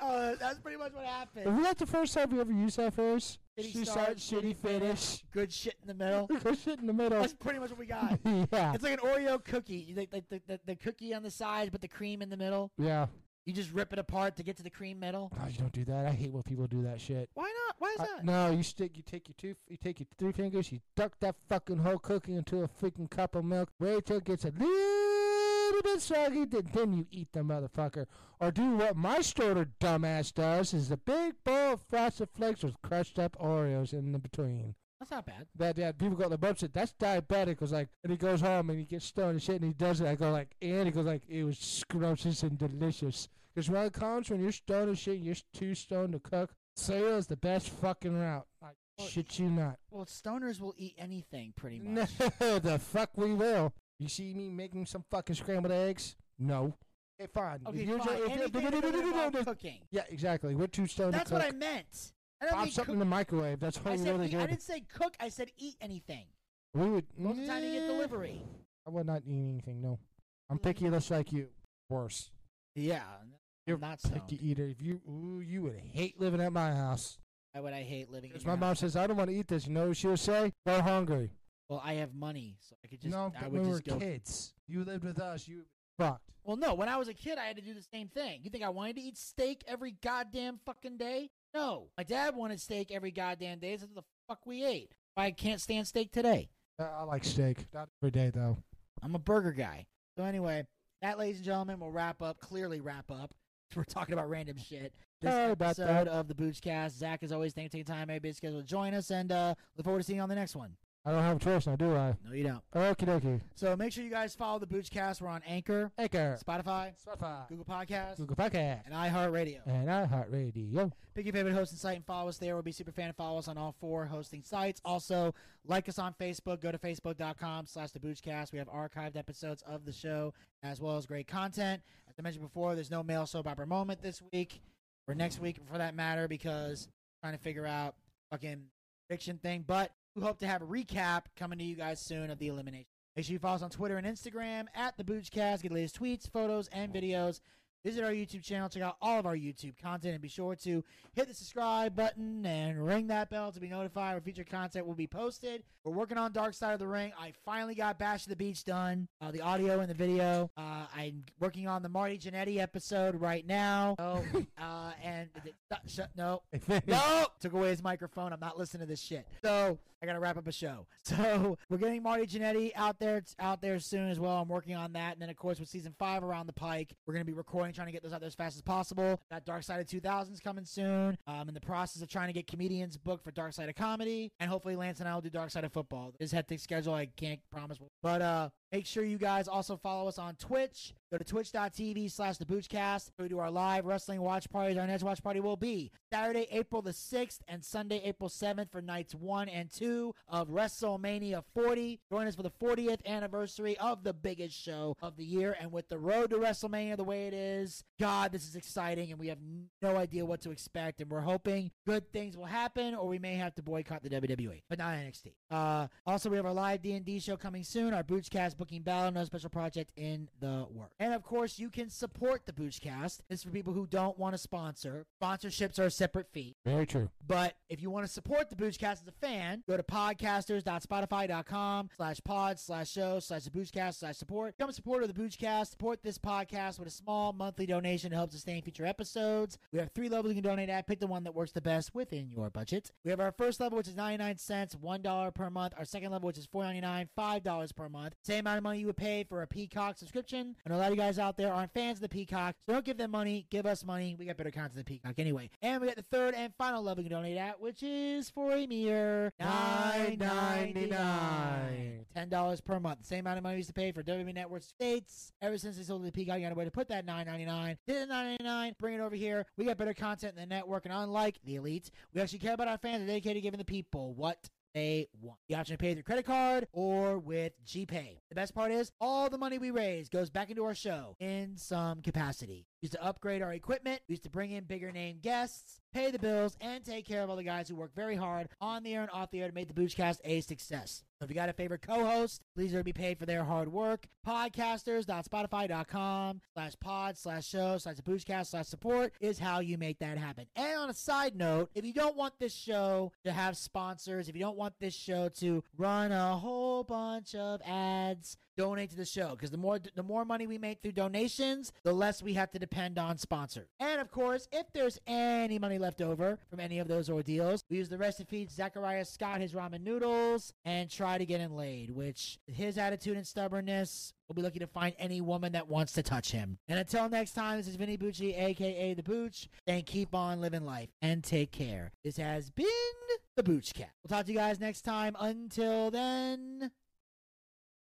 [SPEAKER 1] Uh, that's pretty much what happened.
[SPEAKER 4] Is that the first time we ever used that phrase?
[SPEAKER 1] Shitty
[SPEAKER 4] Shitty
[SPEAKER 1] start,
[SPEAKER 4] shitty finish.
[SPEAKER 1] Good shit in the middle.
[SPEAKER 4] Good shit in the middle.
[SPEAKER 1] That's pretty much what we got.
[SPEAKER 4] yeah.
[SPEAKER 1] It's like an Oreo cookie. You Like, like the, the, the cookie on the side, but the cream in the middle.
[SPEAKER 4] Yeah.
[SPEAKER 1] You just rip it apart to get to the cream middle.
[SPEAKER 4] No, you don't do that. I hate when people do that shit.
[SPEAKER 1] Why not? Why is
[SPEAKER 4] I-
[SPEAKER 1] that?
[SPEAKER 4] no, you stick. You take your two. You take your three fingers. You duck that fucking whole cookie into a freaking cup of milk. Wait till it gets a little bit soggy. Then, then you eat the motherfucker. Or do what my stoner dumbass does: is a big bowl of frosted flakes with crushed up Oreos in the between.
[SPEAKER 1] That's not bad.
[SPEAKER 4] That yeah, people go the bumps it. That's diabetic. Was like, and he goes home and he gets stoned and shit, and he does it. I go like, and he goes like, it was scrumptious and delicious. Because when it comes when you're stoned and shit, you're too stoned to cook. Cereal is the best fucking route. I shit you not.
[SPEAKER 1] Well, stoners will eat anything pretty much.
[SPEAKER 4] No, the fuck we will. You see me making some fucking scrambled eggs? No. Okay, fine.
[SPEAKER 1] Okay,
[SPEAKER 4] you're-
[SPEAKER 1] fine.
[SPEAKER 4] if you're-
[SPEAKER 1] Anything that doesn't cooking.
[SPEAKER 4] Yeah, exactly. We're too stoned
[SPEAKER 1] That's
[SPEAKER 4] to
[SPEAKER 1] what. I meant. I don't
[SPEAKER 4] Pop something
[SPEAKER 1] cook.
[SPEAKER 4] in the microwave. That's
[SPEAKER 1] I
[SPEAKER 4] really,
[SPEAKER 1] said
[SPEAKER 4] really
[SPEAKER 1] eat, I didn't say cook. I said eat anything.
[SPEAKER 4] We would.
[SPEAKER 1] Most the time you get delivery.
[SPEAKER 4] I would not eat anything. No, I'm mm-hmm. picky, just like you. Worse.
[SPEAKER 1] Yeah,
[SPEAKER 4] You're
[SPEAKER 1] not
[SPEAKER 4] picky eater. If you, ooh, you would hate living at my house.
[SPEAKER 1] Why would I hate living in
[SPEAKER 4] Because my mom says I don't want to eat this. You know what she would say? Go hungry.
[SPEAKER 1] Well, I have money, so I could just.
[SPEAKER 4] no,
[SPEAKER 1] I
[SPEAKER 4] but
[SPEAKER 1] would
[SPEAKER 4] when we
[SPEAKER 1] just
[SPEAKER 4] were
[SPEAKER 1] go.
[SPEAKER 4] kids, you lived with us. You fucked.
[SPEAKER 1] Well, no. When I was a kid, I had to do the same thing. You think I wanted to eat steak every goddamn fucking day? No. My dad wanted steak every goddamn day. What the fuck we ate. I can't stand steak today.
[SPEAKER 4] Uh, I like steak. Not every day though.
[SPEAKER 1] I'm a burger guy. So anyway, that, ladies and gentlemen, will wrap up. Clearly, wrap up. We're talking about random shit. This
[SPEAKER 4] Sorry about
[SPEAKER 1] episode
[SPEAKER 4] that.
[SPEAKER 1] of the Boochcast. Zack, as always, thanks for taking time, maybe schedule to join us, and uh, look forward to seeing you on the next one.
[SPEAKER 4] I don't have a choice now, do I?
[SPEAKER 1] No, you don't.
[SPEAKER 4] Okie dokie.
[SPEAKER 1] So make sure you guys follow the Boochcast. We're on Anchor,
[SPEAKER 4] Anchor,
[SPEAKER 1] Spotify,
[SPEAKER 4] Spotify,
[SPEAKER 1] Google Podcasts,
[SPEAKER 4] Google Podcast,
[SPEAKER 1] and iHeartRadio.
[SPEAKER 4] and iHeartRadio.
[SPEAKER 1] Pick your favorite hosting site and follow us there. We'll be super fan and follow us on all four hosting sites. Also, like us on Facebook. Go to facebook.com slash the Boochcast. We have archived episodes of the show as well as great content. As I mentioned before, there's no male soap opera moment this week or next week for that matter because I'm trying to figure out fucking fiction thing. But we hope to have a recap coming to you guys soon of the elimination. Make sure you follow us on Twitter and Instagram at the Boochcast. Get the latest tweets, photos, and videos. Visit our YouTube channel, check out all of our YouTube content, and be sure to hit the subscribe button and ring that bell to be notified when future content will be posted. We're working on Dark Side of the Ring. I finally got Bash at the Beach done, uh, the audio and the video. Uh, I'm working on the Marty Jannetty episode right now. Oh, uh, and shut, no, no, took away his microphone. I'm not listening to this shit. So I gotta wrap up a show. So we're getting Marty Jannetty out there, out there soon as well. I'm working on that, and then of course with season five around the pike, we're gonna be recording trying to get those out there as fast as possible. That Dark Side of 2000s coming soon. I'm in the process of trying to get comedians booked for Dark Side of Comedy, and hopefully Lance and I will do Dark Side of Football. This hectic schedule, I can't promise. But uh, make sure you guys also follow us on Twitch. Go to twitch.tv slash the Boochcast. We do our live wrestling watch parties. Our next watch party will be Saturday, April the 6th and Sunday, April 7th for nights 1 and 2 of WrestleMania 40. Join us for the 40th anniversary of the biggest show of the year. And with the road to WrestleMania the way it is, God, this is exciting and we have no idea what to expect. And we're hoping good things will happen or we may have to boycott the WWE, but not NXT. Uh, also, we have our live D&D show coming soon. Our Boochcast booking battle, no special project in the work. And of course, you can support the Boochcast. This is for people who don't want to sponsor. Sponsorships are a separate fee.
[SPEAKER 4] Very true.
[SPEAKER 1] But if you want to support the Boochcast as a fan, go to podcasters.spotify.com slash pod slash show slash the Boochcast slash support. Become a supporter of the Boochcast. Support this podcast with a small monthly donation to help sustain future episodes. We have three levels you can donate at. Pick the one that works the best within your budget. We have our first level, which is 99 cents, $1 per month. Our second level, which is $4.99, $5 per month. Same amount of money you would pay for a Peacock subscription. And a lot of you guys out there aren't fans of the Peacock, so don't give them money. Give us money. We got better content than Peacock anyway. And we got the third and final level you can donate at, which is for a mere $9.99. $10 per month. Same amount of money we used to pay for WWE Network States. Ever since they sold the Peacock, you got a way to put that $9.99. Did the $9.99, bring it over here. We got better content in the network, and unlike the elites, we actually care about our fans and dedicated to giving the people what they want. The option to pay with your credit card or with GPay. The best part is all the money we raise goes back into our show in some capacity. We Used to upgrade our equipment, we used to bring in bigger name guests, pay the bills, and take care of all the guys who work very hard on the air and off the air to make the Boochcast a success. So if you got a favorite co-host, please let be paid for their hard work. Podcasters.spotify.com slash pod slash show slash Boochcast slash support is how you make that happen. And on a side note, if you don't want this show to have sponsors, if you don't want this show to run a whole bunch of ads, donate to the show because the more the more money we make through donations, the less we have to depend on sponsors. And of course, if there's any money left over from any of those ordeals, we use the rest to feed Zachariah Scott his ramen noodles and try to get him laid. Which his attitude and stubbornness. We'll be looking to find any woman that wants to touch him. And until next time, this is Vinny Bucci, aka The Booch, and keep on living life and take care. This has been The Booch Cat. We'll talk to you guys next time. Until then,